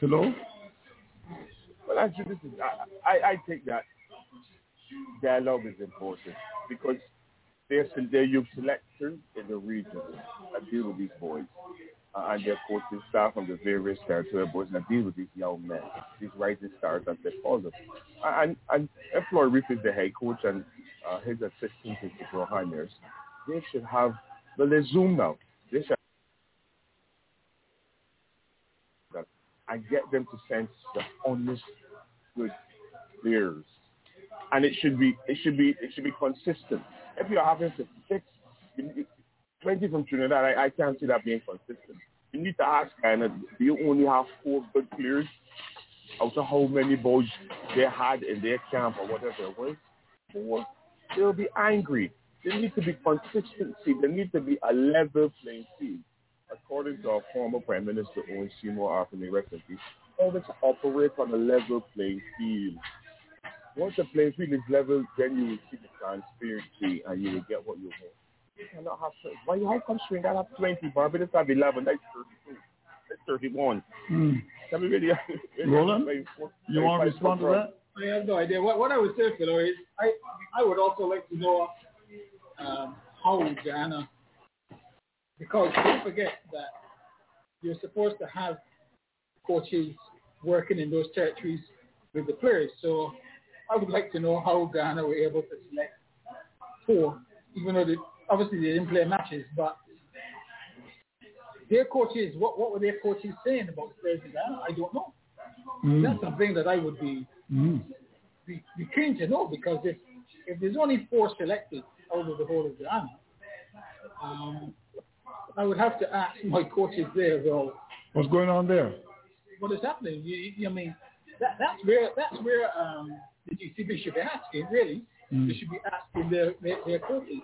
Hello? Well, actually, this is, I, I, I think that dialogue is important because they're, they're youth selectors in the region I deal with these boys uh, and their coaching staff from the various territorial boards that deal with these young men, these rising stars as they call them. And, and Floyd Reifer is the head coach and uh, his assistant is the Johannes, they should have, well, they Zoom now. They should and get them to sense the honest, good players. And it should be it should be it should be consistent. If you're having 56, you 20 from Trinidad, I, I can't see that being consistent. You need to ask, of, do you only have four good players out of how many boys they had in their camp or whatever it was, four, they'll be angry. There needs to be consistency. There needs to be a level playing field. According to our former Prime Minister Owen Seymour after the recipe, always operate on a level playing field. Once the playing field is level, then you will see the transparency and you will get what you want. You cannot have why how come Sri Lanka have twenty, Barbados have eleven, that's thirty two. That's thirty one. Mm. Can we really, Roland, you want to respond to that? I have no idea. What, what I would say, Philo, is I I would also like to know um, how Guyana, because don't forget that you're supposed to have coaches working in those territories with the players. So I would like to know how Guyana were able to select four, even though they, obviously they didn't play matches, but their coaches, what, what were their coaches saying about the players in Guyana? I don't know. Mm. That's something that I would be, mm. be, be keen to know because if, if there's only four selected out of the whole of Guyana, um, I would have to ask my coaches there, well, what's going on there? What is happening? You, you, I mean, that, that's where that's where um, the GCB should be asking. Really, mm. they should be asking their their, their coaches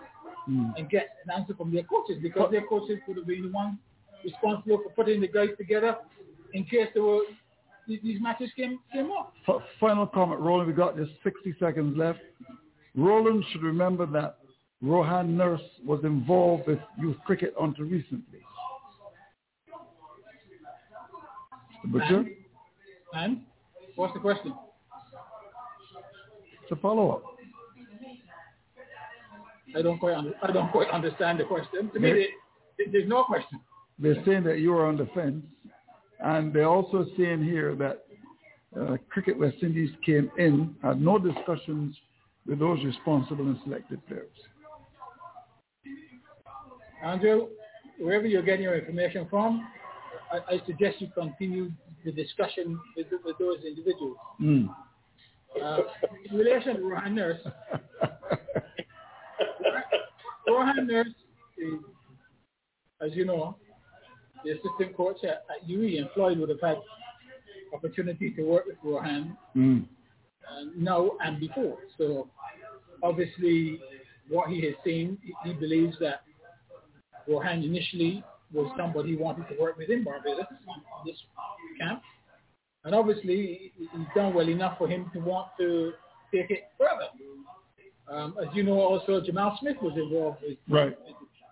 mm. and get an answer from their coaches because but, their coaches would have been the ones responsible for putting the guys together in case there were these matches came came up. Final comment, Roland. We've got just 60 seconds left. Roland should remember that Rohan Nurse was involved with youth cricket until recently. Mr. Butcher? And, what's the question? It's a follow-up. I don't quite under, I don't quite understand the question. To me, there's no question. They're saying that you are on the fence, and they're also saying here that uh, Cricket West Indies came in, had no discussions with those responsible and selected players. Andrew, wherever you're getting your information from, I, I suggest you continue the discussion with, with those individuals. Mm. Uh, in relation to Rohan Nurse, Rohan Nurse is, as you know, the assistant coach at, at UE, and Floyd would have had opportunity to work with Rohan mm. uh, now and before. So obviously, what he has seen, he believes that Rohan initially was somebody he wanted to work with in Barbados this camp. And obviously, he's done well enough for him to want to take it further. Um, as you know, also Jamal Smith was involved with, right.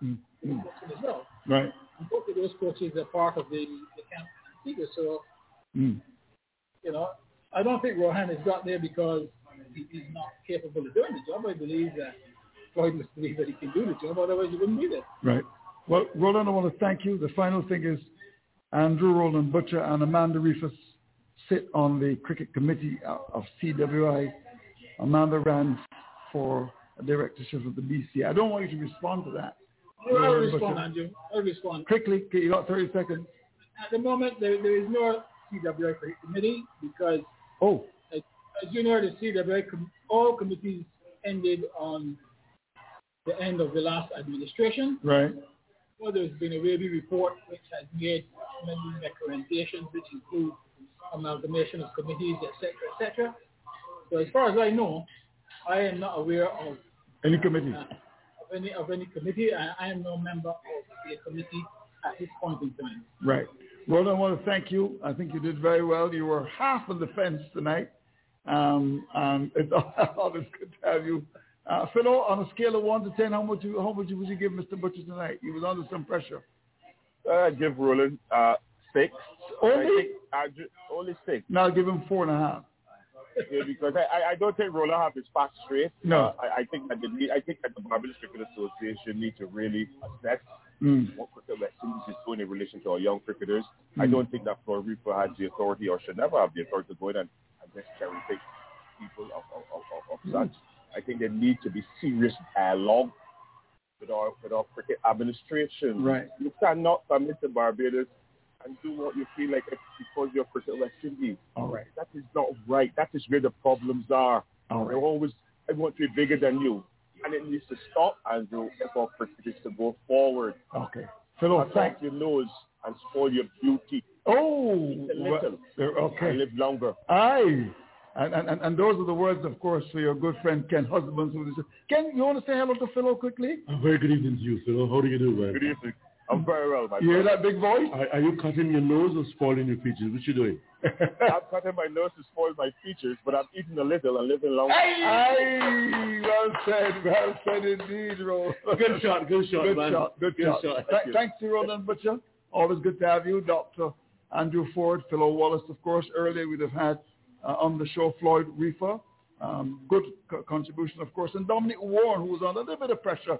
with, mm. as well. Right. And both of those coaches are part of the, the camp Antigua. So, mm. you know, I don't think Rohan has got there because he, he's not capable of doing the job. I believe that Floyd must believe that he can do the job, otherwise he wouldn't be there. Right. Well, Roland, I want to thank you. The final thing is Andrew Roland Butcher and Amanda Reifer sit on the cricket committee of CWI. Amanda ran for a directorship of the BC. I don't want you to respond to that. I'll respond, Andrew. I'll respond. Quickly, you got 30 seconds. At the moment, there, there is no CWI cricket committee because, oh, as, as you know, the CWI, com- all committees ended on the end of the last administration. Right. Well, there's been a Raby report which has made many recommendations which include amalgamation of committees, etc., etc. So as far as I know, I am not aware of any committee. Uh, of any of any committee. I, I am no member of a committee at this point in time. Right. Well, I want to thank you. I think you did very well. You were half on the fence tonight. Um, and it's always good to have you uh, Phil, on a scale of one to ten, how much you, how much would you give Mr. Butcher tonight? He was under some pressure. Uh, give Roland uh, six. Only? I, only six. Now give him four and a half. yeah, because I, I don't think Roland have his facts straight. No, uh, I, I think that the I think that the Barbados Cricket Association need to really assess mm. what Cricket West Indies is doing in relation to our young cricketers. Mm. I don't think that Reifer has the authority or should never have the authority to go in and, and just cherry pick people of, of, of, of, of such. I think there needs to be serious dialogue with our with our cricket administration. Right. You cannot come into Barbados and do what you feel like because you're cricket West Indies. All right. That is not right. That is where the problems are. All right. They're always I want to be bigger than you. And it needs to stop and do if our cricket is to go forward. Okay. Philip, thank your nose and spoil your beauty. Oh, little. okay. live longer. Aye. And, and, and those are the words, of course, for your good friend Ken Husbands. Ken, you want to say hello to Philo quickly? A very good evening to you, Philo. How do you do, man? Good evening. I'm very well, my You hear that big voice? Are, are you cutting your nose or spoiling your features? What you doing? I'm cutting my nose to spoil my features, but I'm eating a little and living longer. Aye, well said, well said indeed, Ro. Good shot, good shot, good man. shot, good, Good shot. shot. Thank you. thanks to Roland Butcher. Always good to have you, Dr. Andrew Ford, Philo Wallace, of course. Earlier we'd have had on the show Floyd Reifer. Um, good co- contribution, of course. And Dominic Warren, who was under a little bit of pressure,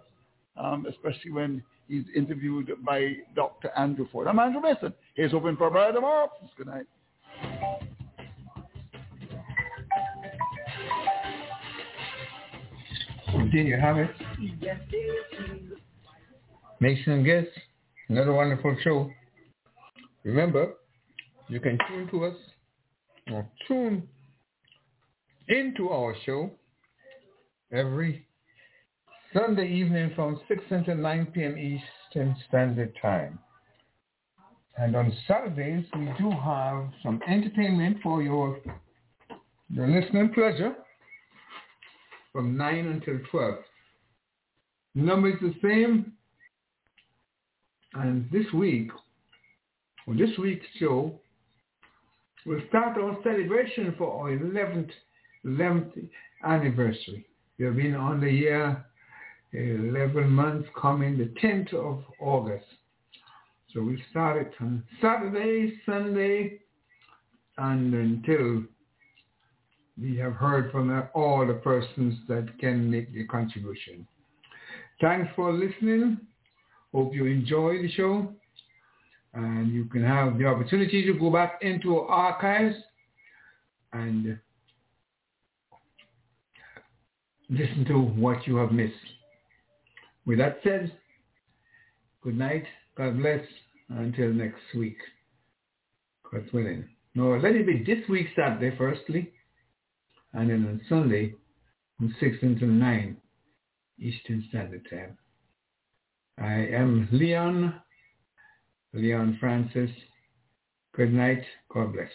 um, especially when he's interviewed by Dr. Andrew Ford. I'm Andrew Mason. Here's hoping for a brighter tomorrow. Good night. There you have it. Mason and guests, another wonderful show. Remember, you can tune to us or tune into our show every Sunday evening from 6 until 9 p.m. Eastern Standard Time. And on Saturdays, we do have some entertainment for your, your listening pleasure from 9 until 12. The number is the same. And this week, or this week's show, we'll start our celebration for our 11th, 11th anniversary. We have been on the year 11 months coming the 10th of August. So we started on Saturday, Sunday, and until we have heard from all the persons that can make the contribution. Thanks for listening. Hope you enjoy the show. And you can have the opportunity to go back into archives and listen to what you have missed. With that said, good night. God bless. Until next week. God willing. No, let it be this week Saturday, firstly and then on Sunday from 6 until 9 Eastern Standard Time. I am Leon, Leon Francis. Good night. God bless.